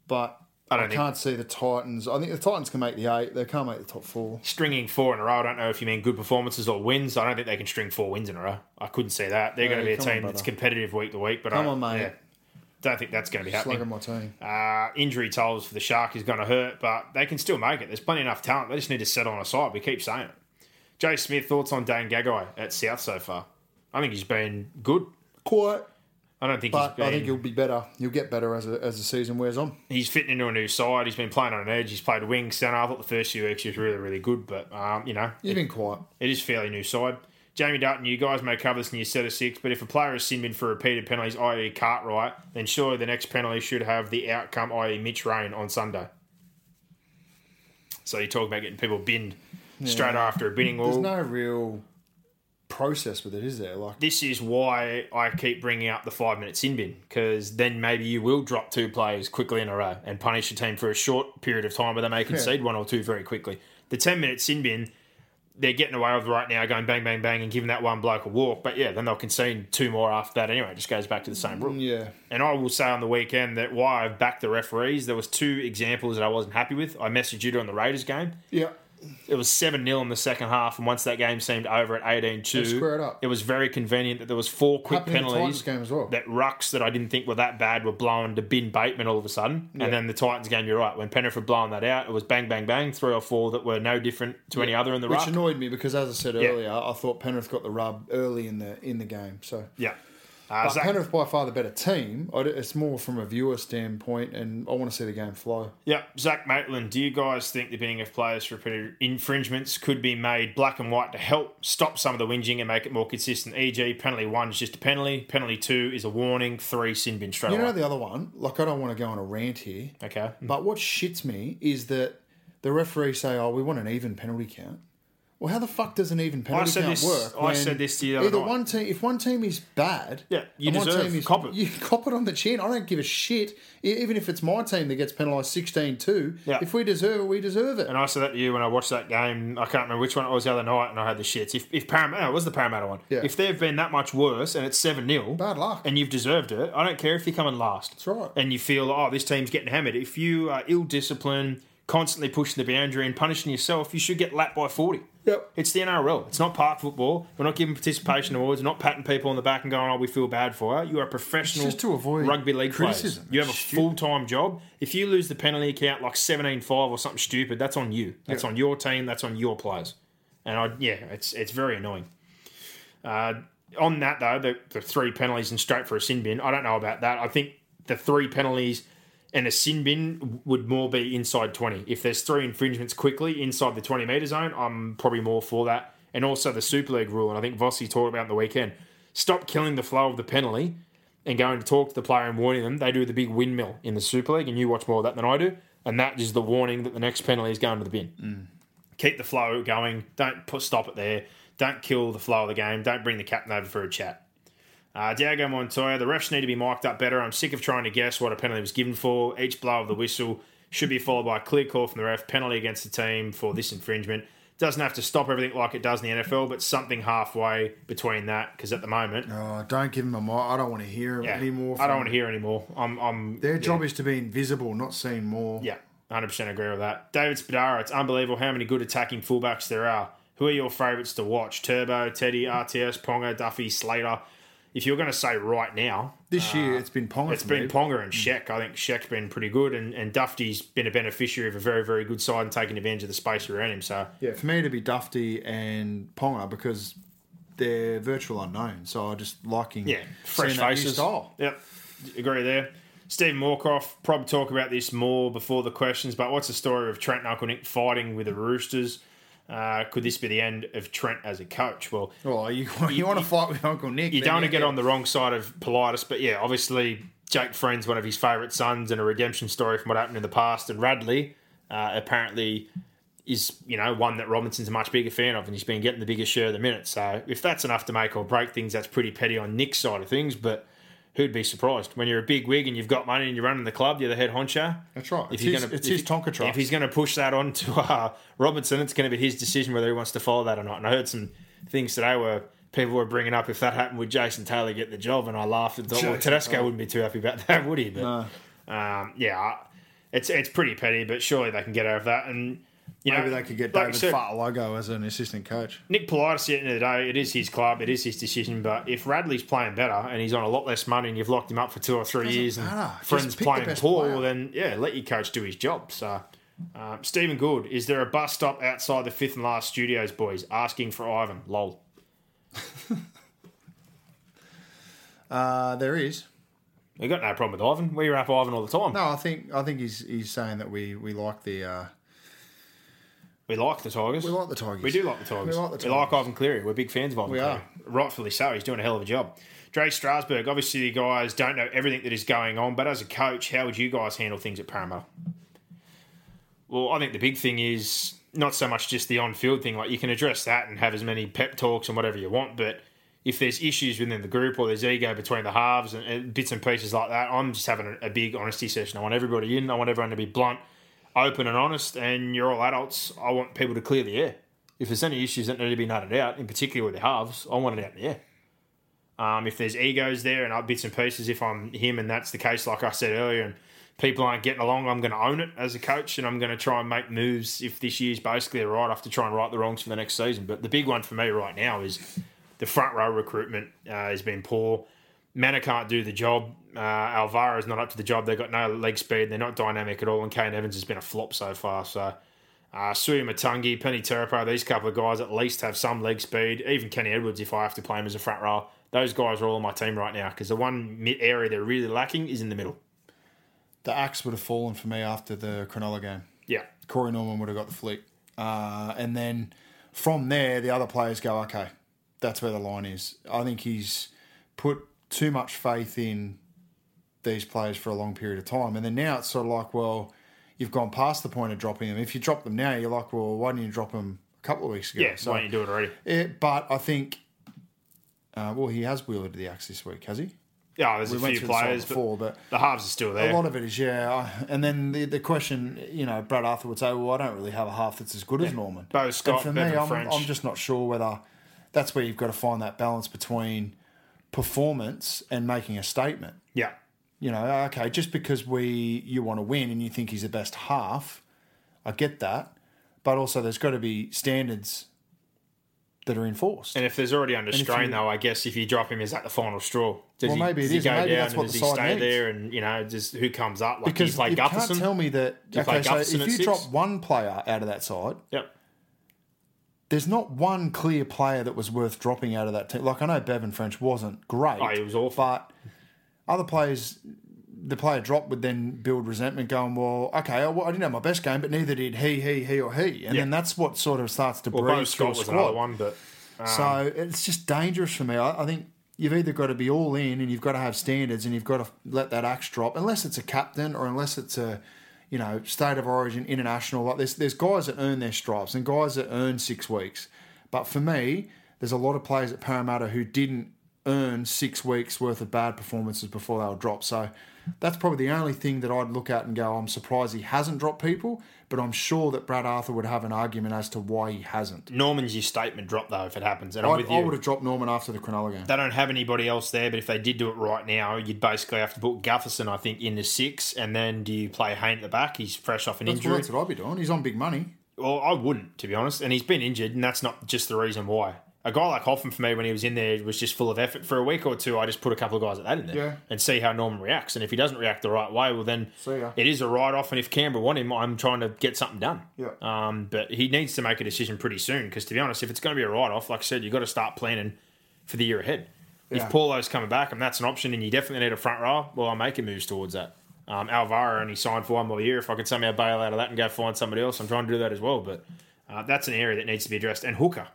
but I I, can't see the Titans. I think the Titans can make the eight. They can't make the top four. Stringing four in a row. I don't know if you mean good performances or wins. I don't think they can string four wins in a row. I couldn't see that. They're going to be a come on, team that's competitive week to week. But Come I, on, mate. yeah, don't think that's going to be happening. on my team. Uh, injury tolls for the Shark is going to hurt, but they can still make it. There's plenty enough talent. They just need to settle on a side. We keep saying it. Jay Smith, thoughts on Dane Gagai at South so far? I think he's been good. Quiet. I don't think But he's been, I think he'll be better. He'll get better as, a, as the season wears on. he's fitting into a new side. He's been playing on an edge. He's played wing centre. I thought the first few weeks he was really, really good, but um, you know, He's been quiet. it is fairly new side. Jamie Dutton, you guys may cover this in your set of six, but if a player is sin bin for repeated penalties, i.e. Cartwright, then surely the next penalty should have the outcome, i.e. Mitch Rein on Sunday. So you talk about getting people binned straight after a binning. Wall. There's no real process with it, is there? Like, this is why I keep bringing up the five minute sin bin because then maybe you will drop two players quickly in a row and punish a team for a short period of time where they may concede one or two very quickly. The 10 minute sin bin, they're getting away with right now, going bang, bang, bang, and giving that one bloke a walk. But yeah, then they'll concede two more after that anyway. It just goes back to the same rule. yeah. And I will say on the weekend that why I've backed the referees, there was two examples that I wasn't happy with. I messaged you on the Raiders game Yeah. It was 7 0 in the second half, and once that game seemed over at 18 2, They it was very convenient that there was four quick Happened penalties. Game as well. That rucks that I didn't think were that bad were blown to bin Bateman all of a sudden. Yeah. And then the Titans game, you're right. When Penrith were blowing that out, it was bang, bang, bang, three or four that were no different to any other in the Which ruck. annoyed me because, as I said Yeah. earlier, I thought Penrith got the rub early in the in the game. So, yeah. Uh, but Zach- Penrith by far the better team. It's more from a viewer standpoint, and I want to see the game flow. Yeah, Zach Maitland, do you guys think the binning of players for repeated infringements could be made black and white to help stop some of the whinging and make it more consistent? E.g., penalty one is just a penalty, penalty two is a warning, three sin bin straight You away. know the other one. Like I don't want to go on a rant here, okay. but what shits me is that the referees say, "Oh, we want an even penalty count." Well, how the fuck does an even penalty said count this- work? I when said this to you either night. one team, if one team is bad, Yeah, you and one deserve- team is cop it. You cop it on the chin. I don't give a shit. Even if it's my team that gets penalised 16-2, Yeah. if we deserve it, we deserve it. And I said that to you when I watched that game. I can't remember which one it was the other night, and I had the shits. If, if Parramatta, it was the Parramatta one. Yeah. If they've been that much worse and it's 7 0, Bad luck. and you've deserved it, I don't care if you come in last. That's right. And you feel, oh, this team's getting hammered. If you are ill disciplined, constantly pushing the boundary and punishing yourself, you should get lapped by 40. Yep. It's the NRL. It's not park football. We're not giving participation awards. We're not patting people on the back and going, "Oh, we feel bad for you." You are a professional It's just to avoid rugby league criticism. players. You have a full time job. If you lose the penalty count like 17-5 or something stupid, that's on you. That's on your team. That's on your players. And I, yeah, it's it's very annoying. Uh, on that though, the, the three penalties and straight for a sin bin. I don't know about that. I think the three penalties and a sin bin would more be inside 20. If there's three infringements quickly inside the 20 metre zone, I'm probably more for that. And also the Super League rule, and I think Vossi talked about it on the weekend. Stop killing the flow of the penalty and going to talk to the player and warning them. They do the big windmill in the Super League, and you watch more of that than I do. And that is the warning that the next penalty is going to the bin. Mm. Keep the flow going. Don't put stop it there. Don't kill the flow of the game. Don't bring the captain over for a chat. Uh, Diego Montoya, the refs need to be mic'd up better. I'm sick of trying to guess what a penalty was given for. Each blow of the whistle should be followed by a clear call from the ref, penalty against the team for this infringement. Doesn't have to stop everything like it does in the NFL, but something halfway between that, because at the moment, Oh, don't give them a mic. I don't want to hear yeah, anymore. I don't want to hear anymore. I'm, I'm Their yeah. job is to be invisible, not seen more. Yeah, 100% agree with that. David Spadara, it's unbelievable how many good attacking fullbacks there are. Who are your favourites to watch? Turbo, Teddy, RTS, Ponga, Dufty, Slater. If you're going to say right now, This year uh, it's been Ponga. It's been me. Ponga and mm. Sheck. I think Sheck's been pretty good, and, and Dufty's been a beneficiary of a very, very good side and taking advantage of the space around him. So, Yeah, for me to be Dufty and Ponga because they're virtual unknown. So I just liking yeah, fresh seeing that new faces. style. Yep, agree there. Stephen Moorcroft, probably talk about this more before the questions, but what's the story of Trent Nick fighting with the Roosters? Uh, could this be the end of Trent as a coach? Well, Oh, you, you, want to fight with Uncle Nick? you don't want to get on the wrong side of Politis, but yeah, obviously Jake Friend's one of his favourite sons and a redemption story from what happened in the past. And Radley uh, apparently is, you know, one that Robinson's a much bigger fan of and he's been getting the biggest share of the minute. So if that's enough to make or break things, that's pretty petty on Nick's side of things. But who'd be surprised when you're a big wig and you've got money and you're running the club, you're the head honcho. That's right. If It's his- gonna- it's if his Tonka truck. If he's going to push that on to uh, Robinson, it's going to be his decision whether he wants to follow that or not. And I heard some things today where people were bringing up if that happened, would Jason Taylor get the job? And I laughed and thought, well, Jason Tedesco Taylor. wouldn't be too happy about that, would he? But um, yeah, it's it's pretty petty, but surely they can get over that. And you Maybe know, they could get like David said, Fartalogo as an assistant coach. Nick Politis, at the end of the day, it is his club, it is his decision. But if Radley's playing better and he's on a lot less money and you've locked him up for two or three years and matter. Just friends playing poor, player. then yeah, let your coach do his job. So, um, Stephen Good, is there a bus stop outside the fifth and last studios, boys? Asking for Ivan. Lol. Uh, there is. We got no problem with Ivan. We rap Ivan all the time. No, I think I think he's he's saying that we we like the uh, We like the Tigers. we like the Tigers. We do like the Tigers. We like the We like Ivan Cleary. We're big fans of Ivan We Cleary. are. Rightfully so. He's doing a hell of a job. Dre Strasburg, obviously the guys don't know everything that is going on, but as a coach, how would you guys handle things at Parramatta? Well, I think the big thing is not so much just the on-field thing. Like you can address that and have as many pep talks and whatever you want, but if there's issues within the group or there's ego between the halves and, bits and pieces like that, I'm just having a big honesty session. I want everybody in. I want everyone to be blunt, open, and honest. And you're all adults. I want people to clear the air. If there's any issues that need to be nutted out, in particular with the halves, I want it out in the air. Um, if there's egos there and bits and pieces, if I'm him and that's the case, like I said earlier, and people aren't getting along, I'm going to own it as a coach and I'm going to try and make moves if this year's basically a write off to try and right the wrongs for the next season. But the big one for me right now is the front row recruitment uh, has been poor. Mannah can't do the job. Uh, Alvaro's not up to the job. They've got no leg speed. They're not dynamic at all. And Kane Evans has been a flop so far. So uh, Suaia Matagi, Peni Terepo, these couple of guys at least have some leg speed. Even Kenny Edwards, if I have to play him as a front row, those guys are all on my team right now because the one area they're really lacking is in the middle. the axe would have fallen for me after the Cronulla game. Yeah. Corey Norman would have got the flick. Uh, and then from there, the other players go, okay, that's where the line is. I think he's put too much faith in these players for a long period of time. And then now it's sort of like, well, you've gone past the point of dropping them. If you drop them now, you're like, well, why didn't you drop them a couple of weeks ago? Yeah, why don't you do it already? Yeah, but I think, uh, well, he has wielded the axe this week, has he? Yeah, there's We a went few through the side players, before, but, but the halves are still there. a lot of it is, yeah. And then the, the question, you know, Brad Arthur would say, well, I don't really have a half that's as good as Norman. Bo And Scott, for Bevan me, I'm, French. I'm just not sure whether that's where you've got to find that balance between performance and making a statement. yeah. You know, okay, just because we you want to win and you think he's the best half, I get that. But also there's got to be standards that are enforced. And if there's already under strain, you- though, I guess if you drop him, is that the final straw? Does Well, he, maybe it he is, go maybe down that's what does the he side stay needs. there? And, you know, just who comes up? Like, because do you play you Gutherson? can't tell me that. Do okay, so if you six? drop one player out of that side, Yep. There's not one clear player that was worth dropping out of that team. Like I know Bevan French wasn't great. Oh, he was awful. But other players, the player drop would then build resentment, going, "Well, okay, I, I didn't have my best game, but neither did he, he, he, or he," and Yeah. then that's what sort of starts to Well, breed Bo Scott was another one, but So um, it's just dangerous for me. I, I think you've either got to be all in and you've got to have standards and you've got to let that axe drop, unless it's a captain or unless it's a, you know, state of origin, international. Like there's there's guys that earn their stripes and guys that earn six weeks. But for me, there's a lot of players at Parramatta who didn't earn six weeks worth of bad performances before they were dropped. So that's probably the only thing that I'd look at and go, I'm surprised he hasn't dropped people, but I'm sure that Brad Arthur would have an argument as to why he hasn't. Norman's your statement drop, though, if it happens. And I'm I'd, with you. I would have dropped Norman after the Cronulla game. they don't have anybody else there, but if they did do it right now, you'd basically have to put Gutherson, I think, in the six, and then do you play Hayne at the back? He's fresh off an That's, injury. that's what I'd be doing. He's on big money. Well, I wouldn't, to be honest. And he's been injured, and that's not just the reason why. A guy like Hoffman, for me, when he was in there, was just full of effort. For a week or two, I just put a couple of guys like that in there Yeah. and see how Norman reacts. And if he doesn't react the right way, well, then it is a write off. And if Canberra want him, I'm trying to get something done. Yeah. Um, but he needs to make a decision pretty soon because, to be honest, if it's going to be a write off, like I said, you've got to start planning for the year ahead. Yeah. If Paulo's coming back and that's an option, and you definitely need a front row, well, I'm making moves towards that. Um, Alvaro only signed for one more year. If I could somehow bail out of that and go find somebody else, I'm trying to do that as well. But uh, that's an area that needs to be addressed. And Hooker,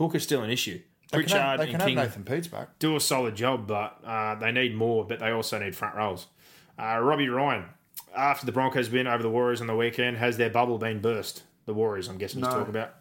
Hooker's still an issue. They can have, Pritchard they and King Nathan Peats back. do a solid job, but uh, they need more. But they also need front rows. Uh, Robbie Ryan, after the Broncos win over the Warriors on the weekend, has their bubble been burst? The Warriors, I'm guessing, he's No. talking about.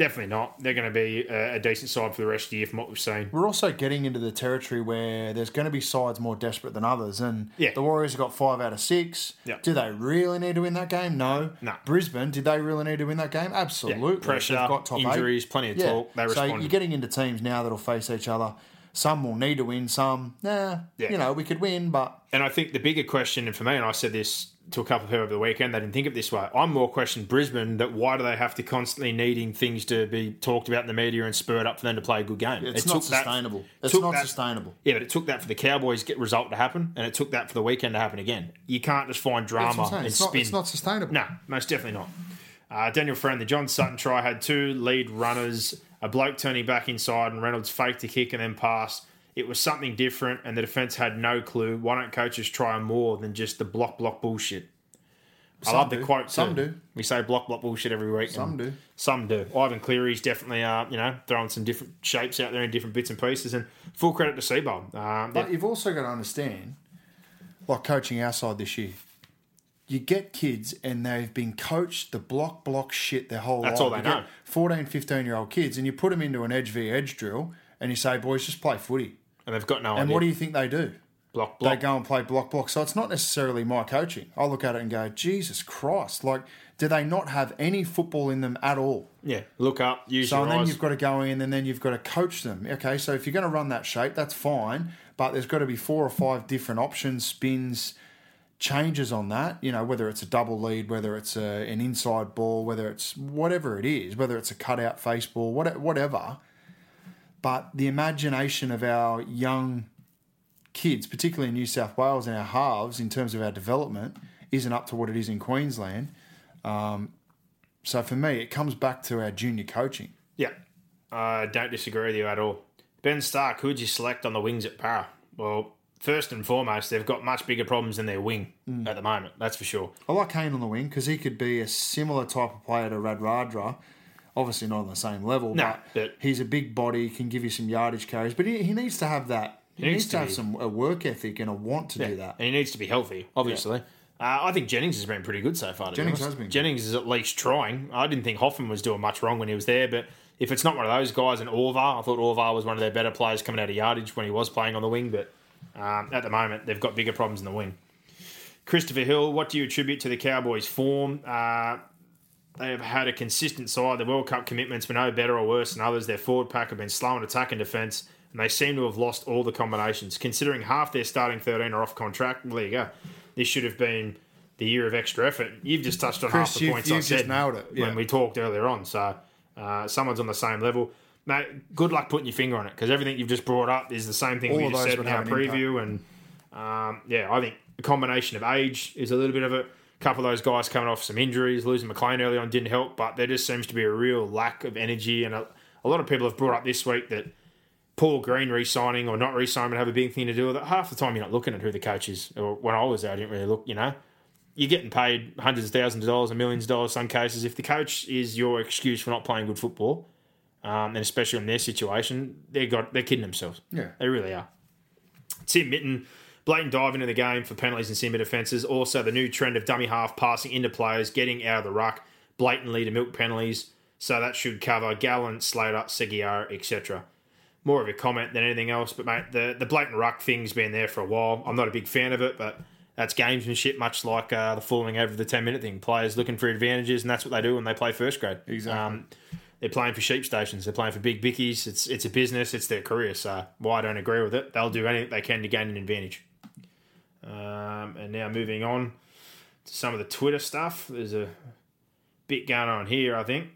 Definitely not. They're going to be a, a decent side for the rest of the year from what we've seen. We're also getting into the territory where there's going to be sides more desperate than others, and Yeah. the Warriors have got five out of six. Yeah. Do they really need to win that game? No. No. Brisbane, did they really need to win that game? Absolutely. Pressure, They've got top eight. injuries, plenty of talk. They so you're getting into teams now that'll face each other. Some will need to win. Some, nah. Yeah. You know, we could win, but And I think the bigger question, and for me, and I said this to a couple of people over the weekend, they didn't think of it this way. I'm more questioning Brisbane that why do they have to constantly needing things to be talked about in the media and spurred up for them to play a good game? it's It not took that- sustainable. it's not that- sustainable. Yeah, but it took that for the Cowboys get result to happen, and it took that for the weekend to happen again. You can't just find drama and It's not, spin. it's not sustainable. No, most definitely not. Uh, Daniel Friend, the John Sutton try had two lead runners, a bloke turning back inside, and Reynolds faked a kick and then passed. It was something different, and the defense had no clue. Why don't coaches try more than just the block block bullshit? I Some love the do. quote. Some too. do. We say block block bullshit every week. Some do. Some do. Ivan Cleary's definitely, uh, you know, throwing some different shapes out there in different bits and pieces. And full credit to Seibold. Um, But you've also got to understand, like coaching our side this year, you get kids and they've been coached the block block shit their whole That's life. all they You know. 14, 15 year old kids, and you put them into an edge v edge drill, and you say, boys, just play footy. And they've got no And idea. what do you think they do? block block. They go and play block block. So it's not necessarily my coaching. I look at it and go, Jesus Christ! Like, do they not have any football in them at all? yeah, look up, use So and then eyes. you've got to go in and then you've got to coach them. Okay, so if you're going to run that shape, that's fine, but there's got to be four or five different options, spins, changes on that. You know, whether it's a double lead, whether it's a, an inside ball, whether it's whatever it is, whether it's a cutout face ball, whatever. But the imagination of our young kids, particularly in New South Wales and our halves, in terms of our development, isn't up to what it is in Queensland. Um, so for me, it comes back to our junior coaching. Yeah, I don't disagree with you at all. Ben Stark, who'd you select on the wings at Parra? Well, first and foremost, they've got much bigger problems than their wing Mm. at the moment. That's for sure. I like Kane on the wing because he could be a similar type of player to Radradra. Obviously not on the same level, No, but, but- he's a big body, can give you some yardage carries. But he, he needs to have that. He, needs needs, to to have some a work ethic and a want to do that. And he needs to be healthy, obviously. Uh, I think Jennings has been pretty good so far. Jennings has been good. Jennings is at least trying. I didn't think Hoffman was doing much wrong when he was there, but if it's not one of those guys, and Auva'a, I thought Auva'a was one of their better players coming out of yardage when he was playing on the wing, but um, at the moment they've got bigger problems in the wing. Christopher Hill, what do you attribute to the Cowboys' form? Uh, they have had a consistent side. The World Cup commitments were no better or worse than others. Their forward pack have been slow in attack and defence, and they seem to have lost all the combinations. Considering half their starting 13 are off contract, well, there you go. This should have been the year of extra effort. You've just touched on Chris, half the you've- points I you've just said nailed it, yeah. when we talked earlier on. So uh, someone's on the same level. Mate, good luck putting your finger on it because everything you've just brought up is the same thing All we just said in our an impact. preview. And um, yeah, I think a combination of age is a little bit of it. Couple of those guys coming off some injuries, losing McLean early on didn't help, but there just seems to be a real lack of energy. And a, a lot of people have brought up this week that Paul Green re-signing or not re-signing would have a big thing to do with it. Half the time you're not looking at who the coach is. Or when I was there, I didn't really look. You know, you're getting paid hundreds of thousands of dollars and millions of dollars. in Some cases, if the coach is your excuse for not playing good football, um, and especially in their situation, they got they're kidding themselves. Yeah. they really are. Tim Mitten, blatant diving into the game for penalties and simmer defences. Also, the new trend of dummy half passing into players, getting out of the ruck blatantly to milk penalties. So that should cover Gallen, Slater, Segeyaro, etc. More of a comment than anything else, but mate, the, the blatant ruck thing's been there for a while. I'm not a big fan of it, but that's gamesmanship, much like uh, the falling over the 10 minute thing. Players looking for advantages, and that's what they do when they play first grade. Exactly. Um, they're playing for sheep stations. They're playing for big bickies. It's it's a business. It's their career. So why I don't agree with it? They'll do anything they can to gain an advantage. Um, and now moving on to some of the Twitter stuff. There's a bit going on here. I think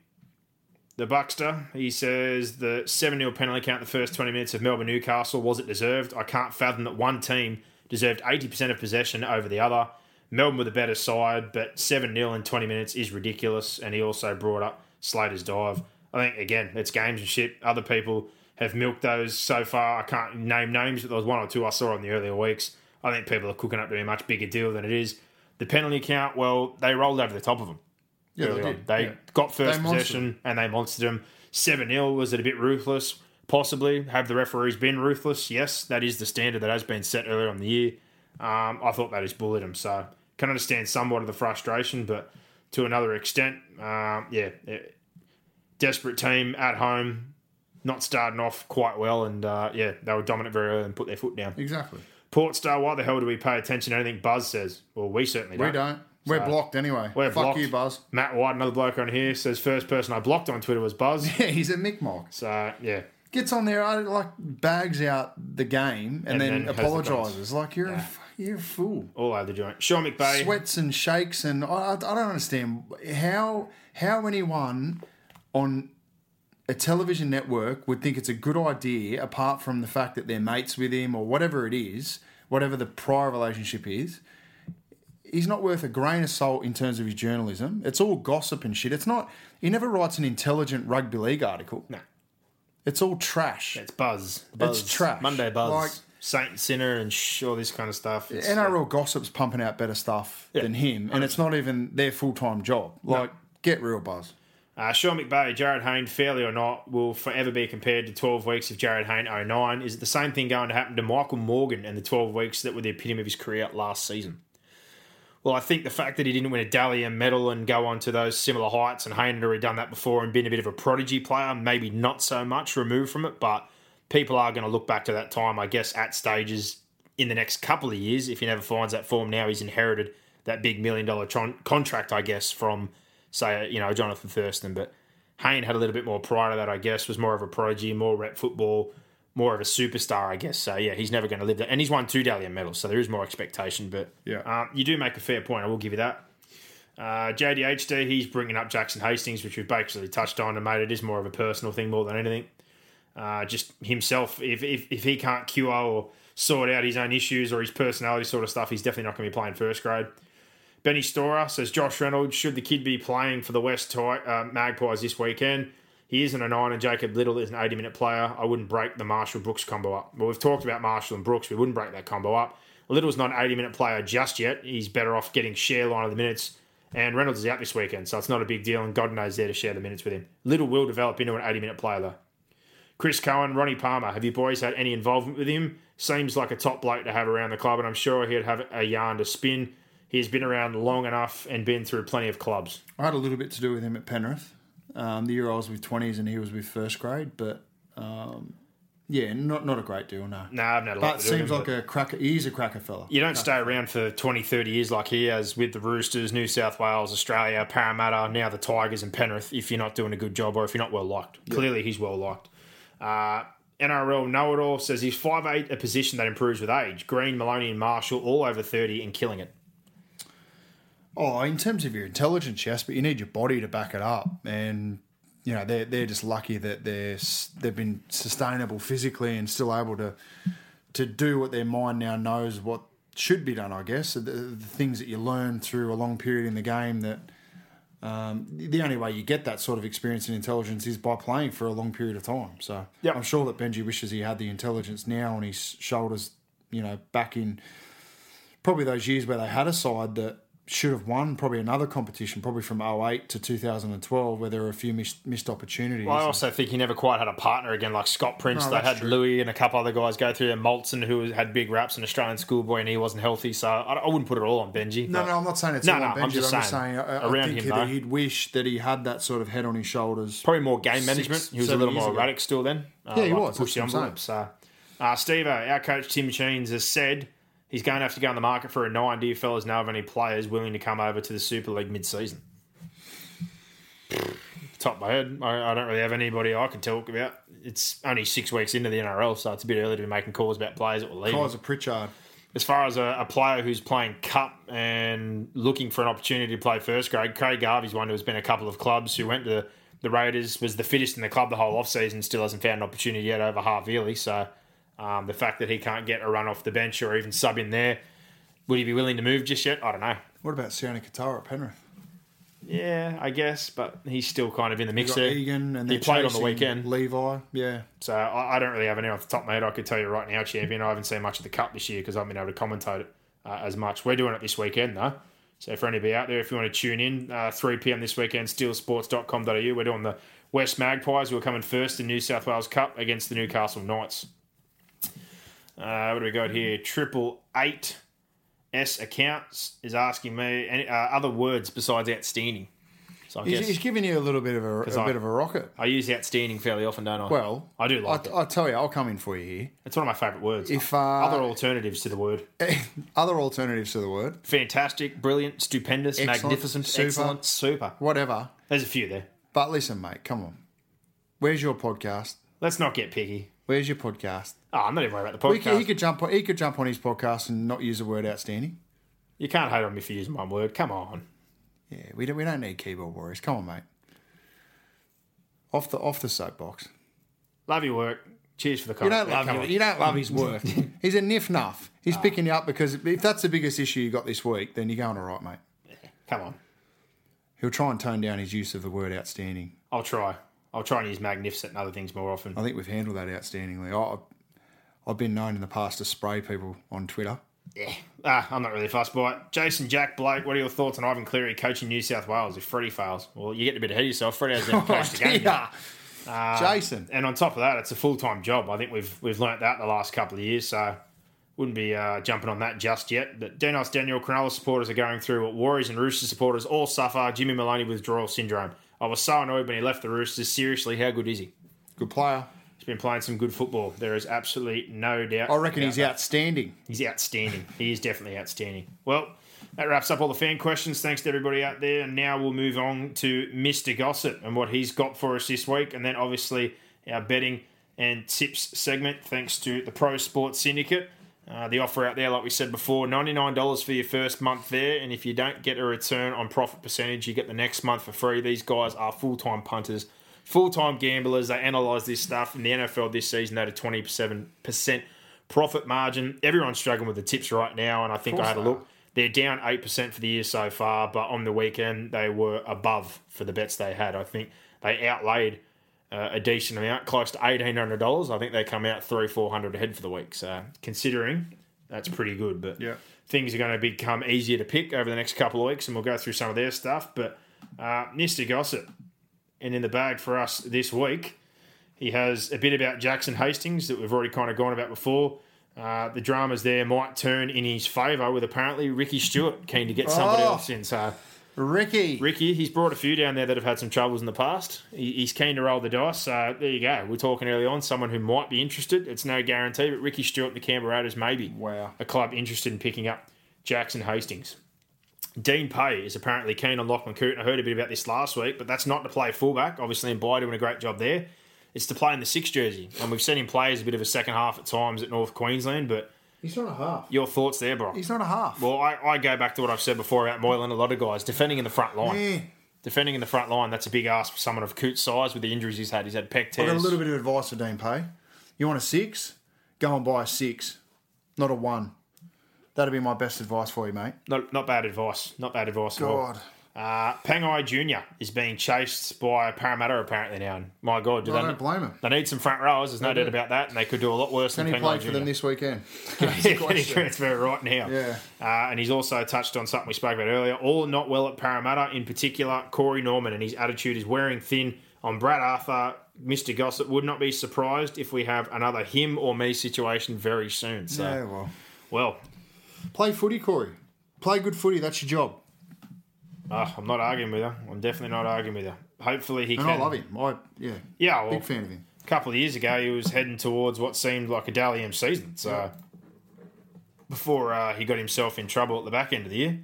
the Buckster he says the seven 0 penalty count the first twenty minutes of Melbourne Newcastle was it deserved? I can't fathom that one team deserved eighty percent of possession over the other. Melbourne were the better side, but seven 0 in twenty minutes is ridiculous. And he also brought up Slater's dive. I think again, it's games and shit. Other people have milked those so far. I can't name names, but there was one or two I saw in the earlier weeks. I think people are cooking up to be a much bigger deal than it is. The penalty count, well, they rolled over the top of them. Yeah, they did. They Yeah. got first They possession and they monstered them. 7 0. Was it a bit ruthless? Possibly. Have the referees been ruthless? Yes, that is the standard that has been set earlier on the year. Um, I thought they just bullied them. So can understand somewhat of the frustration, but to another extent, um, yeah, eh, desperate team at home, not starting off quite well, and uh, yeah, they were dominant very early and put their foot down. Exactly. Port Star, why the hell do we pay attention to anything Buzz says? Well, we certainly don't. We don't. We're So- blocked anyway. We're Fuck blocked. you, Buzz. Matt White, another bloke on here, says first person I blocked on Twitter was Buzz. Yeah, he's a Mick Mock. So yeah, Gets on there, uh, like bags out the game, and, And then, then has the apologises. Like you're a, you're a fool. all over the joint. Sean McVay. Sweats and shakes, and I, I I don't understand how how anyone on a television network would think it's a good idea, apart from the fact that they're mates with him or whatever it is, whatever the prior relationship is. He's not worth a grain of salt in terms of his journalism. It's all gossip and shit. It's not. He never writes an intelligent rugby league article. No. It's all trash. It's buzz. buzz. It's trash. Monday buzz. Like- Saint and sinner and sh- all this kind of stuff. It's, NRL gossip's pumping out better stuff Yeah. than him, and it's not even their full time job. Like, get real, Buzz. Uh, Sean McVay, Jarryd Hayne, fairly or not, will forever be compared to 12 weeks of Jarryd Hayne 09. Is it the same thing going to happen to Michael Morgan and the 12 weeks that were the epitome of his career last season? Well, I think the fact that he didn't win a Dally M medal and go on to those similar heights, and Hayne had already done that before and been a bit of a prodigy player, maybe not so much removed from it, but people are going to look back to that time, I guess, at stages in the next couple of years. If he never finds that form now, he's inherited that big million dollar tron- contract, I guess, from, say, you know, Jonathan Thurston. But Hayne had a little bit more prior to that, I guess, was more of a prodigy, more rep football, more of a superstar, I guess. So, yeah, he's never going to live that. And he's won two Dally M medals, so there is more expectation. But Yeah. um, you do make a fair point. I will give you that. Uh, JDHD, he's bringing up Jackson Hastings, which we've basically touched on and made it is more of a personal thing more than anything. Uh, just himself, if, if, if he can't cure or sort out his own issues or his personality sort of stuff, he's definitely not going to be playing first grade. Benny Storer says Josh Reynolds, should the kid be playing for the West Ti- uh, Magpies this weekend? He isn't a nine and Jacob Liddle is an 80 minute player. I wouldn't break the Marshall Brooks combo up. Well, we've talked about Marshall and Brooks. We wouldn't break that combo up. Liddle's not an 80 minute player just yet. He's better off getting share line of the minutes. And Reynolds is out this weekend, so it's not a big deal. And God knows there to share the minutes with him. Little will develop into an 80 minute player, though. Chris Cohen, Ronnie Palmer, have you boys had any involvement with him? Seems like a top bloke to have around the club, and I'm sure he'd have a yarn to spin. He's been around long enough and been through plenty of clubs. I had a little bit to do with him at Penrith. Um, the year I was with 20s and he was with first grade, but um, yeah, not not a great deal, no. No, I haven't had a lot But seems him, like but- a cracker. He's a cracker fella. You don't stay around for 20, 30 years like he has with the Roosters, New South Wales, Australia, Parramatta, now the Tigers and Penrith if you're not doing a good job or if you're not well liked. Clearly, he's well liked. Uh, NRL Know It All says he's 5'8, a position that improves with age. Green, Maloney, and Marshall all over 30 and killing it. Oh, in terms of your intelligence, yes, but you need your body to back it up. And you know they're they're just lucky that they're they've been sustainable physically and still able to to do what their mind now knows what should be done. I guess the, the things that you learn through a long period in the game that. Um, the only way you get that sort of experience and intelligence is by playing for a long period of time. So Yep. I'm sure that Benji wishes he had the intelligence now on his shoulders, you know, back in probably those years where they had a side that should have won probably another competition, probably from 08 to 2012, where there were a few missed, missed opportunities. Well, I also think he never quite had a partner again like Scott Prince. No, they had true. Louis and a couple other guys go through there. Molson, who had big raps, an Australian schoolboy, and he wasn't healthy. So I, I wouldn't put it all on Benji. no, no, I'm not saying it's No, all no, on I'm Benji. just I'm just saying, saying, I, I around think him, that though. he'd wish that he had that sort of head on his shoulders. Probably more game Six, management. He was a little years more ago. erratic still then. Uh, Yeah, he like was, to Push the that's envelope. So, uh, Steve, our coach Tim Sheens has said he's going to have to go on the market for a nine. Do you fellas know of any players willing to come over to the Super League mid-season? Top of my head, I, I don't really have anybody I can talk about. It's only six weeks into the NRL, so it's a bit early to be making calls about players that will leave. Kaysa Pritchard. As far as a, a player who's playing cup and looking for an opportunity to play first grade, Craig Garvey's one who's been a couple of clubs who went to the Raiders, was the fittest in the club the whole off season, still hasn't found an opportunity yet over half yearly. So um, the fact that he can't get a run off the bench or even sub in there, would he be willing to move just yet? I don't know. What about Sione Katoa at Penrith? Yeah, I guess, but he's still kind of in the mix there. Egan and he played on the weekend. Levi, yeah. So I, I don't really have any off the top of my head. I could tell you right now, champion. I haven't seen much of the cup this year because I haven't been able to commentate it uh, as much. We're doing it this weekend though. So for anybody out there, if you want to tune in, uh, 3 p.m. this weekend, steelsports.com.au. We're doing the West Magpies who are coming first in New South Wales Cup against the Newcastle Knights. Uh, what do we got here? Triple eight S accounts is asking me any uh, other words besides outstanding. So I He's, guess he's giving you a little bit of a, a I- bit of a rocket. I use outstanding fairly often, don't I? Well, I do like I, it. I'll tell you, I'll come in for you here. It's one of my favourite words. If, uh, Other alternatives to the word. Other alternatives to the word, Fantastic, brilliant, stupendous, Excellent, magnificent, super. excellent, super. whatever. There's a few there. But listen, mate, come on. Where's your podcast? Let's not get picky. Where's your podcast? Oh, I'm not even worried about the podcast. could, he could jump. on- He could jump on his podcast and not use the word outstanding. You can't hate on me for using one word. Come on. Yeah, we don't. We don't need keyboard warriors. Come on, mate. Off the off the soapbox. Love your work. Cheers for the You comment. don't love him. You don't love his work. He's a niff nuff. He's ah. picking you up because if that's the biggest issue you got this week, then you're going all right, mate. Come on. He'll try and tone down his use of the word outstanding. I'll try. I'll try and use magnificent and other things more often. I think we've handled that outstandingly. I, I've been known in the past to spray people on Twitter. Yeah, ah, I'm not really fussed by it. Jason Jack Blake, what are your thoughts on Ivan Cleary coaching New South Wales if Freddie fails? Well, you get a bit ahead of yourself. Freddie hasn't even coached the game. Yeah. Jason. And on top of that, it's a full time job. I think we've we've learnt that the last couple of years, so wouldn't be uh, jumping on that just yet. But Denos Daniel Cronulla supporters are going through what Warriors and Roosters supporters all suffer: Jimmy Maloney withdrawal syndrome. I was so annoyed when he left the Roosters. Seriously, how good is he? Good player. He's been playing some good football. There is absolutely no doubt. I reckon he's that. outstanding. He's outstanding. he is definitely outstanding. Well, that wraps up all the fan questions. Thanks to everybody out there. And now we'll move on to Mr. Gossett and what he's got for us this week. And then obviously our betting and tips segment, thanks to the Pro Sports Syndicate. Uh, the offer out there, like we said before, $99 for your first month there. And if you don't get a return on profit percentage, you get the next month for free. These guys are full time punters, full time gamblers. They analyse this stuff. In the NFL this season, they had a 27% profit margin. Everyone's struggling with the tips right now. And I think I had a look. They're down 8% for the year so far, but on the weekend, they were above for the bets they had. I think they outlaid uh, a decent amount, close to eighteen hundred dollars. I think they come out three four hundred ahead for the week. So considering that's pretty good, but Yeah. things are going to become easier to pick over the next couple of weeks, and we'll go through some of their stuff. But uh, Mister Gossett, and in the bag for us this week, he has a bit about Jackson Hastings that we've already kind of gone about before. Uh, the dramas there might turn in his favour with apparently Ricky Stuart keen to get somebody Oh. else in. So Ricky. Ricky, he's brought a few down there that have had some troubles in the past. He, he's keen to roll the dice. So there you go. We're talking early on, someone who might be interested. It's no guarantee, but Ricky Stuart and the Canberra Raiders maybe Wow. a club interested in picking up Jackson Hastings. Dean Pay is apparently keen on Lachlan Coote. I heard a bit about this last week, but that's not to play fullback. Obviously, and By doing a great job there. It's to play in the six jersey, and we've seen him play as a bit of a second half at times at North Queensland. But He's not a half. your thoughts there, bro? He's not a half. Well, I, I go back to what I've said before about Moylan. A lot of guys defending in the front line. Yeah. Defending in the front line, that's a big ask for someone of Coote's size with the injuries he's had. He's had pec tears. I've got a little bit of advice for Dean Pay. You want a six? Go and buy a six, not a one. That'd be my best advice for you, mate. Not, not bad advice. Not bad advice at all. Uh, Pangai Jr. is being chased by Parramatta apparently now. And my God, do I they, don't blame him. they need some front rowers. There's no They doubt do. about that. And they could do a lot worse Can than he Pangai play Jr. for them this weekend? Can he transfer right now? Yeah. Uh, and he's also touched on something we spoke about earlier. All not well at Parramatta, in particular, Corey Norman, and his attitude is wearing thin on Brad Arthur. Mr. Gossett would not be surprised if we have another him or me situation very soon. So, Yeah, well. well, Play footy, Corey. Play good footy. That's your job. Uh, I'm not arguing with her. I'm definitely not arguing with her. Hopefully he And can. I love him. I yeah, Yeah, well, big fan of him. a couple of years ago, he was heading towards what seemed like a Dally M season. So before uh, he got himself in trouble at the back end of the year,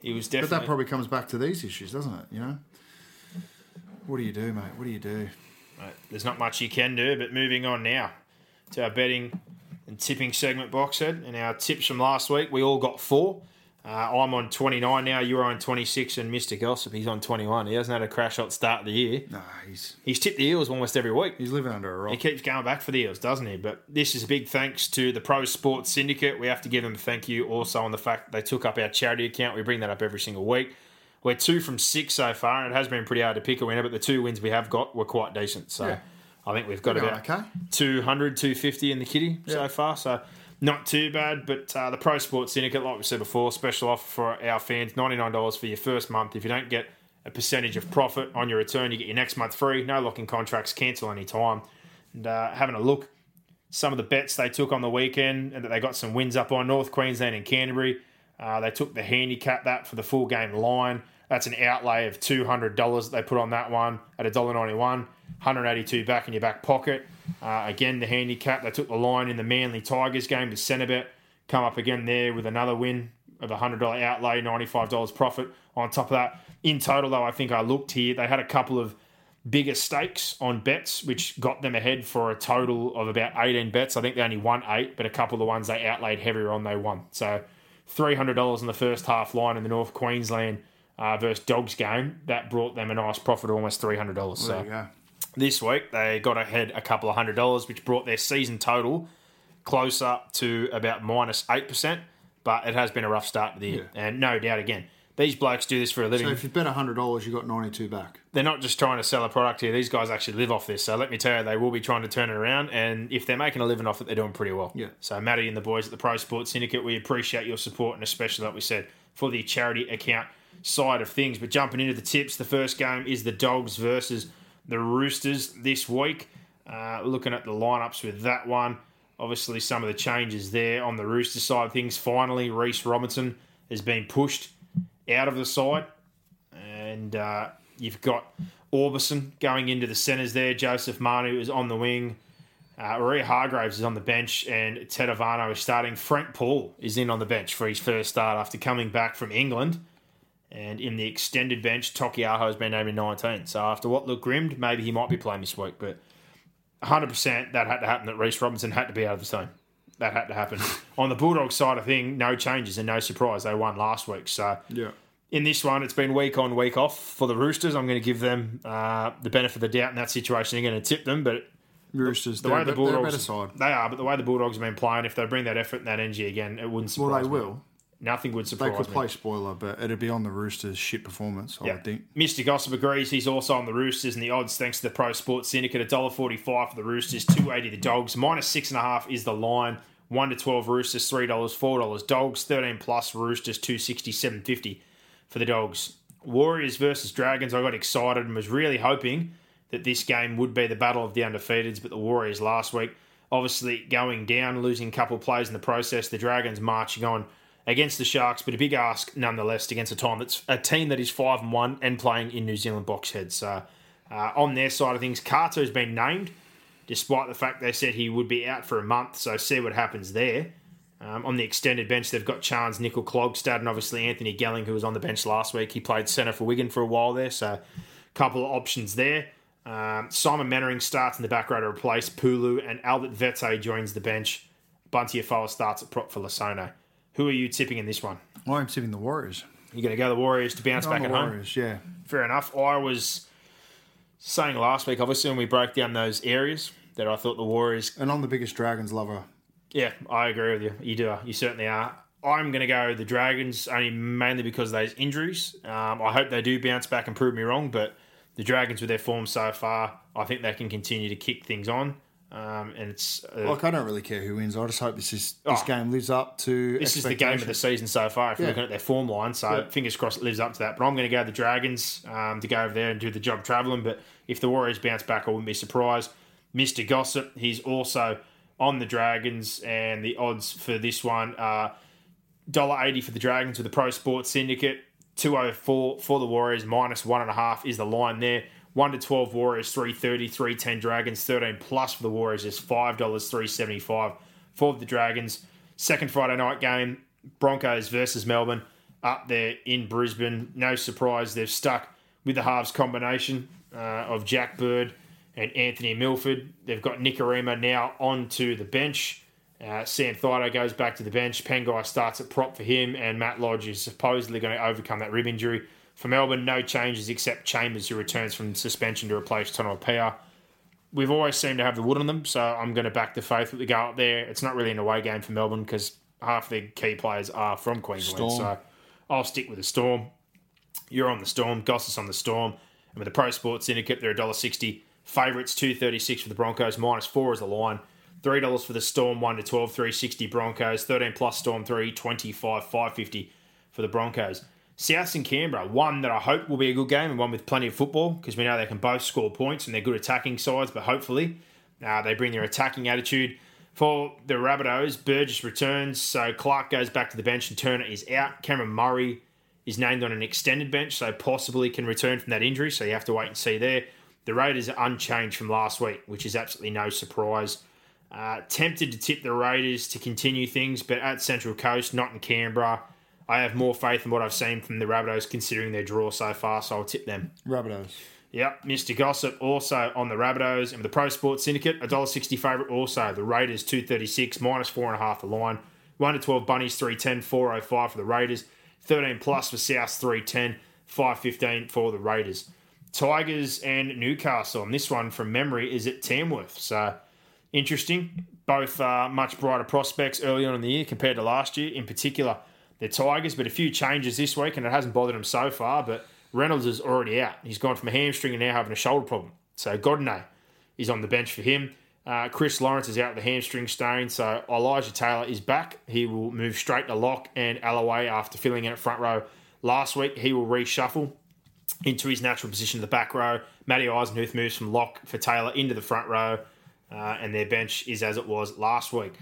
he was definitely. But that probably comes back to these issues, doesn't it? You know. What do you do, mate? What do you do? Right, There's not much you can do, but moving on now to our betting and tipping segment box head and our tips from last week. We all got four. Uh, I'm on 29 now. You're on 26, and Mr. Gossip he's on 21. He hasn't had a crash shot start of the year. No, he's He's tipped the Eels almost every week. he's living under a rock. He keeps going back for the Eels, doesn't he? But this is a big thanks to the Pro Sports Syndicate. We have to give them a thank you also on the fact that they took up our charity account. We bring that up every single week. We're two from six so far, and it has been pretty hard to pick a winner, but the two wins we have got were quite decent. So Yeah. I think we've got about okay. 200, 250 in the kitty so far. So not too bad. But uh, the Pro Sports Syndicate, like we said before, special offer for our fans $99 for your first month. If you don't get a percentage of profit on your return, you get your next month free. No locking contracts, cancel any time. And uh, having a look, some of the bets they took on the weekend and that they got some wins up on North Queensland and Canterbury. Uh, they took the handicap that for the full game line. That's an outlay of two hundred dollars that they put on that one at $1.91, 182 back in your back pocket. Uh, again, the handicap they took the line in the Manly Tigers game to Centrebet. Come up again there with another win of a hundred dollar outlay, ninety five dollars profit on top of that. In total, though, I think I looked here. They had a couple of bigger stakes on bets, which got them ahead for a total of about 18 bets. I think they only won eight, but a couple of the ones they outlaid heavier on, they won. So $300 in the first half line in the North Queensland uh, versus Dogs game. That brought them a nice profit of almost $300. There So you go. This week they got ahead a couple of hundred dollars, which brought their season total close up to about minus 8%. But it has been a rough start to the year. And no doubt, again, these blokes do this for a living. So if you bet hundred dollars, you got ninety two back. they're not just trying to sell a product here. These guys actually live off this. So let me tell you, they will be trying to turn it around. And if they're making a living off it, they're doing pretty well. Yeah. So Matty and the boys at the Pro Sports Syndicate, we appreciate your support and especially, like we said, for the charity account side of things. But jumping into the tips, the first game is the Dogs versus the Roosters this week. Uh, looking at the lineups with that one, obviously some of the changes there on the Rooster side of things. Finally, Reese Robinson has been pushed out of the side and uh, you've got Aubusson going into the centres there. Joseph Manu is on the wing. Uh, Hargreaves is on the bench, and Ted Tetevano is starting. Frank Paul is in on the bench for his first start after coming back from England. And in the extended bench, Taukeiaho has been named in 19. So after what looked grimmed, maybe he might be playing this week. But 100% that had to happen that Reese Robinson had to be out of the team. That had to happen. on the Bulldogs side of thing, no changes and no surprise. They won last week. So Yeah. in this one, it's been week on, week off for the Roosters. I'm going to give them uh, the benefit of the doubt in that situation. I'm going to tip them, but Roosters, the they're, way the a bit- they're a Bulldogs they are, but the way the Bulldogs have been playing, if they bring that effort and that energy again, it wouldn't surprise Well, they me. will. Nothing would surprise me. They could me. play spoiler, but it'd be on the Roosters' shit performance. I Yeah. would think. Mr. Gossip agrees. He's also on the Roosters and the odds thanks to the Pro Sports Syndicate. $1.45 for the Roosters, two eighty the Dogs. Minus six and a half is the line. One to twelve Roosters, three dollars, four dollars. Dogs, thirteen plus Roosters, two sixty, seven fifty for the Dogs. Warriors versus Dragons. I got excited and was really hoping that this game would be the battle of the undefeateds, but the Warriors last week obviously going down, losing a couple of plays in the process. The Dragons marching on against the Sharks, but a big ask nonetheless against a time that's a team that is five and one and playing in New Zealand box head. So uh, on their side of things, Carter has been named, despite the fact they said he would be out for a month. So see what happens there. Um, on the extended bench, they've got Charnze Nicoll-Klokstad, and obviously Anthony Gelling, who was on the bench last week. He played centre for Wigan for a while there, so a couple of options there. Um, Simon Mannering starts in the back row to replace Pulu, and Albert Vete joins the bench. Bunty Afoa starts at prop for Lisone. Who are you tipping in this one? I'm tipping the Warriors. You're going to go the Warriors to bounce I'm back at home? Warriors, yeah. Fair enough. I was saying last week, obviously, when we broke down those areas, that I thought the Warriors And I'm the biggest Dragons lover. Yeah, I agree with you. You do. You certainly are. I'm going to go the Dragons only mainly because of those injuries. Um, I hope they do bounce back and prove me wrong, but the Dragons with their form so far, I think they can continue to kick things on. Um, and it's uh, Like I don't really care who wins. I just hope this is this Oh. game lives up to. this is the game of the season so far. If you're looking at their form line, so Yeah. fingers crossed it lives up to that. But I'm going to go the Dragons um, to go over there and do the job travelling. But if the Warriors bounce back, I wouldn't be surprised. Mister Gossip, he's also on the Dragons, and the odds for this one are $1.80 for the Dragons with the Pro Sports Syndicate. 204 for the Warriors, minus one and a half is the line there. 1 to 12 Warriors, 330, 310 Dragons, 13 plus for the Warriors is $5, 375 for the Dragons. Second Friday night game, Broncos versus Melbourne up there in Brisbane. No surprise, they've stuck with the halves combination uh, of Jack Bird and Anthony Milford. They've got Nikorima now onto the bench. Uh, Sam Thaiday goes back to the bench. Pangai starts at prop for him, and Matt Lodge is supposedly going to overcome that rib injury. For Melbourne, no changes except Chambers, who returns from suspension to replace Tono Pea. We've always seemed to have the wood on them, so I'm going to back the faith that we go up there. It's not really an away game for Melbourne because half the key players are from Queensland, Storm. so I'll stick with the Storm. You're on the Storm, Goss is on the Storm, and with the Pro Sports Syndicate, they're $1.60. Favourites two thirty six for the Broncos, minus four is the line. Three dollars for the Storm, one to 12, 360 Broncos, 13 plus Storm, three, 25, 550 for the Broncos. South and Canberra, one that I hope will be a good game and one with plenty of football because we know they can both score points and they're good attacking sides, but hopefully uh, they bring their attacking attitude. For the Rabbitohs, Burgess returns, so Clark goes back to the bench and Turner is out. Cameron Murray is named on an extended bench, so possibly can return from that injury, so you have to wait and see there. The Raiders are unchanged from last week, which is absolutely no surprise. Uh, tempted to tip the Raiders to continue things, but at Central Coast, not in Canberra. I have more faith in what I've seen from the Rabbitohs considering their draw so far, so I'll tip them. Rabbitohs. Yep, Mr. Gossip also on the Rabbitohs and the Pro Sports Syndicate, $1.60 favourite also. The Raiders 236, minus 4.5 the line. 1 to 12 Bunnies 310, 405 for the Raiders. 13 plus for South 310, 515 for the Raiders. Tigers and Newcastle. And this one from memory is at Tamworth. So interesting. Both uh, much brighter prospects early on in the year compared to last year. In particular, the Tigers, but a few changes this week, and it hasn't bothered them so far. But Reynolds is already out. He's gone from a hamstring and now having a shoulder problem. So Godinet is on the bench for him. Uh, Chris Lawrence is out with the hamstring strain, so Elijah Taylor is back. He will move straight to lock and Alloway after filling in at front row last week. He will reshuffle into his natural position of the back row. Matty Eisenhuth moves from lock for Taylor into the front row, uh, and their bench is as it was last week.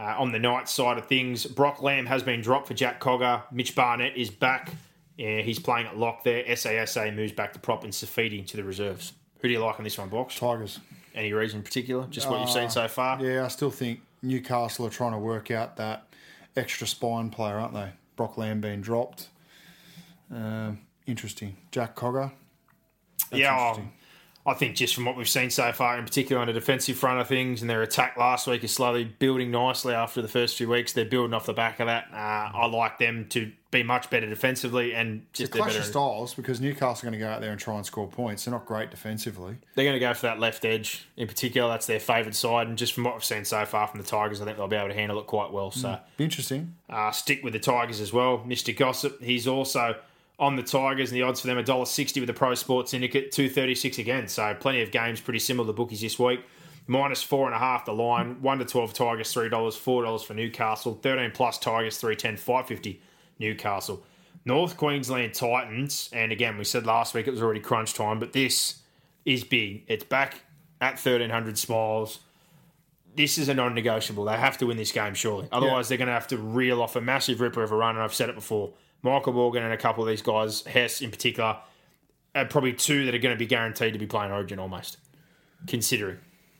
Uh, on the night side of things, Brock Lamb has been dropped for Jack Cogger. Mitch Barnett is back. Yeah, he's playing at lock there. SASA moves back to prop and Saifiti to the reserves. Who do you like on this one, Box? Tigers. Any reason in particular? Just what you've seen so far? Yeah, I still think Newcastle are trying to work out that extra spine player, aren't they? Brock Lamb being dropped. Um, interesting. Jack Cogger. That's yeah, interesting. I think just from what we've seen so far, in particular on the defensive front of things, and their attack last week is slowly building nicely after the first few weeks. They're building off the back of that. Uh, I like them to be much better defensively and It's just a clash better. of styles because Newcastle are going to go out there and try and score points. They're not great defensively. They're going to go for that left edge in particular. That's their favoured side, and just from what we've seen so far from the Tigers, I think they'll be able to handle it quite well. So. Be interesting. Uh, stick with the Tigers as well. Mr. Gossip, he's also on the Tigers, and the odds for them are $1.60 with the Pro Sports Syndicate, two thirty six again. So plenty of games pretty similar to bookies this week. Minus four and a half the line, one to twelve Tigers three dollars, four dollars for Newcastle, thirteen plus Tigers three ten, five fifty Newcastle. North Queensland Titans, and again we said last week it was already crunch time, but this is big. It's back at thirteen hundred smiles this is a non-negotiable. They have to win this game, surely. Otherwise, they're going to have to reel off a massive ripper of a run. And I've said it before. Michael Morgan and a couple of these guys, Hess in particular, are probably two that are going to be guaranteed to be playing Origin almost, considering,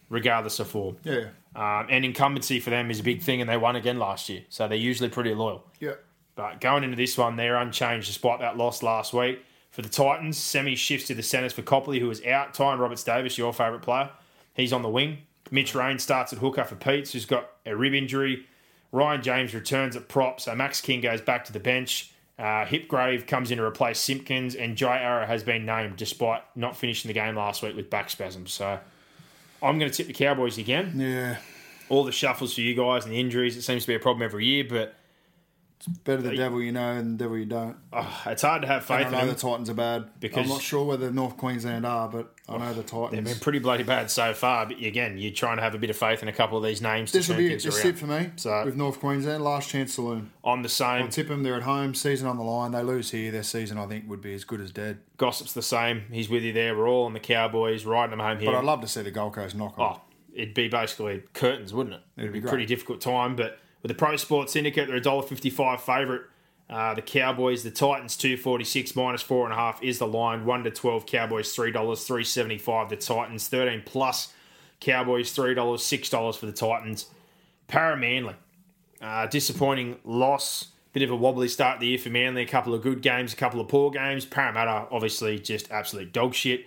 regardless of form. Yeah. Um, and incumbency for them is a big thing, and they won again last year, so they're usually pretty loyal. Yeah. But going into this one, they're unchanged despite that loss last week. For the Titans, Semi shifts to the centres for Copley, who is out. Ty and Roberts Davis, your favourite player. He's on the wing. Mitch Rein starts at hooker for Peats, who's got a rib injury. Ryan James returns at prop, so Max King goes back to the bench. Uh, Hipgrave comes in to replace Simpkins, and Jai Arrow has been named despite not finishing the game last week with back spasms. So I'm going to tip the Cowboys again. Yeah. All the shuffles for you guys and the injuries, it seems to be a problem every year, but It's Better the devil you know than the devil you don't. oh, it's hard to have faith I in know them. the Titans are bad. Because- I'm not sure whether the North Queensland are, but I know the Titans. They've been pretty bloody bad so far, but again, you're trying to have a bit of faith in a couple of these names. this to will be it. This around. for me. So- with North Queensland, last chance saloon. I'm the same. I'll tip them. They're at home. Season on the line. They lose here. Their season, I think, would be as good as dead. Gossip's the same. He's with you there. We're all on the Cowboys, riding them home here. But I'd love to see the Gold Coast knock on. oh, it'd be basically curtains, wouldn't it? It'd, be be a pretty difficult time. But with the Pro Sports Syndicate, they're a dollar fifty-five favourite. Uh, the Cowboys, the Titans, two forty-six minus four and a half is the line. One to twelve, Cowboys three dollars, three seventy-five. The Titans thirteen plus, Cowboys three dollars, six dollars for the Titans. Para Manly, uh, disappointing loss. Bit of a wobbly start the year for Manly. A couple of good games, a couple of poor games. Parramatta, obviously, just absolute dog shit.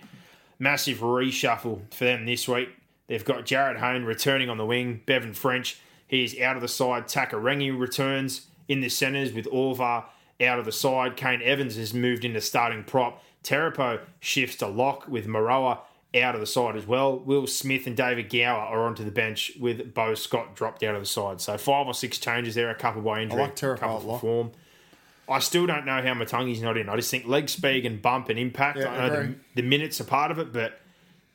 Massive reshuffle for them this week. They've got Jarryd Hayne returning on the wing. Bevan French, he is out of the side. Takairangi returns in the centres with Auva'a out of the side. Kane Evans has moved into starting prop. Terepo shifts to lock with Moeroa out of the side as well. Will Smith and David Gower are onto the bench with Beau Scott dropped out of the side. So five or six changes there, a couple by injury, like Terepo a couple for form. I still don't know how Matagi's not in. I just think leg speed and bump and impact. Yeah, I know the, the minutes are part of it, but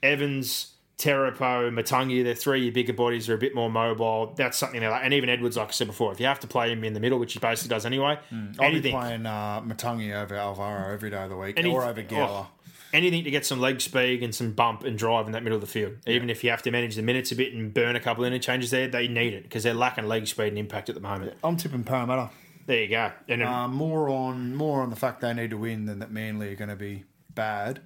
Evans, Terepo, Matagi, they're three bigger bodies are a bit more mobile. That's something they like. And even Edwards, like I said before, if you have to play him in the middle, which he basically does anyway, Hmm. I'll be playing uh, Matagi over Alvaro every day of the week, any- or over Gower. oh, anything to get some leg speed and some bump and drive in that middle of the field. Even if you have to manage the minutes a bit and burn a couple of interchanges there, they need it because they're lacking leg speed and impact at the moment. I'm tipping Parramatta. There you go. And Uh, more on more on the fact they need to win than that Manly are going to be bad.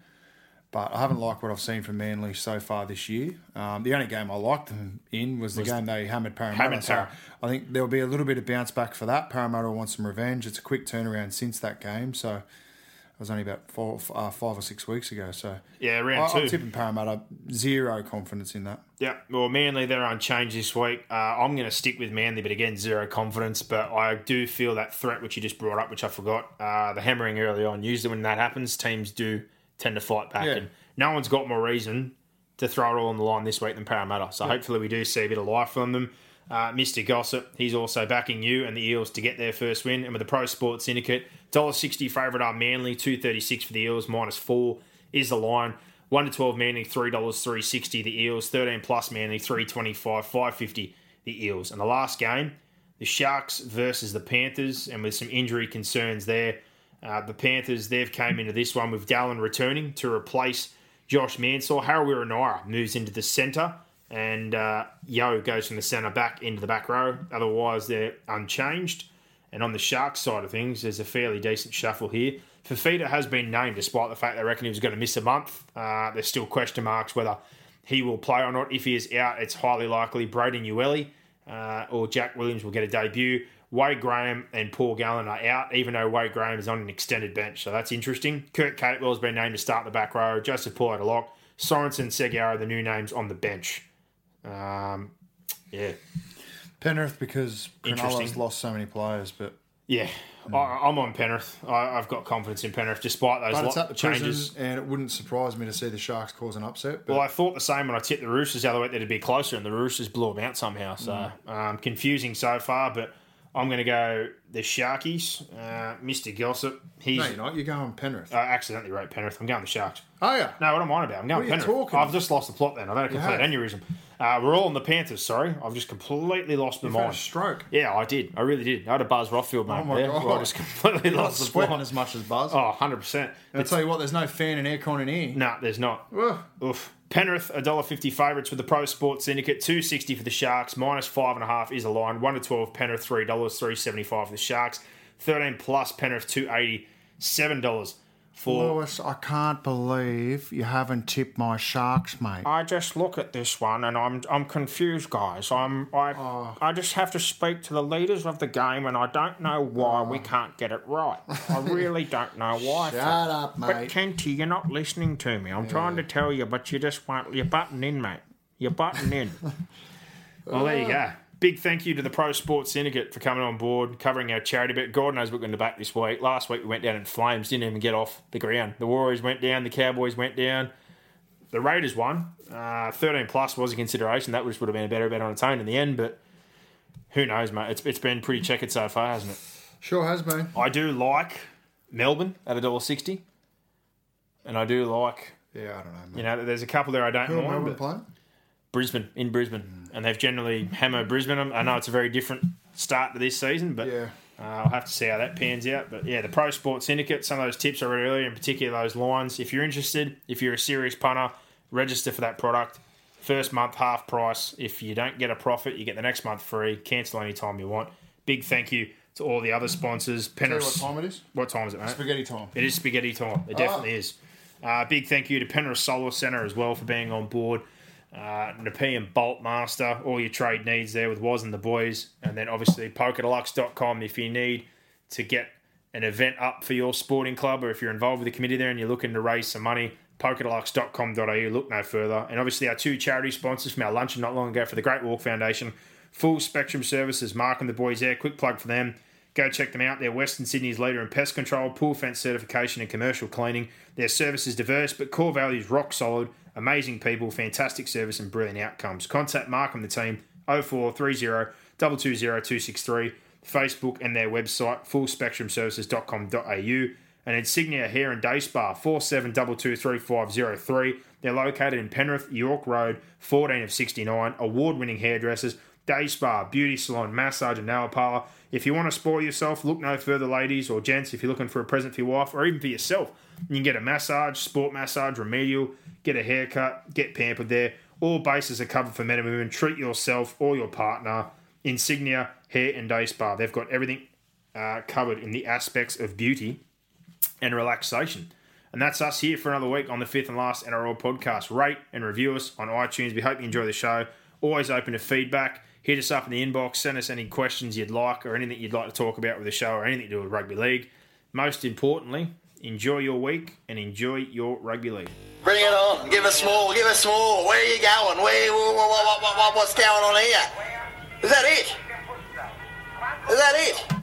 But I haven't liked what I've seen from Manly so far this year. Um, the only game I liked them in was the game they hammered Parramatta. Hammered so I think there'll be a little bit of bounce back for that. Parramatta wants some revenge. It's a quick turnaround since that game, so it was only about four, uh, five or six weeks ago. So Yeah, round I, two. I'm tipping Parramatta. Zero confidence in that. Yeah, well, Manly, they're unchanged this week. Uh, I'm going to stick with Manly, but again, zero confidence. But I do feel that threat, which you just brought up, which I forgot, uh, the hammering early on. Usually, when that happens, teams do tend to fight back. Yeah. And no one's got more reason to throw it all on the line this week than Parramatta. So hopefully, we do see a bit of life from them. Uh, Mr. Gossip, he's also backing you and the Eels to get their first win. And with the Pro Sports Syndicate, $1.60 favourite are Manly, two thirty six for the Eels, minus four is the line. 1 to 12 Manly, $3, 360 the Eels. 13 plus Manly, 325 550 the Eels. And the last game, the Sharks versus the Panthers, and with some injury concerns there. Uh, the Panthers, they've came into this one with Dallin returning to replace Josh Mansour. Harawira Naira moves into the centre, and uh, Yeo goes from the centre back into the back row. Otherwise, they're unchanged. And on the Sharks side of things, there's a fairly decent shuffle here. Fifita has been named, despite the fact they reckon he was going to miss a month. Uh, there's still question marks whether he will play or not. If he is out, it's highly likely Braden Uele uh, or Jack Williams will get a debut. Wade Graham and Paul Gallen are out, even though Wade Graham is on an extended bench, so that's interesting. Kurt Capewell has been named to start the back row. Joseph Paul at a lock. Sorensen, Seguin are the new names on the bench. Um, yeah, Penrith because Cronulla's lost so many players, but yeah. I, I'm on Penrith. I, I've got confidence in Penrith, despite those but it's at the changes. prison, and it wouldn't surprise me to see the Sharks cause an upset. But Well, I thought the same when I tipped the Roosters the other week that it'd be closer, and the Roosters blew them out somehow. So um, confusing so far, but I'm going to go the Sharkies. Uh, Mr. Gossip, he's no, you're not. You're going Penrith. I accidentally wrote Penrith. I'm going the Sharks. oh yeah. No, what am I about? I'm going What are you Penrith. talking I've just lost the plot. Then I've had a complete have. aneurysm. Uh, we're all on the Panthers. Sorry, I've just completely lost my You've had mind. a stroke. Yeah, I did. I really did. I had a Buzz Rothfield moment my there. God. I just completely You're lost the sweating plot. as much as Buzz. Oh, 100%. I'll tell you what. There's no fan and aircon in here. No, there's not. Ugh. Oof. Penrith, $1.50 favourites with the Pro Sports Syndicate, two sixty for the Sharks, minus five and a half is a line. One to twelve, Penrith three dollars, three seventy five for the Sharks. Thirteen plus Penrith two eighty, seven dollars for. Lewis, I can't believe you haven't tipped my Sharks, mate. I just look at this one and I'm I'm confused, guys. I'm I Oh. I just have to speak to the leaders of the game, and I don't know why we oh. can't get it right. I really don't know why. Shut up, mate. But mate. Kenty, you're not listening to me. I'm trying to tell you, but you just won't. You're butting in, mate. You're butting in. well, there you go. Big thank you to the Pro Sports Syndicate for coming on board, covering our charity bet. God knows we're going to back this week. Last week we went down in flames, didn't even get off the ground. The Warriors went down, the Cowboys went down. The Raiders won. Uh, 13 plus was a consideration. That just would have been a better bet on its own in the end, but who knows, mate? It's, it's been pretty checkered so far, hasn't it? Sure has been. I do like Melbourne at $1.60. And I do like, Yeah, I don't know, mate. you know, there's a couple there I don't Who are mind. Melbourne playing? Brisbane, in Brisbane. And they've generally hammered Brisbane. I know it's a very different start to this season, but Yeah. uh, I'll have to see how that pans out. But yeah, the Pro Sports Syndicate, some of those tips I read earlier, in particular those lines. If you're interested, if you're a serious punter, register for that product. First month half price. If you don't get a profit, you get the next month free. Cancel anytime you want. Big thank you to all the other sponsors. Penrith. what time it is? What time is it, mate? Spaghetti time. It is spaghetti time. It definitely is. Uh, big thank you to Penrith Solar Centre as well for being on board. Uh, Nepean Bolt Master, all your trade needs there with Waz and the boys. And then obviously pokerdeluxe.com if you need to get an event up for your sporting club or if you're involved with the committee there and you're looking to raise some money, pokerdeluxe.com.au. Look no further. And obviously our two charity sponsors from our luncheon not long ago for the Great Walk Foundation, Full Spectrum Services, Mark and the boys there. Quick plug for them. Go check them out. They're Western Sydney's leader in pest control, pool fence certification, and commercial cleaning. Their service is diverse, but core values rock solid. Amazing people, fantastic service, and brilliant outcomes. Contact Mark and the team 0430 220 263, Facebook and their website fullspectrumservices.com.au. And Insignia Hair and Day Spa 47223503. They're located in Penrith, York Road, 14 of 69. Award winning hairdressers, day spa, beauty salon, massage, and nail parlor. If you want to spoil yourself, look no further, ladies or gents. If you're looking for a present for your wife or even for yourself, you can get a massage, sport massage, remedial, get a haircut, get pampered there. All bases are covered for men and women. Treat yourself or your partner. Insignia Hair and Day Spa. They've got everything uh, covered in the aspects of beauty and relaxation. And that's us here for another week on the fifth and last NRL podcast. Rate and review us on iTunes. We hope you enjoy the show. Always open to feedback. Hit us up in the inbox. Send us any questions you'd like or anything you'd like to talk about with the show or anything to do with rugby league. Most importantly, enjoy your week and enjoy your rugby league. Bring it on. Give us more. Give us more. Where are you going? Where? What, what, what, what, what's going on here? Is that it? Is that it?